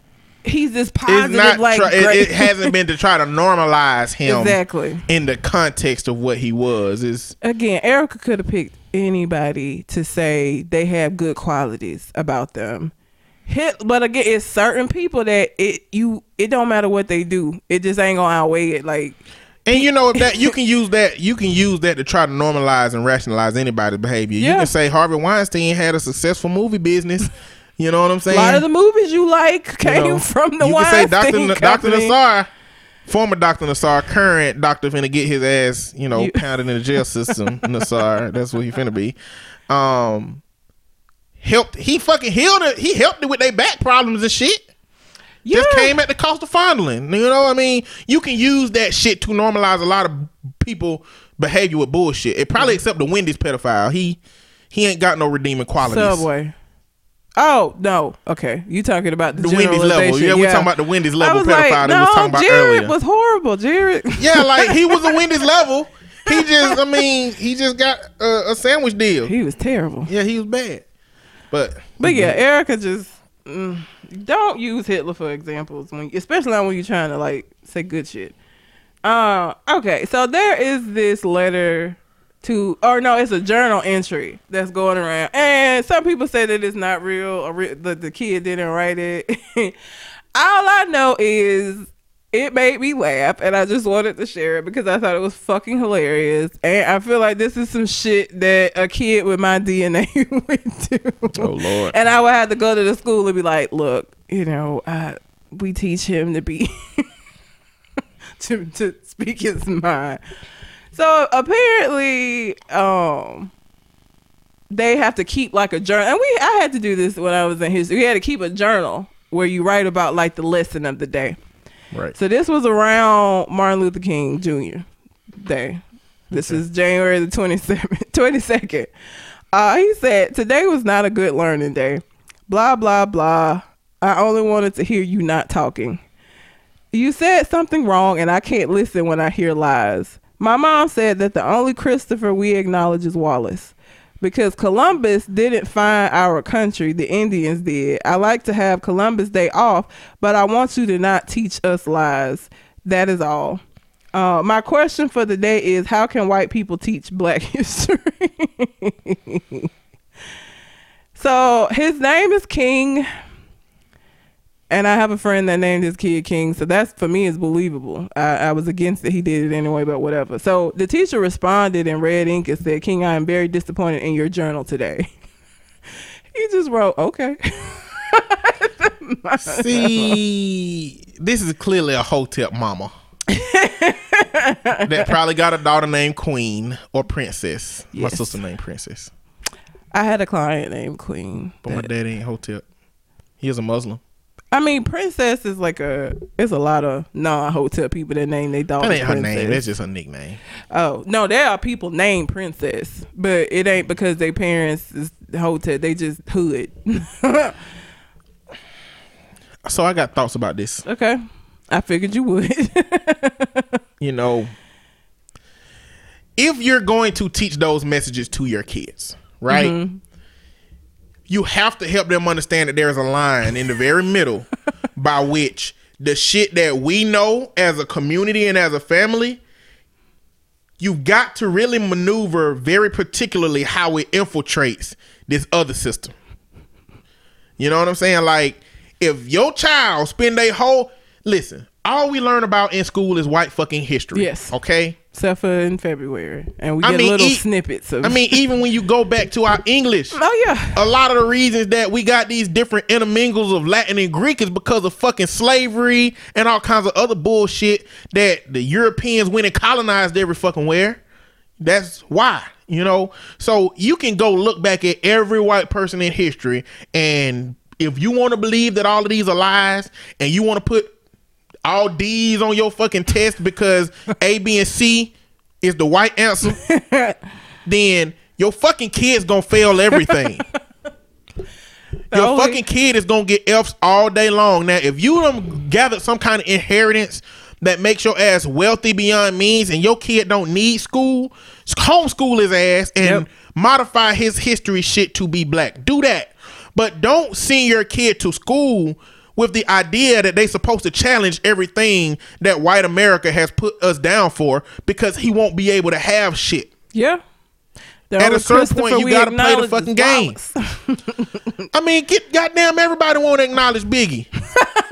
he's this It's positive, not. like try- it, great- it hasn't been to try to normalize <laughs> him exactly. in the context of what he was. Is again, Erykah could have picked anybody to say they have good qualities about them. Hit, but again, it's certain people that it you it don't matter what they do, it just ain't gonna outweigh it. Like And you know that you <laughs> can use that you can use that to try to normalize and rationalize anybody's behavior. You can say Harvey Weinstein had a successful movie business. <laughs> You know what I'm saying? a lot of the movies you like came You know, from the you can say Dr. Weinstein Dr. Nassar, former Dr. Nassar, current doctor finna get his ass, you know, You- pounded in the jail system. <laughs> Nassar, that's what he finna be. Um, helped he fucking healed it. He helped it with their back problems and shit. Yeah. Just came at the cost of fondling. You know, what I mean, you can use that shit to normalize a lot of people behavior with bullshit. It probably except the Wendy's pedophile. He he ain't got no redeeming qualities. Subway. Oh no! Okay, you talking about the, The Wendy's level. generalization. Yeah, we're talking about the Wendy's level pedophile like, no, we was talking about Jared earlier. was horrible. Jared. Yeah, like he was a <laughs> Wendy's level. He just, I mean, he just got a, a sandwich deal. he was terrible. Yeah, he was bad. But But yeah, Erykah just mm, don't use Hitler for examples when, especially when you're trying to like say good shit. Uh, okay, so there is this letter to, or no, it's a journal entry that's going around, and some people say that it's not real, or re- that the kid didn't write it. <laughs> All I know is it made me laugh, and I just wanted to share it because I thought it was fucking hilarious. And I feel like this is some shit that a kid with my DNA would do. Oh, Lord. And I would have to go to the school and be like, "Look, you know, uh, we teach him to be <laughs> to to speak his mind." So apparently, um, they have to keep like a journal, and we I had to do this when I was in history. We had to keep a journal where you write about like the lesson of the day. Right. So this was around Martin Luther King Jr. Day. This is January the 27th, <laughs> 22nd. Uh, he said, Today was not a good learning day. Blah, blah, blah. I only wanted to hear you not talking. You said something wrong, and I can't listen when I hear lies. My mom said that the only Christopher we acknowledge is Wallace. Because Columbus didn't find our country, the Indians did. I like to have Columbus Day off, but I want you to not teach us lies. That is all. Uh, my question for the day is how can white people teach black <laughs> history? so his name is King. And I have a friend that named his kid King, so that's for me is believable. I, I was against it; he did it anyway, but whatever. So the teacher responded in red ink and said, "King, I am very disappointed in your journal today." <laughs> he just wrote, "Okay." <laughs> See, this is clearly a hotep mama. that probably got a daughter named Queen or Princess. My sister named Princess. I had a client named Queen. But my dad ain't hotep. He is a Muslim. I mean, princess is like a. It's a lot of non-hotep people that name their daughter. That ain't her name. That's just her nickname. Oh no, there are people named princess, but it ain't because their parents is hotep. They just hood. <laughs> So I got thoughts about this. okay, I figured you would. <laughs> You know, if you're going to teach those messages to your kids, right? Mm-hmm. You have to help them understand that there's a line in the very middle <laughs> by which the shit that we know as a community and as a family, you've got to really maneuver very particularly how it infiltrates this other system. You know what I'm saying? Like, if your child spend a whole listen, all we learn about in school is white fucking history. Yes. Okay. Except for in February, and we I get mean, little e- snippets of. I mean, even when you go back to our English, oh yeah, a lot of the reasons that we got these different intermingles of Latin and Greek is because of fucking slavery and all kinds of other bullshit that the Europeans went and colonized every fucking where. That's why, you know. So you can go look back at every white person in history, and if you want to believe that all of these are lies, and you want to put all D's on your fucking test because A, B, and C is the white answer, <laughs> then your fucking kid's gonna fail everything. <laughs> Your only- fucking kid is gonna get F's all day long. Now, if you don't gather some kind of inheritance that makes your ass wealthy beyond means, and your kid don't need school, homeschool his ass and Yep. modify his history shit to be black. Do that, but don't send your kid to school with the idea that they supposed to challenge everything that white America has put us down for because he won't be able to have shit. yeah. The At a certain point, you gotta play the fucking game. I mean, get goddamn everybody want to acknowledge Biggie.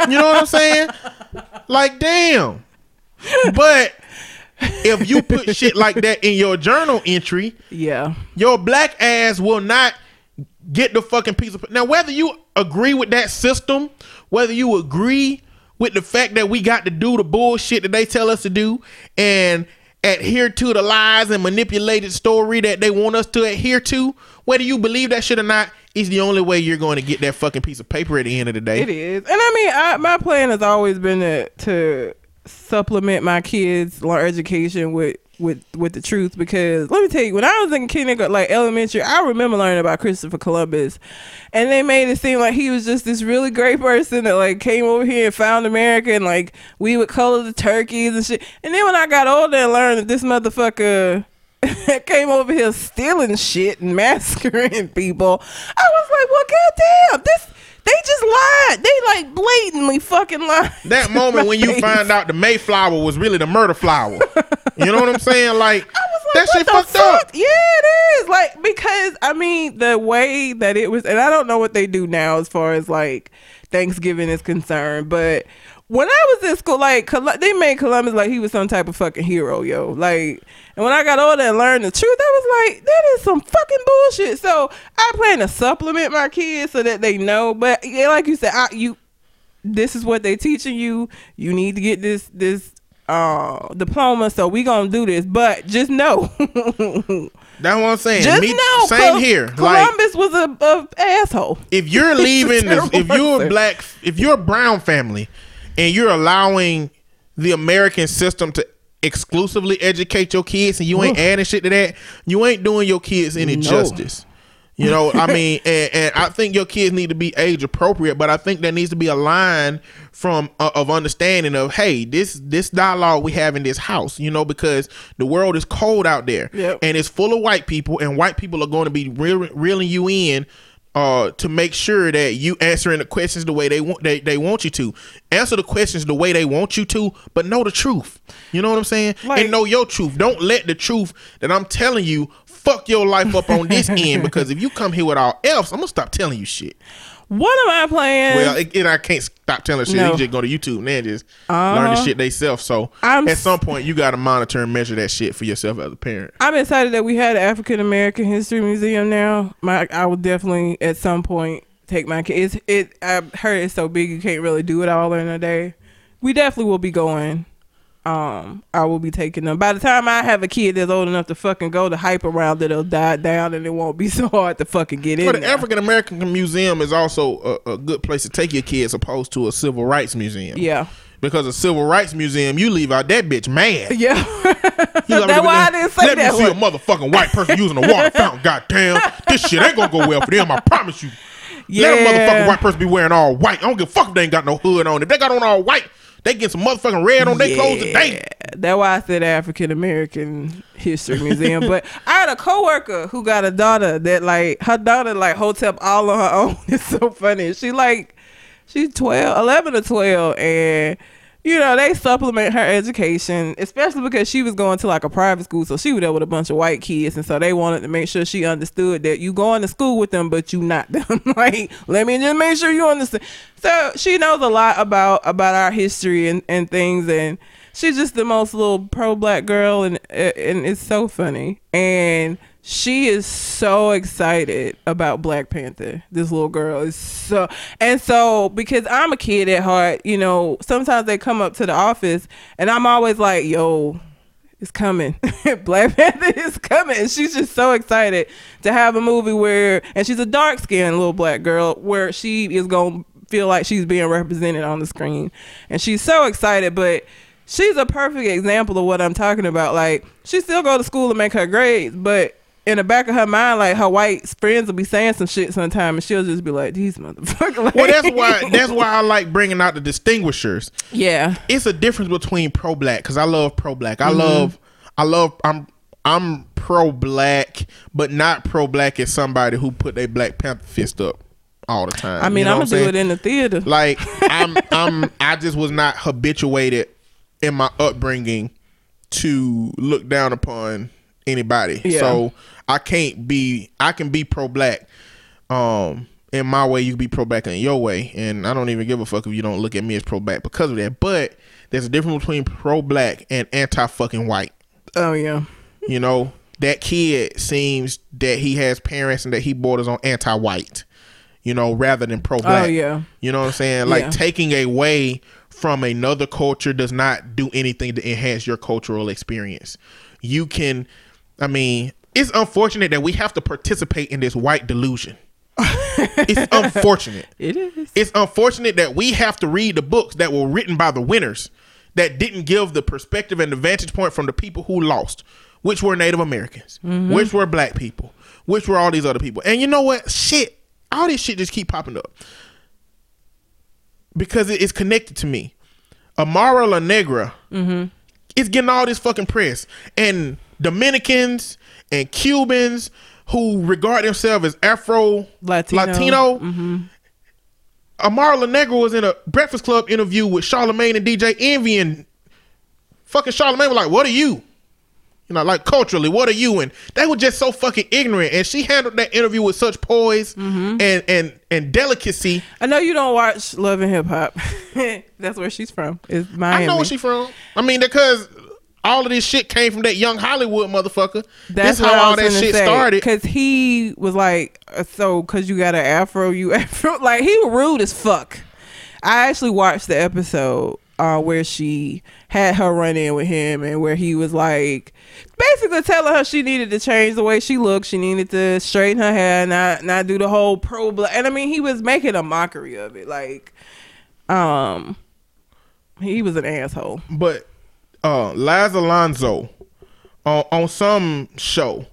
You know what I'm saying? Like, damn. But if you put shit like that in your journal entry, yeah, your black ass will not get the fucking piece of now. Whether you agree with that system, whether you agree with the fact that we got to do the bullshit that they tell us to do, and adhere to the lies and manipulated story that they want us to adhere to, whether you believe that shit or not, is the only way you're going to get that fucking piece of paper at the end of the day. it is. And I mean, I, my plan has always been to, to supplement my kids' education with with with the truth because let me tell you when I was in kindergarten like elementary I remember learning about Christopher Columbus and they made it seem like he was just this really great person that like came over here and found America and like we would color the turkeys and shit and then when I got older and learned that this motherfucker <laughs> came over here stealing shit and <laughs> massacring people I was like well goddamn this they just lied they like blatantly fucking lied That moment when you <laughs> Face. find out the Mayflower was really the murder flower. You know what I'm saying? Like, like, that shit fucked fuck? up. Yeah, it is. Like because I mean the way that it was, and I don't know what they do now as far as like Thanksgiving is concerned, but when I was in school, like Col- they made Columbus like he was some type of fucking hero, yo. Like, and when I got older and learned the truth, I was like, that is some fucking bullshit. So I plan to supplement my kids so that they know. But yeah, like you said, I, you, this is what they teaching you. You need to get this this uh diploma. So we gonna do this. But just know, <laughs> That's what I'm saying. just Me- know, same Col- here. Like Columbus was a, a asshole. if you're <laughs> leaving, if you're a black, if you're a brown family, and you're allowing the American system to exclusively educate your kids, and you ain't adding shit to that, you ain't doing your kids any No. justice. You know, I <laughs> mean, and, and I think your kids need to be age appropriate, but I think there needs to be a line from uh, of understanding of, hey, this this dialogue we have in this house, you know, because the world is cold out there, Yep. and it's full of white people, and white people are going to be reel, reeling you in uh, to make sure that you answering the questions the way they want they, they want you to answer the questions the way they want you to, but know the truth. You know what I'm saying? Like- and know your truth. Don't let the truth that I'm telling you fuck your life up on this <laughs> end because if you come here with all else, I'm gonna stop telling you shit. What am I playing? Well, it, and I can't stop telling shit. No. You just go to YouTube and then just uh-huh. learn the shit they self. So I'm at some point, you got to monitor and measure that shit for yourself as a parent. I'm excited that we had an African American History Museum now. My, I will definitely at some point take my kids. It, I heard it's so big you can't really do it all in a day. We definitely will be going. Um, I will be taking them. By the time I have a kid that's old enough to fucking go, the hype around it'll die down, and it won't be <laughs> so hard to fucking get in. But the. African American Museum is also a, a good place to take your kids, opposed to a civil rights museum. yeah, Because a civil rights museum, you leave out that bitch mad. <laughs> yeah. That's why I didn't say Let that me see one. a motherfucking white person using a water <laughs> fountain. Goddamn, this shit ain't gonna go well for them. I promise you. yeah. Let a motherfucking white person be wearing all white. I don't give a fuck if they ain't got no hood on. If they got on all white, they get some motherfucking red on their clothes today. That's why I said African American History Museum. but I had a coworker who got a daughter that like her daughter like holds up all on her own. <laughs> It's so funny. She like she's 12, 11 or 12 and you know, they supplement her education, especially because she was going to like a private school, so she was there with a bunch of white kids, and so they wanted to make sure she understood that you going to school with them, but you not them. <laughs> like, let me just make sure you understand. So she knows a lot about about our history and and things, and she's just the most little pro black girl, and and it's so funny, and she is so excited about Black Panther. This little girl is so, and so because I'm a kid at heart, you know, sometimes they come up to the office, and I'm always like, "Yo, it's coming. <laughs> Black Panther <laughs> is coming." And she's just so excited to have a movie where, and she's a dark skinned little black girl where she is gonna feel like she's being represented on the screen, and she's so excited, but. She's a perfect example of what I'm talking about. Like, she still go to school and make her grades, but in the back of her mind, like her white friends will be saying some shit sometime, and she'll just be like, "These motherfuckers." Like, <laughs> Well, that's why that's why I like bringing out the distinguishers. yeah, It's a difference between pro black because I love pro black. Mm-hmm. I love I love I'm I'm pro black, but not pro black as somebody who put their Black Panther fist up all the time. I mean, You know I'm gonna do it in the theater. Like I'm <laughs> I'm I just was not habituated in my upbringing to look down upon anybody. Yeah. So I can't be I can be pro black. Um in my way you can be pro black in your way. And I don't even give a fuck if you don't look at me as pro black because of that. But there's a difference between pro black and anti fucking white. oh yeah, You know, that kid seems that he has parents and that he borders on anti white, you know, rather than pro black. Oh, yeah. You know what I'm saying? Like Yeah. taking away from another culture does not do anything to enhance your cultural experience. You can, I mean, it's unfortunate that we have to participate in this white delusion. <laughs> it's unfortunate. it is. It's unfortunate that we have to read the books that were written by the winners that didn't give the perspective and the vantage point from the people who lost, which were Native Americans, mm-hmm. which were black people, which were all these other people. And you know what? Shit, all this shit just keep popping up because it is connected to me. Amara La Negra mm-hmm. is getting all this fucking press, and Dominicans and Cubans who regard themselves as Afro Latino. Latino Amara La Negra was in a Breakfast Club interview with Charlemagne and DJ Envy, and fucking Charlemagne was like, "What are you?" You know, like culturally, what are you? And they were just so fucking ignorant. And she handled that interview with such poise Mm-hmm. and and and delicacy. I know you don't watch Love and Hip Hop. <laughs> That's where she's from. Is Miami. I know where she's from. I mean, because all of this shit came from that young Hollywood motherfucker. That's how all that shit started. Because he was like, uh, so because you got an afro, you <laughs> afro. Like he was rude as fuck. I actually watched the episode uh, where she had her run in with him and where he was like, basically telling her she needed to change the way she looked. She needed to straighten her hair, not not do the whole pro black. And I mean, he was making a mockery of it. Like, um, he was an asshole. But uh Laz Alonso on on some show.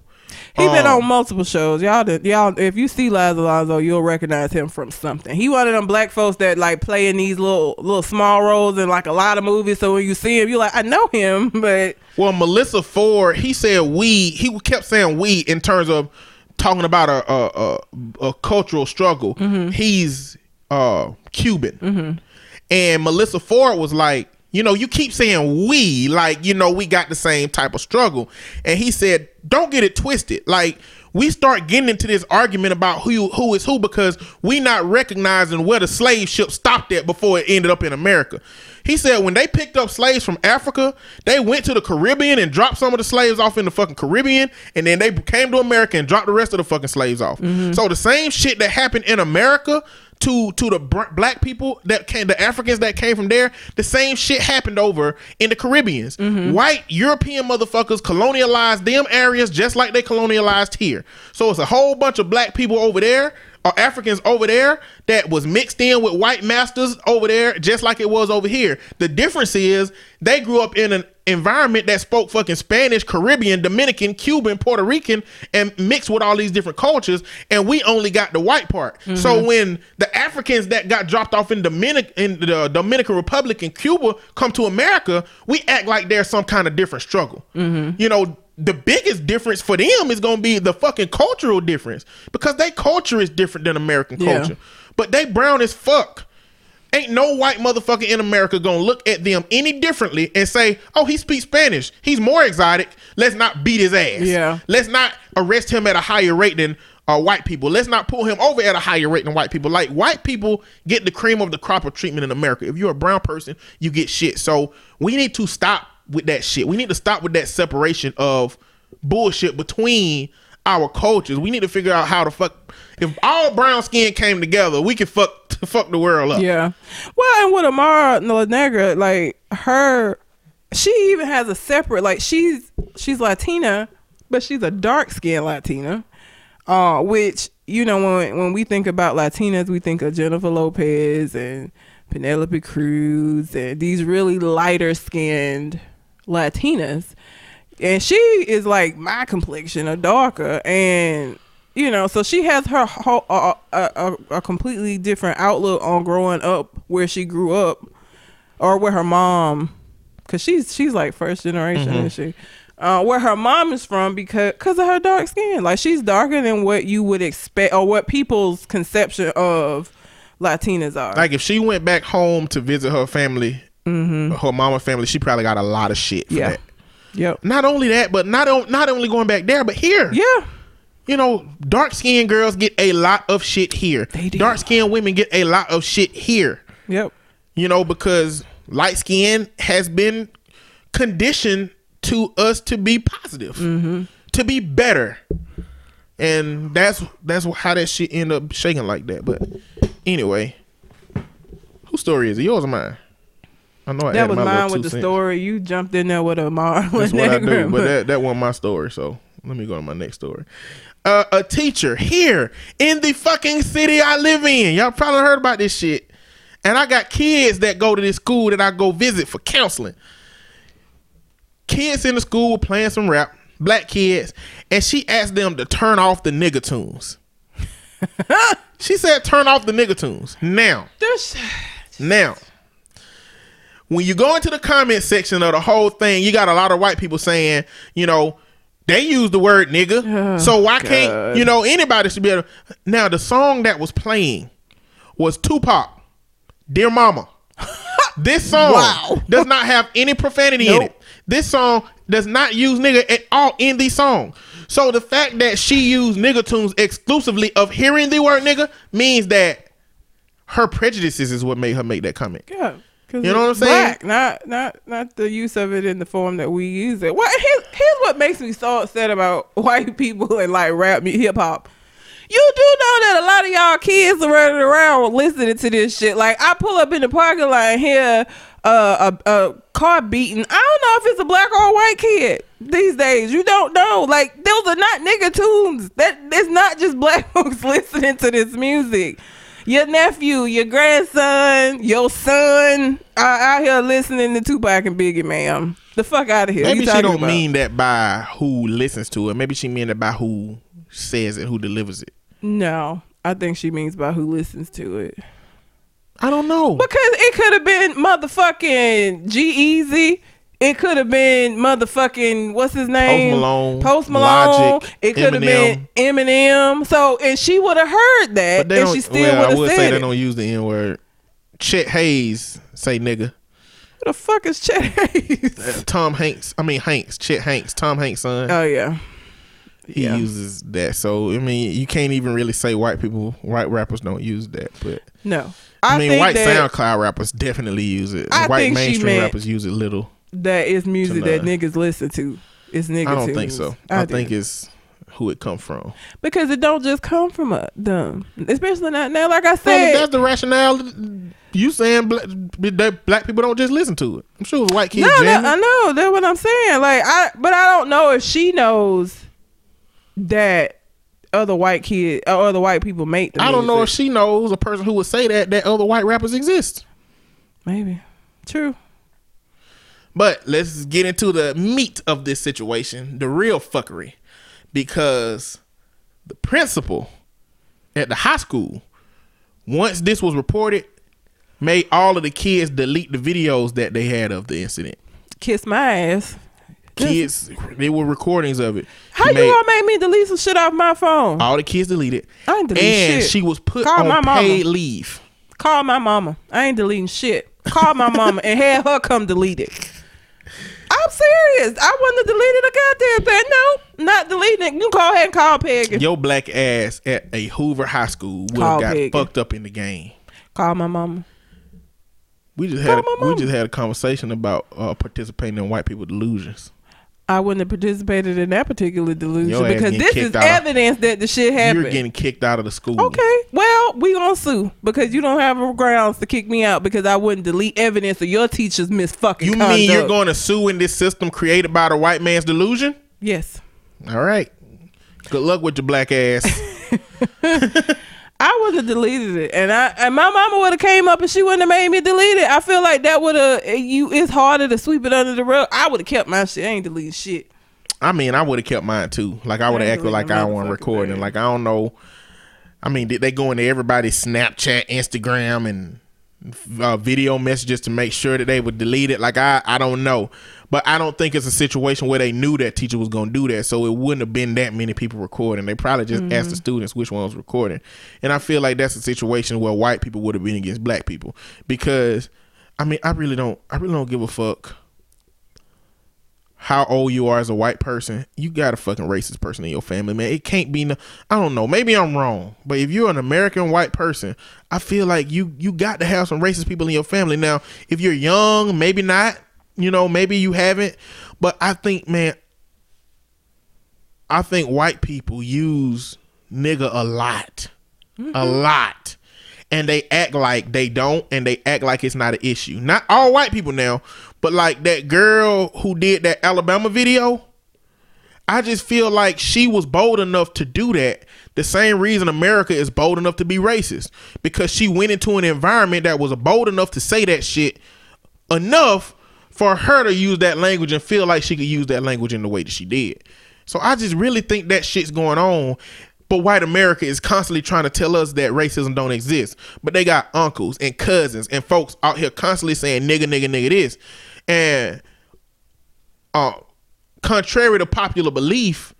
He been um, on multiple shows. Y'all, did, y'all. If you see Laz Alonso, you'll recognize him from something. He one of them black folks that like play in these little little small roles in like a lot of movies. So when you see him, you're like, I know him, <laughs> but Well, Melissa Ford, he said we. He kept saying we in terms of talking about a a, a, a cultural struggle. He's uh Cuban, and Melissa Ford was like, you know, you keep saying we, like you know, we got the same type of struggle, and he said, don't get it twisted, like. We start getting into this argument about who who is who because we not recognizing where the slave ship stopped at before it ended up in America. He said when they picked up slaves from Africa, they went to the Caribbean and dropped some of the slaves off in the fucking Caribbean, and then they came to America and dropped the rest of the fucking slaves off. Mm-hmm. So the same shit that happened in America to to the black people that came, the Africans that came from there, the same shit happened over in the Caribbeans. Mm-hmm. White European motherfuckers colonialized them areas just like they colonialized here. So it's a whole bunch of black people over there or Africans over there that was mixed in with white masters over there, just like it was over here. The difference is they grew up in an environment that spoke fucking Spanish, Caribbean, Dominican, Cuban, Puerto Rican, and mixed with all these different cultures, and we only got the white part. So mm-hmm. when the Africans that got dropped off in Dominic in the Dominican Republic and Cuba come to America, we act like there's some kind of different struggle. Mm-hmm. You know, the biggest difference for them is going to be the fucking cultural difference because their culture is different than American Yeah. culture. But they brown as fuck. Ain't no white motherfucker in America gonna look at them any differently and say, "Oh, he speaks Spanish. He's more exotic. Let's not beat his ass. Yeah. Let's not arrest him at a higher rate than uh, white people. Let's not pull him over at a higher rate than white people. Like white people get the cream of the crop of treatment in America. If you're a brown person, you get shit. So we need to stop with that shit. We need to stop with that separation of bullshit between our cultures. We need to figure out how to fuck. If all brown skin came together, we could fuck <laughs> fuck the world up. yeah. Well, and with Amara Negra, like her, she even has a separate like she's she's Latina, but she's a dark skinned Latina. Uh, which you know when when we think about Latinas, we think of Jennifer Lopez and Penelope Cruz and these really lighter skinned Latinas, and she is like my complexion, or darker, and you know, so she has her whole a, a, a, a completely different outlook on growing up where she grew up, or where her mom, cause she's she's like first generation, Mm-hmm. isn't she? Uh, where her mom is from because cause of her dark skin, like she's darker than what you would expect or what people's conception of Latinas are. Like if she went back home to visit her family, her mama family, she probably got a lot of shit for Mm-hmm. yeah, that. yep, Not only that, but not on, not only going back there, but here. yeah, You know, dark skinned girls get a lot of shit here. They do. Dark skinned women get a lot of shit here. yep. You know, because light skin has been conditioned to us to be positive, Mm-hmm. to be better. And that's that's how that shit end up shaking like that. But anyway, whose story is it? Yours or mine? I know I That was mine with the cents. story. You jumped in there with a Mar. That's <laughs> what I do. But that, that wasn't my story. So let me go to my next story. Uh, a teacher here in the fucking city I live in. Y'all probably heard about this shit. And I got kids that go to this school that I go visit for counseling. Kids in the school were playing some rap, black kids, and she asked them to turn off the nigga tunes. <laughs> she said, turn off the nigga tunes. Now, There's, now, when you go into the comment section of the whole thing, you got a lot of white people saying, you know, they use the word nigga. Oh, so why can't, you know, anybody should be able to. Now, the song that was playing was Tupac, Dear Mama. <laughs> this song Wow. does not have any profanity in it. This song, does not use nigga at all in the song. So the fact that she used nigga tunes exclusively of hearing the word nigga means that her prejudices is what made her make that comment. Yeah. You know what I'm saying? Black, not not not the use of it in the form that we use it. What here's, here's what makes me so upset about <laughs> white people and like rap hip hop. You do know that a lot of y'all kids are running around listening to this shit. Like I pull up in the parking lot and hear uh, a a car beating. I don't know if it's a black or a white kid these days. You don't know. Like those are not nigga tunes. That it's not just <laughs> black folks listening to this music. Your nephew, your grandson, your son are out here listening to Tupac and Biggie, ma'am. The fuck out of here. Maybe she don't about? mean that by who listens to it. Maybe she mean it by who says it, who delivers it. No, I think she means by who listens to it. I don't know. Because it could have been motherfucking G-Eazy. It could have been motherfucking what's his name? Malone, Post Malone. Logic, it could have been Eminem. So and she would have heard that, But they and she still well, I would would have say said they it. don't use the N word. Chet Haze say nigga. Who the fuck is Chet Haze? Uh, Tom Hanks. I mean Hanks. Chet Hanks. Tom Hanks' son. oh yeah, he yeah. uses that. So I mean, you can't even really say white people, white rappers don't use that. But no. I, I, mean, think white that, SoundCloud rappers definitely use it. I white mainstream meant- rappers use it little. That is music that niggas listen to. It's niggas. I don't think so. I, do. think it's who it come from. because it don't just come from a them, especially not now. Like I Well, said, that's the rationale. You saying black, that black people don't just listen to it? I'm sure it was white kids. no. I know that's what I'm saying. Like I, but I don't know if she knows that other white kid or other white people make. The I don't know if she knows a person who would say that that other white rappers exist. maybe true. But let's get into the meat of this situation, the real fuckery, because the principal at the high school, once this was reported, made all of the kids delete the videos that they had of the incident. Kiss my ass. Kids, they were recordings of it. How you made gonna make me delete some shit off my phone? all the kids deleted, I ain't delete and shit. she was put Call my on mama. paid leave. Call my mama. I ain't deleting shit. Call my mama and have her come delete it. I'm serious. I wouldn't have deleted a goddamn thing. No, not deleting it. You go ahead and call Peggy. Your black ass at a Hoover High School would have got Peggy. fucked up in the game. Call my mama. We just had Call a, my we mama. just had a conversation about uh, participating in white people delusions. I wouldn't have participated in that particular delusion Your ass because getting this kicked is out of- evidence that the shit happened. You're getting kicked out of the school. okay, well, we gonna sue because you don't have grounds to kick me out because I wouldn't delete evidence of your teacher's miss fucking You mean you're going to sue in this system created by the white man's delusion? Yes. All right. Good luck with your black ass. <laughs> I would have deleted it, and I and my mama would have came up and she wouldn't have made me delete it. I feel like that would have eh, you. It's harder to sweep it under the rug. I would have kept my shit. I ain't deleting shit. I mean, I would have kept mine too. Like I would have acted like I wasn't recording. Like I don't know. I mean, did they go into everybody's Snapchat, Instagram, and uh, video messages to make sure that they would delete it? Like I, I don't know. But I don't think it's a situation where they knew that teacher was going to do that, so it wouldn't have been that many people recording. They probably just asked the students which one was recording, and I feel like that's a situation where white people would have been against black people because, I mean, I really don't, I really don't give a fuck how old you are as a white person, you got a fucking racist person in your family, man. It can't be no I don't know, maybe I'm wrong. But if you're an American white person, I feel like you you got to have some racist people in your family. Now, if you're young, maybe not, you know, maybe you haven't. But I think, man, I think white people use nigga a lot. A mm-hmm. lot. And they act like they don't and they act like it's not an issue. Not all white people now, but like that girl who did that Alabama video, I just feel like she was bold enough to do that. The same reason America is bold enough to be racist because she went into an environment that was bold enough to say that shit enough for her to use that language and feel like she could use that language in the way that she did. So I just really think that shit's going on. But white America is constantly trying to tell us that racism don't exist. But they got uncles and cousins and folks out here constantly saying nigga, nigga, nigga this. And uh, contrary to popular belief,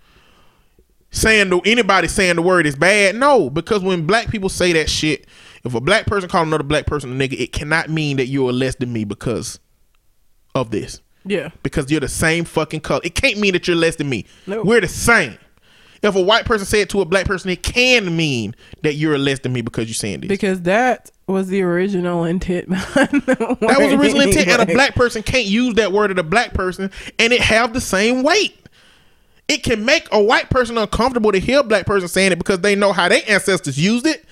saying to anybody saying the word is bad. No, because when black people say that shit, if a black person call another black person a nigga, it cannot mean that you are less than me because of this. Yeah. because you're the same fucking color. It can't mean that you're less than me. Nope. We're the same. If a white person said to a black person, it can mean that you're less than me because you're saying this. Because that was the original intent <laughs> that was original intent, and a <laughs> black person can't use that word at a black person and it have the same weight. It can make a white person uncomfortable to hear a black person saying it because they know how their ancestors used it.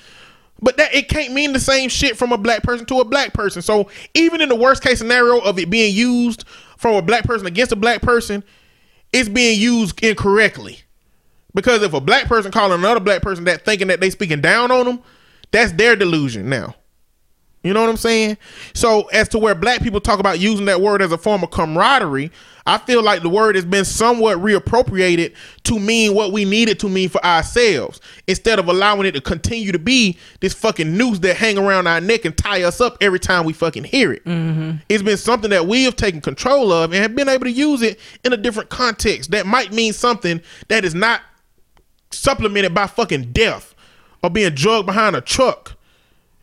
But that it can't mean the same shit from a black person to a black person. So even in the worst case scenario of it being used from a black person against a black person, it's being used incorrectly. Because if a black person calling another black person that thinking that they speaking down on them, that's their delusion now. You know what I'm saying? So as to where black people talk about using that word as a form of camaraderie, I feel like the word has been somewhat reappropriated to mean what we need it to mean for ourselves, instead of allowing it to continue to be this fucking noose that hang around our neck and tie us up every time we fucking hear it. Mm-hmm. It's been something that we have taken control of and have been able to use it in a different context that might mean something that is not supplemented by fucking death or being drugged behind a truck.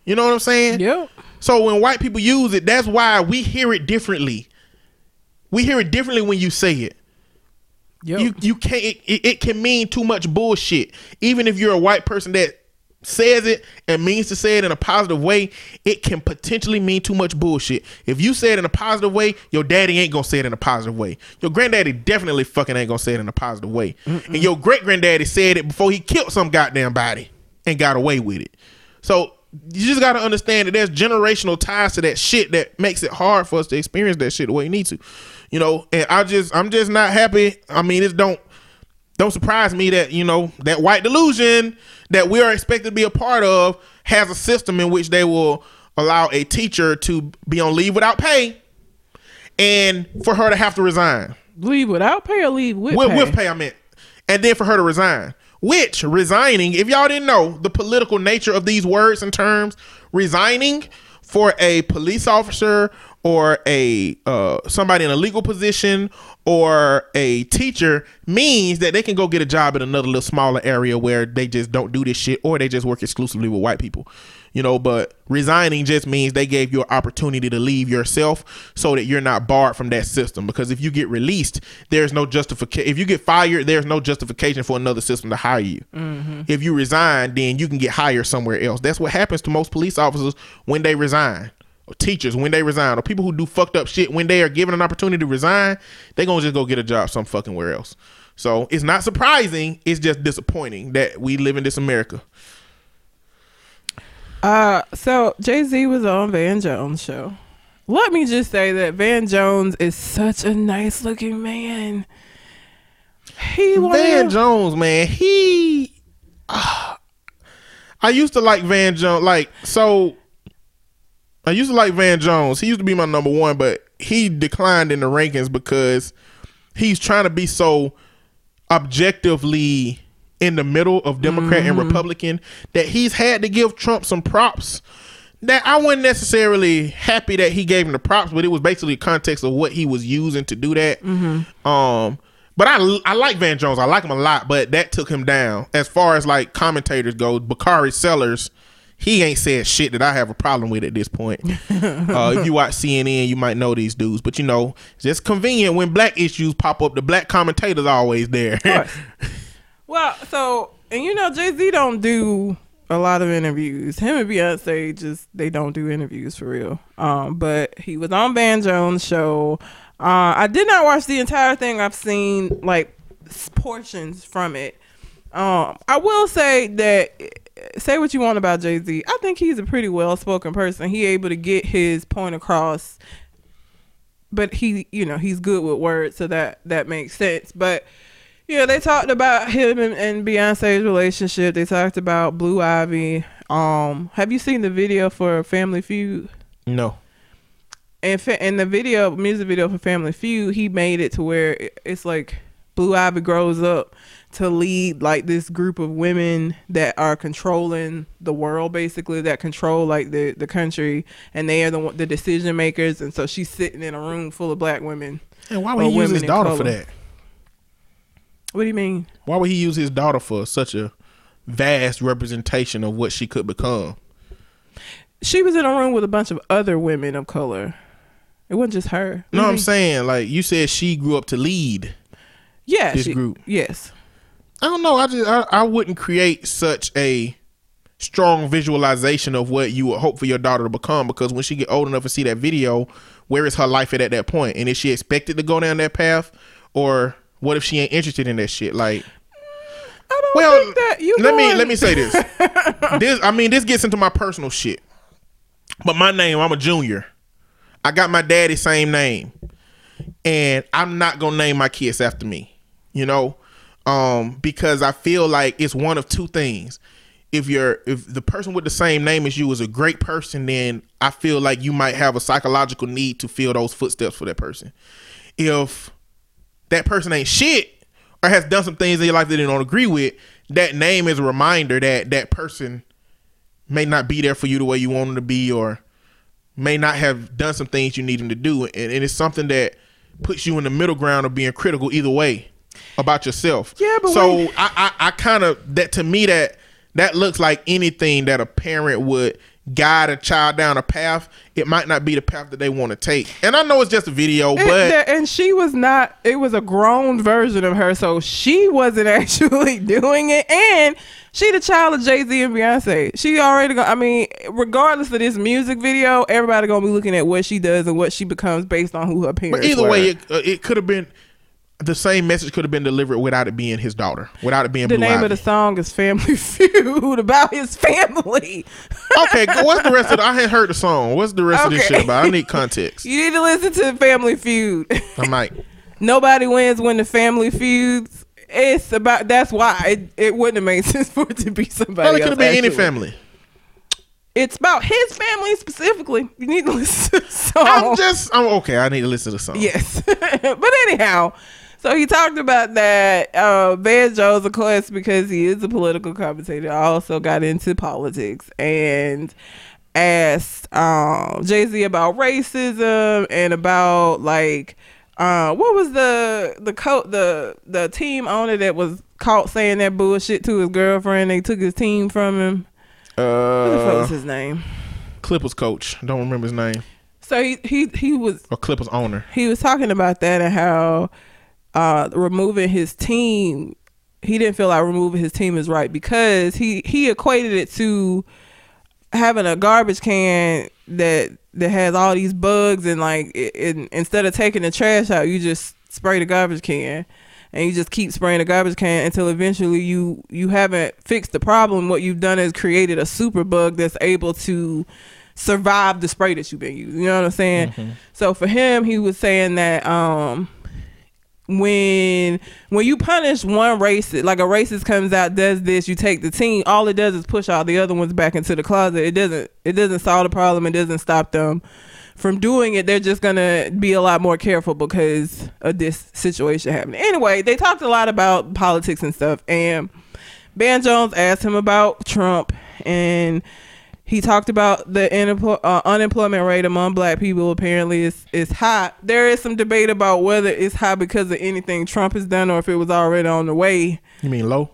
You know what I'm saying? Yep. So when white people use it, that's why we hear it differently. We hear it differently when you say it. Yep. You you can't. It, it can mean too much bullshit. Even if you're a white person that says it and means to say it in a positive way, it can potentially mean too much bullshit. If you say it in a positive way, your daddy ain't gonna say it in a positive way. Your granddaddy definitely fucking ain't gonna say it in a positive way. And your great granddaddy said it before he killed some goddamn body and got away with it. So you just gotta understand that there's generational ties to that shit that makes it hard for us to experience that shit the way we need to. You know, and I just I'm just not happy. I mean, it don't don't surprise me that you know that white delusion that we are expected to be a part of has a system in which they will allow a teacher to be on leave without pay and for her to have to resign. Leave without pay or leave with, with, pay? with pay I meant. And then for her to resign. Which resigning if y'all didn't know the political nature of these words and terms resigning for a police officer or a uh, somebody in a legal position or a teacher means that they can go get a job in another little smaller area where they just don't do this shit or they just work exclusively with white people you know but resigning just means they gave you an opportunity to leave yourself so that you're not barred from that system. Because if you get released there's no justification if you get fired there's no justification for another system to hire you. If you resign then you can get hired somewhere else. That's what happens to most police officers when they resign or teachers when they resign or people who do fucked up shit when they are given an opportunity to resign they gonna just go get a job some fucking where else so it's not surprising it's just disappointing that we live in this america Uh, so Jay Z was on Van Jones' show. Let me just say that Van Jones is such a nice looking man. He of Van Jones, man, he. ah, I used to like Van Jones. Like so, I used to like Van Jones. He used to be my number one, but he declined in the rankings because he's trying to be so objectively in the middle of Democrat and Republican that he's had to give Trump some props. That I wasn't necessarily happy that he gave him the props, but it was basically the context of what he was using to do that. Um, but I I like Van Jones. I like him a lot, but that took him down. As far as like commentators go, Bakari Sellers, he ain't said shit that I have a problem with at this point. <laughs> uh, if you watch CNN, you might know these dudes, but you know, it's just convenient when black issues pop up. The black commentators always there. <laughs> Well, so and you know Jay Z don't do a lot of interviews. Him and Beyonce just they don't do interviews for real. Um, but he was on Van Jones' show. Uh, I did not watch the entire thing. I've seen like portions from it. Um, I will say that say what you want about Jay Z. I think he's a pretty well spoken person. He able to get his point across but he you know he's good with words so that that makes sense but yeah they talked about him and, and beyonce's relationship they talked about blue ivy um have you seen the video for family feud no. and fa- in the video music video for family feud he made it to where it's like blue ivy grows up to lead like this group of women that are controlling the world basically that control like the the country and they are the the decision makers and so she's sitting in a room full of black women And why would he use his daughter for that? what do you mean Why would he use his daughter for such a vast representation of what she could become? she was in a room with a bunch of other women of color It wasn't just her. No, I'm saying like you said she grew up to lead. yeah, this she- group. Yes. I don't know. I just I, I wouldn't create such a strong visualization of what you would hope for your daughter to become because when she get old enough to see that video, where is her life at at that point? And is she expected to go down that path, or what if she ain't interested in that shit? Like, I don't well, think that you. let me let me say this. <laughs> this I mean, this gets into my personal shit. But my name, I'm a junior. I got my daddy's same name, and I'm not gonna name my kids after me. You know, um, because I feel like it's one of two things. If you're if the person with the same name as you is a great person, then I feel like you might have a psychological need to fill those footsteps for that person. If that person ain't shit or has done some things in your life that they don't agree with, that name is a reminder that that person may not be there for you the way you want them to be or may not have done some things you need them to do. And, and it's something that puts you in the middle ground of being critical either way about yourself. Yeah, but so I, I, I kind of that to me that that looks like anything that a parent would guide a child down a path. It might not be the path that they want to take. And I know it's just a video, It- but and she was not. It was a grown version of her, so she wasn't <laughs> actually doing it. And she the child of Jay Z and Beyonce. She already. Go, I mean, regardless of this music video, everybody gonna be looking at what she does and what she becomes based on who her parents. Are. But either were. way, it, uh, it could have been the same message could have been delivered without it being his daughter, without it being the Blue name Ivy. of the song is Family <laughs> Feud about his family. okay, what's the rest of the? I hadn't heard the song. What's the rest of this shit about? I need context. you need to listen to Family Feud. I might. <laughs> Nobody wins when the family feuds. It's about that's why it, it wouldn't have made <laughs> sense for it to be somebody. Well, it could have been any family. It's about his family specifically. You need to listen to the song. I'm just. I'm okay. I need to listen to the song. yes, but anyhow, so he talked about that. Uh, Van Jones, of course, because he is a political commentator, also got into politics and asked um, Jay Z about racism and about like uh, what was the the co- the the team owner that was caught saying that bullshit to his girlfriend? They took his team from him. Uh, What the fuck was his name? Clippers coach. Don't remember his name. So he he he was Or Clippers owner. he was talking about that and how uh removing his team he didn't feel like removing his team is right because he he equated it to having a garbage can that that has all these bugs and like it, it, instead of taking the trash out you just spray the garbage can and you just keep spraying the garbage can until eventually you you haven't fixed the problem. What you've done is created a super bug that's able to survive the spray that you've been using. You know what i'm saying? So for him he was saying that um when when you punish one racist like a racist comes out does this you take the team all it does is push all the other ones back into the closet. It doesn't it doesn't solve the problem. It doesn't stop them from doing it. They're just gonna be a lot more careful because of this situation happening. Anyway they talked a lot about politics and stuff and Van Jones asked him about trump and he talked about the uh, unemployment rate among black people apparently is is high. There is some debate about whether it's high because of anything Trump has done or if it was already on the way. You mean low?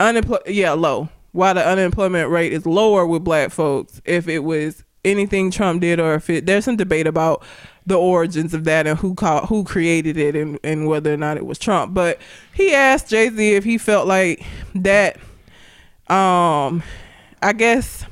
Unemployment, yeah, low. Why the unemployment rate is lower with black folks if it was anything Trump did or if it there's some debate about the origins of that and who called, who created it and, and whether or not it was Trump. But he asked Jay Z if he felt like that um I guess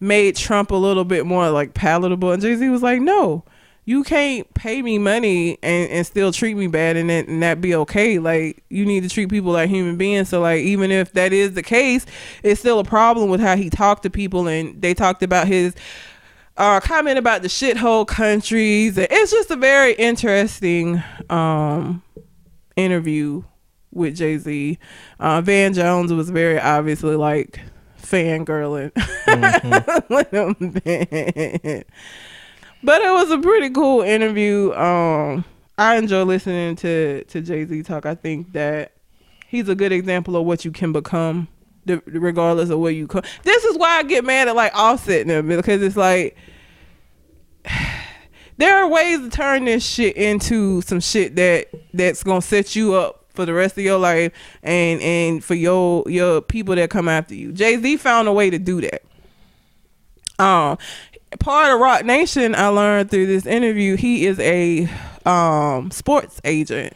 made Trump a little bit more like palatable. And Jay Z was like, no, you can't pay me money and, and still treat me bad and, that- and that be okay. Like, you need to treat people like human beings. So, like, even if that is the case, it's still a problem with how he talked to people. And they talked about his uh, comment about the shithole countries. It's just a very interesting um, interview with Jay Z. Uh, Van Jones was very obviously like fangirling. <laughs> him. but it was a pretty cool interview. Um, I enjoy listening to to Jay Z talk. I think that he's a good example of what you can become, regardless of where you come. This is why I get mad at like Offset them because it's like <sighs> there are ways to turn this shit into some shit that that's gonna set you up for the rest of your life and and for your your people that come after you. Jay Z found a way to do that. Um, part of Roc Nation, I learned through this interview, he is a um sports agent.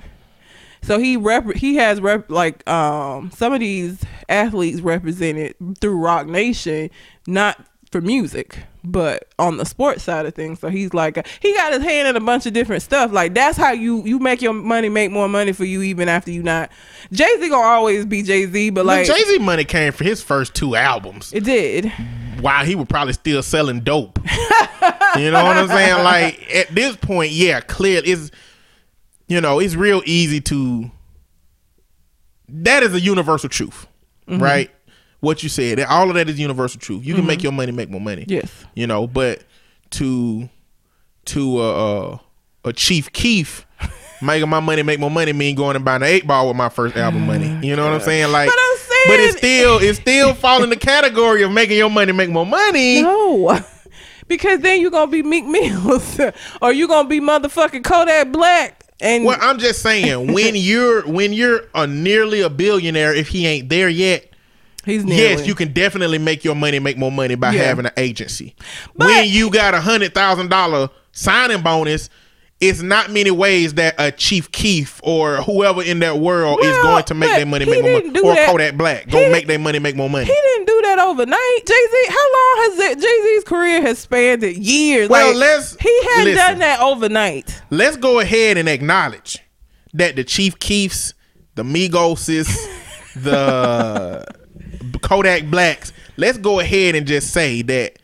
So he rep he has rep like um some of these athletes represented through Roc Nation, not for music, but on the sports side of things. So he's like he got his hand in a bunch of different stuff. Like that's how you you make your money make more money for you even after you not Jay Z gonna always be Jay Z, but like Jay Z money came for his first two albums. it did. while he was probably still selling dope. <laughs> you know what I'm saying? Like at this point, yeah, clear is you know, it's real easy to that is a universal truth. Mm-hmm. Right? What you said. All of that is universal truth. You can make your money make more money. Mm-hmm. Yes. You know, but to to uh, uh a Chief Keef <laughs> making my money make more money mean going and buying an eight ball with my first album money. You know what I'm saying? Like But I'm saying- but it's still it's <laughs> still fall in the category of making your money make more money. No. <laughs> Because then you're gonna be Meek Mills or you're gonna be motherfucking Kodak Black and Well, I'm just saying when you're when you're a nearly a billionaire, if he ain't there yet, he's yes, you can definitely make your money make more money by Yeah. having an agency. But- when you got a hundred thousand dollar signing bonus, it's not many ways that a Chief Keef or whoever in that world is going to make their money make more money, or that. Kodak Black Go make their money make more money. He didn't do that overnight. Jay Z, how long has it? Jay Z's career has spanned it years. Well, Like, let's- He hadn't listen. done that overnight. Let's go ahead and acknowledge that the Chief Keefs, the Migoses, the <laughs> Kodak Blacks. Let's go ahead and just say that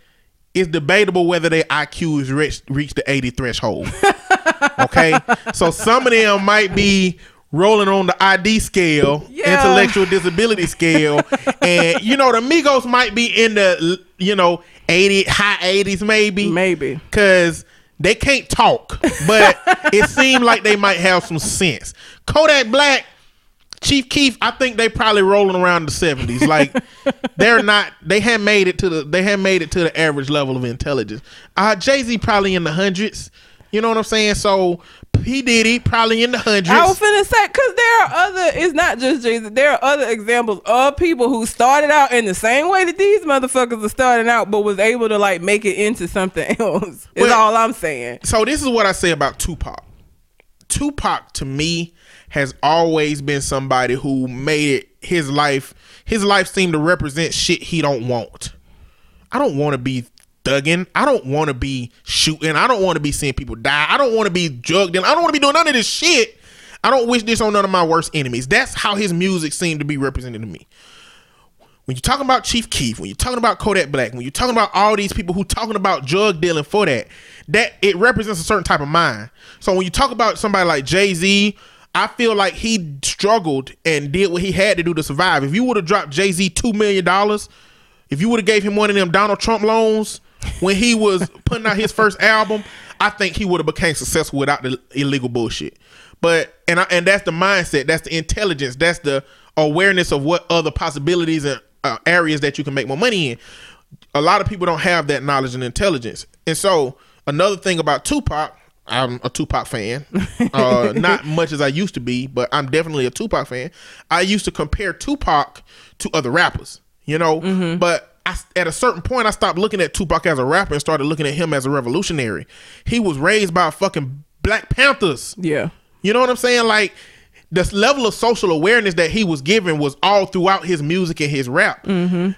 it's debatable whether their IQ has reached reached the 80 threshold. <laughs> okay, so some of them might be rolling on the ID scale, Yeah. intellectual disability scale, and you know the Migos might be in the you know 80 high 80s maybe Maybe. because they can't talk, but it <laughs> seemed like they might have some sense. Kodak Black, Chief Keef, I think they probably rolling around the seventies. Like <laughs> they're not, they had made it to the, they had made it to the average level of intelligence. Uh, Jay Z probably in the hundreds. You know what I'm saying? So P Diddy probably in the hundreds. I was finna say because there are other. It's not just Jay Z. There are other examples of people who started out in the same way that these motherfuckers are starting out, but was able to like make it into something <laughs> else. Is Well- all I'm saying. so this is what I say about Tupac. Tupac to me has always been somebody who made it his life. His life seemed to represent shit he don't want. I don't want to be thugging. I don't want to be shooting. I don't want to be seeing people die. I don't want to be drugged in. I don't want to be doing none of this shit. I don't wish this on none of my worst enemies. That's how his music seemed to be represented to me. When you're talking about Chief Keef, when you're talking about Kodak Black, when you're talking about all these people who talking about drug dealing for that, that it represents a certain type of mind. So when you talk about somebody like Jay Z, I feel like he struggled and did what he had to do to survive. If you would have dropped Jay Z two million dollars, if you would have gave him one of them Donald Trump loans when he was <laughs> putting out his first album, I think he would have became successful without the illegal bullshit. But and I, and that's the mindset, that's the intelligence, that's the awareness of what other possibilities and uh, areas that you can make more money in. A lot of people don't have that knowledge and intelligence. And so another thing about Tupac, I'm a Tupac fan. <laughs> Uh, not much as I used to be, but I'm definitely a Tupac fan. I used to compare Tupac to other rappers, you know, but I, at a certain point, I stopped looking at Tupac as a rapper and started looking at him as a revolutionary. He was raised by fucking Black Panthers. Yeah. You know what I'm saying? Like this level of social awareness that he was given was all throughout his music and his rap. Mm-hmm.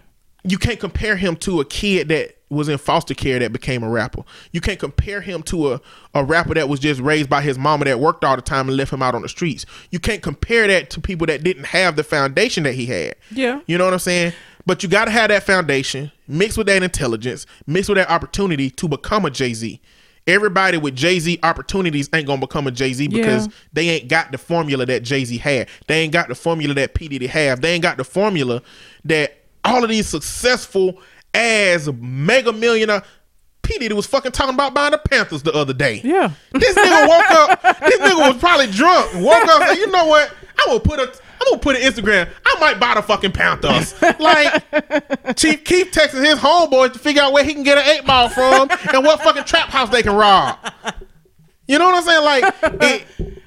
You can't compare him to a kid that was in foster care that became a rapper. You can't compare him to a, a rapper that was just raised by his mama that worked all the time and left him out on the streets. You can't compare that to people that didn't have the foundation that he had. Yeah. You know what I'm saying? But you got to have that foundation mixed with that intelligence, mixed with that opportunity to become a Jay Z. Everybody with Jay Z opportunities ain't gonna become a Jay Z because Yeah. they ain't got the formula that Jay Z had. They ain't got the formula that P Diddy have. They ain't got the formula that all of these successful as a mega millionaire. P Diddy was fucking talking about buying the Panthers the other day. Yeah. This nigga woke up. <laughs> This nigga was probably drunk. Woke up. and said, You know what? I'm gonna put a. I'm gonna put an Instagram. I might buy the fucking Panthers. Like <laughs> Chief Keef texting his homeboys to figure out where he can get an eight ball from and what fucking trap house they can rob. You know what I'm saying? Like it,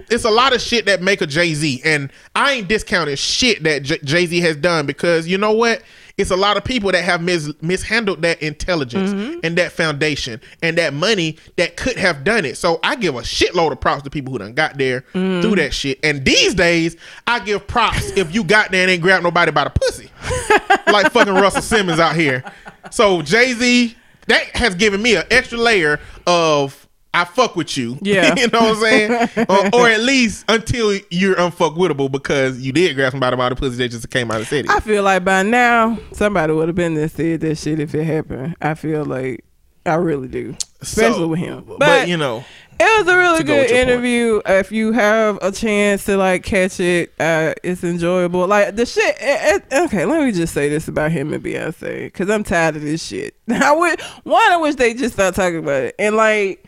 it's a lot of shit that make a Jay Z, and I ain't discounting shit that J- Jay Z has done because you know what? It's a lot of people that have mis- mishandled that intelligence mm-hmm. and that foundation and that money that could have done it. So I give a shitload of props to people who done got there mm. through that shit. And these days, I give props if you got there and ain't grabbed nobody by the pussy, <laughs> like fucking Russell Simmons out here. So Jay Z, that has given me an extra layer of I fuck with you. <laughs> Yeah. you know what I'm saying? <laughs> or, or at least until you're unfuckwittable because you did grab somebody by the pussy that just came out of the city. I feel like by now somebody would have been there said that shit if it happened. I feel like I really do, especially So, with him. But, But, you know, it was a really good with point. interview. If you have a chance to like catch it, uh, it's enjoyable. Like the shit. It, it- okay, let me just say this about him and Beyonce because I'm tired of this shit. <laughs> I would one. I wish they just start talking about it and like.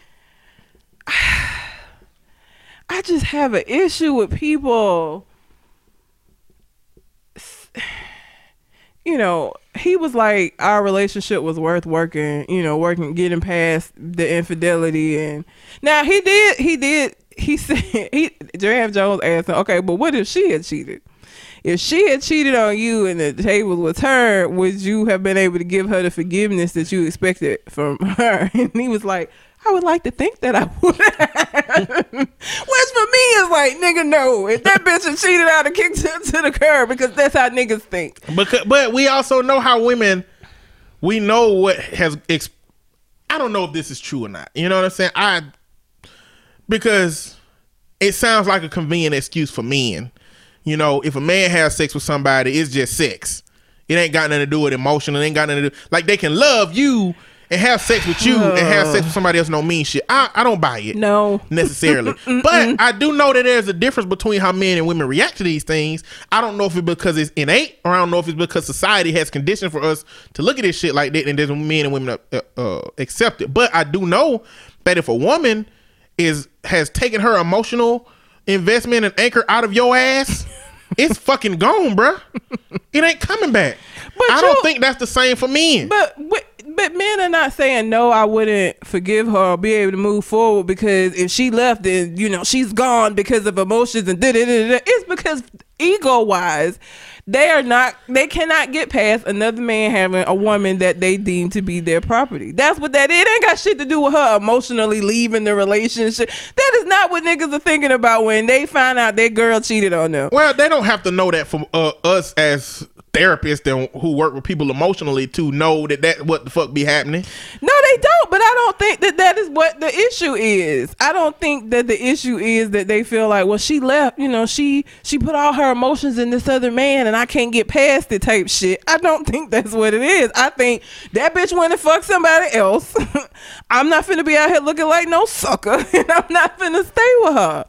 <sighs> I just have an issue with people. <sighs> You know, he was like, our relationship was worth working. You know, working, getting past the infidelity, and now he did, he did, he <laughs> said, he Jerry Jones asked him, okay, but what if she had cheated? If she had cheated on you and the table was turned, would you have been able to give her the forgiveness that you expected from <laughs> her? And he was like, I would like to think that I would. <laughs> Which for me is like, nigga, no. If that bitch had cheated, I'd have kicked her to the curb because that's how niggas think. but we also know how women, we know what has, ex- I don't know if this is true or not. You know what I'm saying? I, because it sounds like a convenient excuse for men. You know, if a man has sex with somebody, it's just sex. It ain't got nothing to do with emotion. It ain't got nothing to do. Like they can love you and have sex with you and have sex <sighs> with somebody else. No mean shit. I I don't buy it. No. necessarily. <laughs> but I do know that there's a difference between how men and women react to these things. I don't know if it's because it's innate, or I don't know if it's because society has conditioned for us to look at this shit like that, and there's men and women uh, uh, accept it. But I do know that if a woman is has taken her emotional investment and anchor out of your ass, <laughs> it's fucking gone, bruh. It ain't coming back. But I don't think that's the same for men. But but but men are not saying no. I wouldn't forgive her or be able to move forward because if she left, then you know she's gone because of emotions and da da da. It's because ego wise, they are not. They cannot get past another man having a woman that they deem to be their property. That's what that is. It ain't got shit to do with her emotionally leaving the relationship. That is not what niggas are thinking about when they find out their girl cheated on them. Well, they don't have to know that from uh, us as therapists and who work with people emotionally to know that that what the fuck be happening. No, they don't. But I don't think that that is what the issue is. I don't think that the issue is that they feel like, well, she left. You know, she she put all her emotions in this other man, and I can't get past it. Type shit. I don't <laughs> think that's what it is. I think that bitch went and fuck somebody else. <laughs> I'm not finna be out here looking like no sucker, <laughs> and I'm not finna stay with her.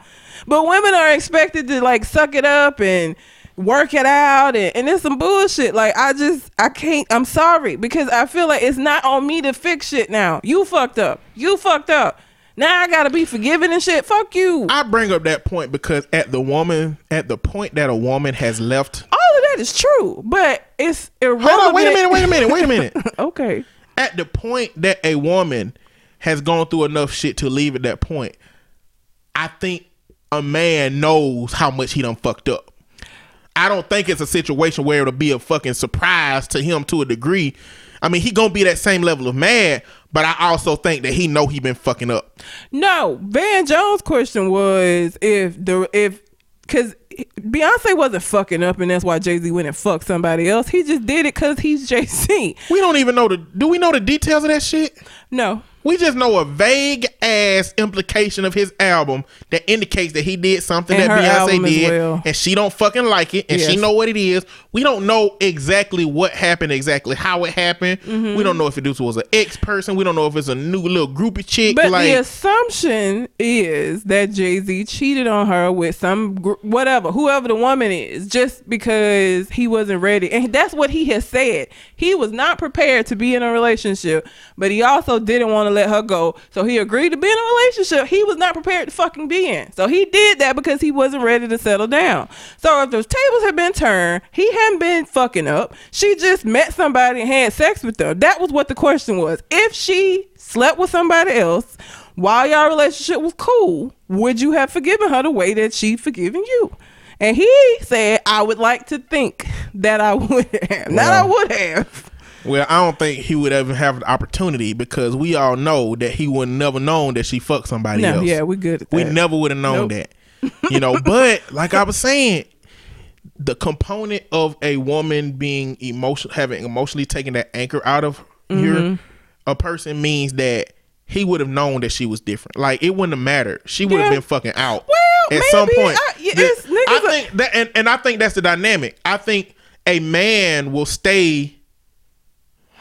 But women are expected to like suck it up and work it out and, and it's some bullshit. Like I just I can't I'm sorry because I feel like it's not on me to fix shit now. You fucked up. You fucked up. Now I gotta be forgiven and shit. Fuck you. I bring up that point because at the woman, at the point that a woman has left. All of that is true, but it's irrelevant. Hold on, wait a minute, wait a minute, wait a minute. <laughs> okay. at the point that a woman has gone through enough shit to leave at that point, I think a man knows how much he done fucked up. I don't think it's a situation where it'll be a fucking surprise to him to a degree. I mean, he gonna be that same level of mad, but I also think that he know he been fucking up. No, Van Jones' question was if the if because Beyonce wasn't fucking up, and that's why Jay Z went and fucked somebody else. He just did it because he's Jay Z. We don't even know the. Do we know the details of that shit? No, We just know a vague ass implication of his album that indicates that he did something And that Beyonce did, well. and she don't fucking like it, and she know what it is. We don't know exactly what happened, exactly how it happened. Mm-hmm. We don't know if it was an ex person. We don't know if it's a new little groupie chick. But like the assumption is that Jay Z cheated on her with some gr- whatever, whoever the woman is, just because he wasn't ready. And that's what he has said. He was not prepared to be in a relationship, but he also didn't want to let her go. So he agreed to be in a relationship he was not prepared to fucking be in. So he did that because he wasn't ready to settle down. So if those tables had been turned, he hadn't been fucking up. She just met somebody and had sex with them. That was what the question was. If she slept with somebody else, while y'all relationship was cool, would you have forgiven her the way that she forgiven you? And he said, I would like to think that I would have. Not I would have. Well, I don't think he would ever have the opportunity because we all know that he would never known that she fucked somebody No, else. yeah, we good at that. we never would have known Nope. that. You know, <laughs> but like I was saying, the component of a woman being emotional, having emotionally taken that anchor out of Mm-hmm. your a person means that he would have known that she was different. Like it wouldn't have mattered. She would have Yeah. been fucking out Well, at some point. I- yeah, The- I think that, and, and I think that's the dynamic. I think a man will stay.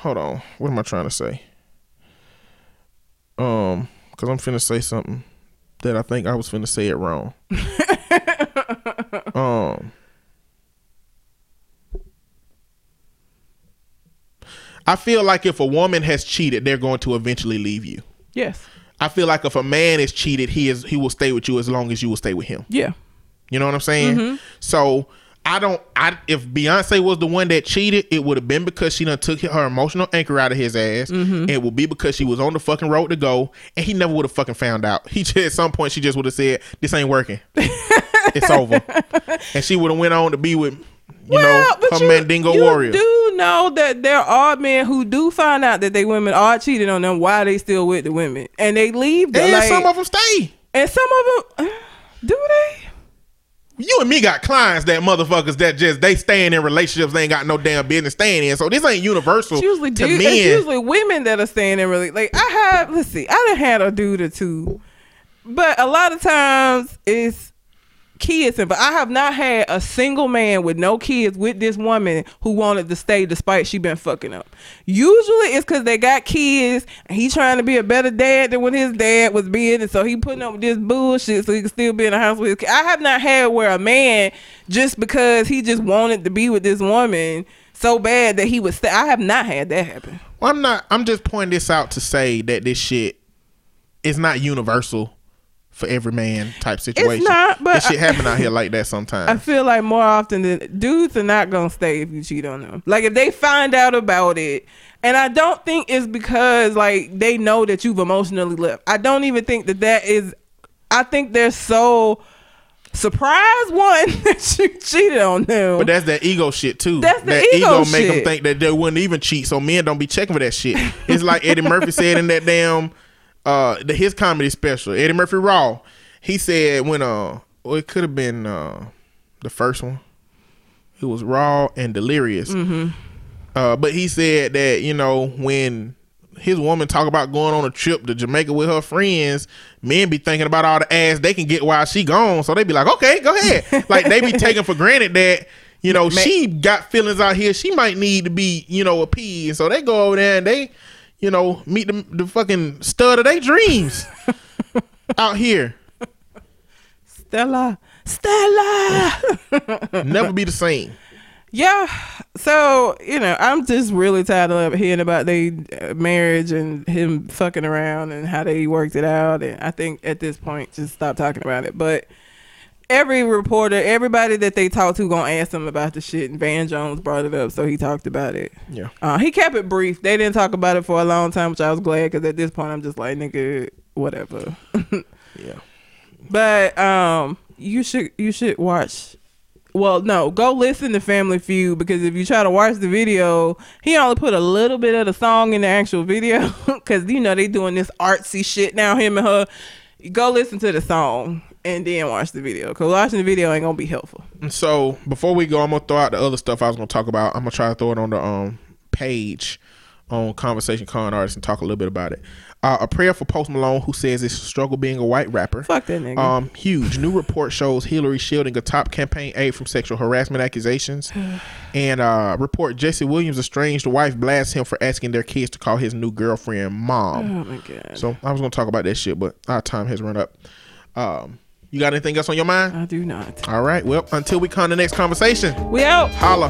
Hold on, what am I trying to say? Um, because I'm finna say something that I think I was finna say it wrong. <laughs> um. I feel like if a woman has cheated, they're going to eventually leave you. Yes. I feel like if a man is cheated, he is he will stay with you as long as you will stay with him. Yeah. You know what I'm saying? So I don't. I if Beyonce was the one that cheated, it would have been because she done took her emotional anchor out of his ass. Mm-hmm. It would be because she was on the fucking road to go, and he never would have fucking found out. He just at some point she just would have said, "This ain't working. <laughs> it's over," and she would have went on to be with you know but her Mandingo you warrior. do know that there are men who do find out that they women are cheating on them while they still with the women, and they leave. Them, and like, some of them stay. and some of them uh, do they? You and me got clients that motherfuckers that just they staying in relationships they ain't got no damn business staying in. So this ain't universal It's usually to dude, men. it's usually women that are staying in really like I have let's see, I done had a dude or two. But a lot of times it's kids and but I have not had a single man with no kids with this woman who wanted to stay despite she been fucking up. Usually it's cause they got kids and he trying to be a better dad than what his dad was being and so he putting up with this bullshit so he can still be in the house with his kid. I have not had where a man just because he just wanted to be with this woman so bad that he would stay. I have not had that happen. Well, I'm not. I'm just pointing this out to say that this shit is not universal for every man type situation. It's not, but this shit happen out here <laughs> like that sometimes. I feel like more often than dudes are not gonna stay if you cheat on them. Like if they find out about it, and I don't think it's because like they know that you've emotionally left. I don't even think that that is. I think they're so surprised one <laughs> that you cheated on them. But that's that ego shit too. That's the that ego make them think that they wouldn't even cheat. So men don't be checking for that shit. It's like Eddie Murphy said in that damn uh the, his comedy special, Eddie Murphy Raw. He said when uh well it could have been uh the first one. It was Raw and Delirious. Mm-hmm. Uh, but he said that you know when his woman talk about going on a trip to Jamaica with her friends, men be thinking about all the ass they can get while she gone. So they be like, okay, go ahead. <laughs> like they be taking for granted that you know she got feelings out here. She might need to be you know appeased. So they go over there and they you know meet the, the fucking stud of their dreams <laughs> out here. Stella, Stella. <laughs> Never be the same. Yeah. So, you know, I'm just really tired of hearing about their uh, marriage and him fucking around and how they worked it out. And I think at this point, just stop talking about it. But every reporter, everybody that they talked to, gonna ask them about the shit. And Van Jones brought it up, so he talked about it. Yeah. Uh, he kept it brief. They didn't talk about it for a long time, which I was glad because at this point, I'm just like, nigga, whatever. <laughs> Yeah. But um, you should you should watch. Well, no, go listen to Family Feud because if you try to watch the video, he only put a little bit of the song in the actual video <laughs> because you know they doing this artsy shit now. Him and her, go listen to the song and then watch the video because watching the video ain't gonna be helpful. So before we go, I'm gonna throw out the other stuff I was gonna talk about. I'm gonna try to throw it on the um page on Conversation Con Artists and talk a little bit about it. Uh, a prayer for Post Malone, who says it's a struggle being a white rapper. Fuck that nigga. Um, huge new report shows Hillary shielding a top campaign aide from sexual harassment accusations, <sighs> and uh, report Jesse Williams' estranged wife blasts him for asking their kids to call his new girlfriend mom. oh my god. So I was gonna talk about that shit, but our time has run up. Um, you got anything else on your mind? I do not. All right. Well, until we come to the next conversation, We out. holla.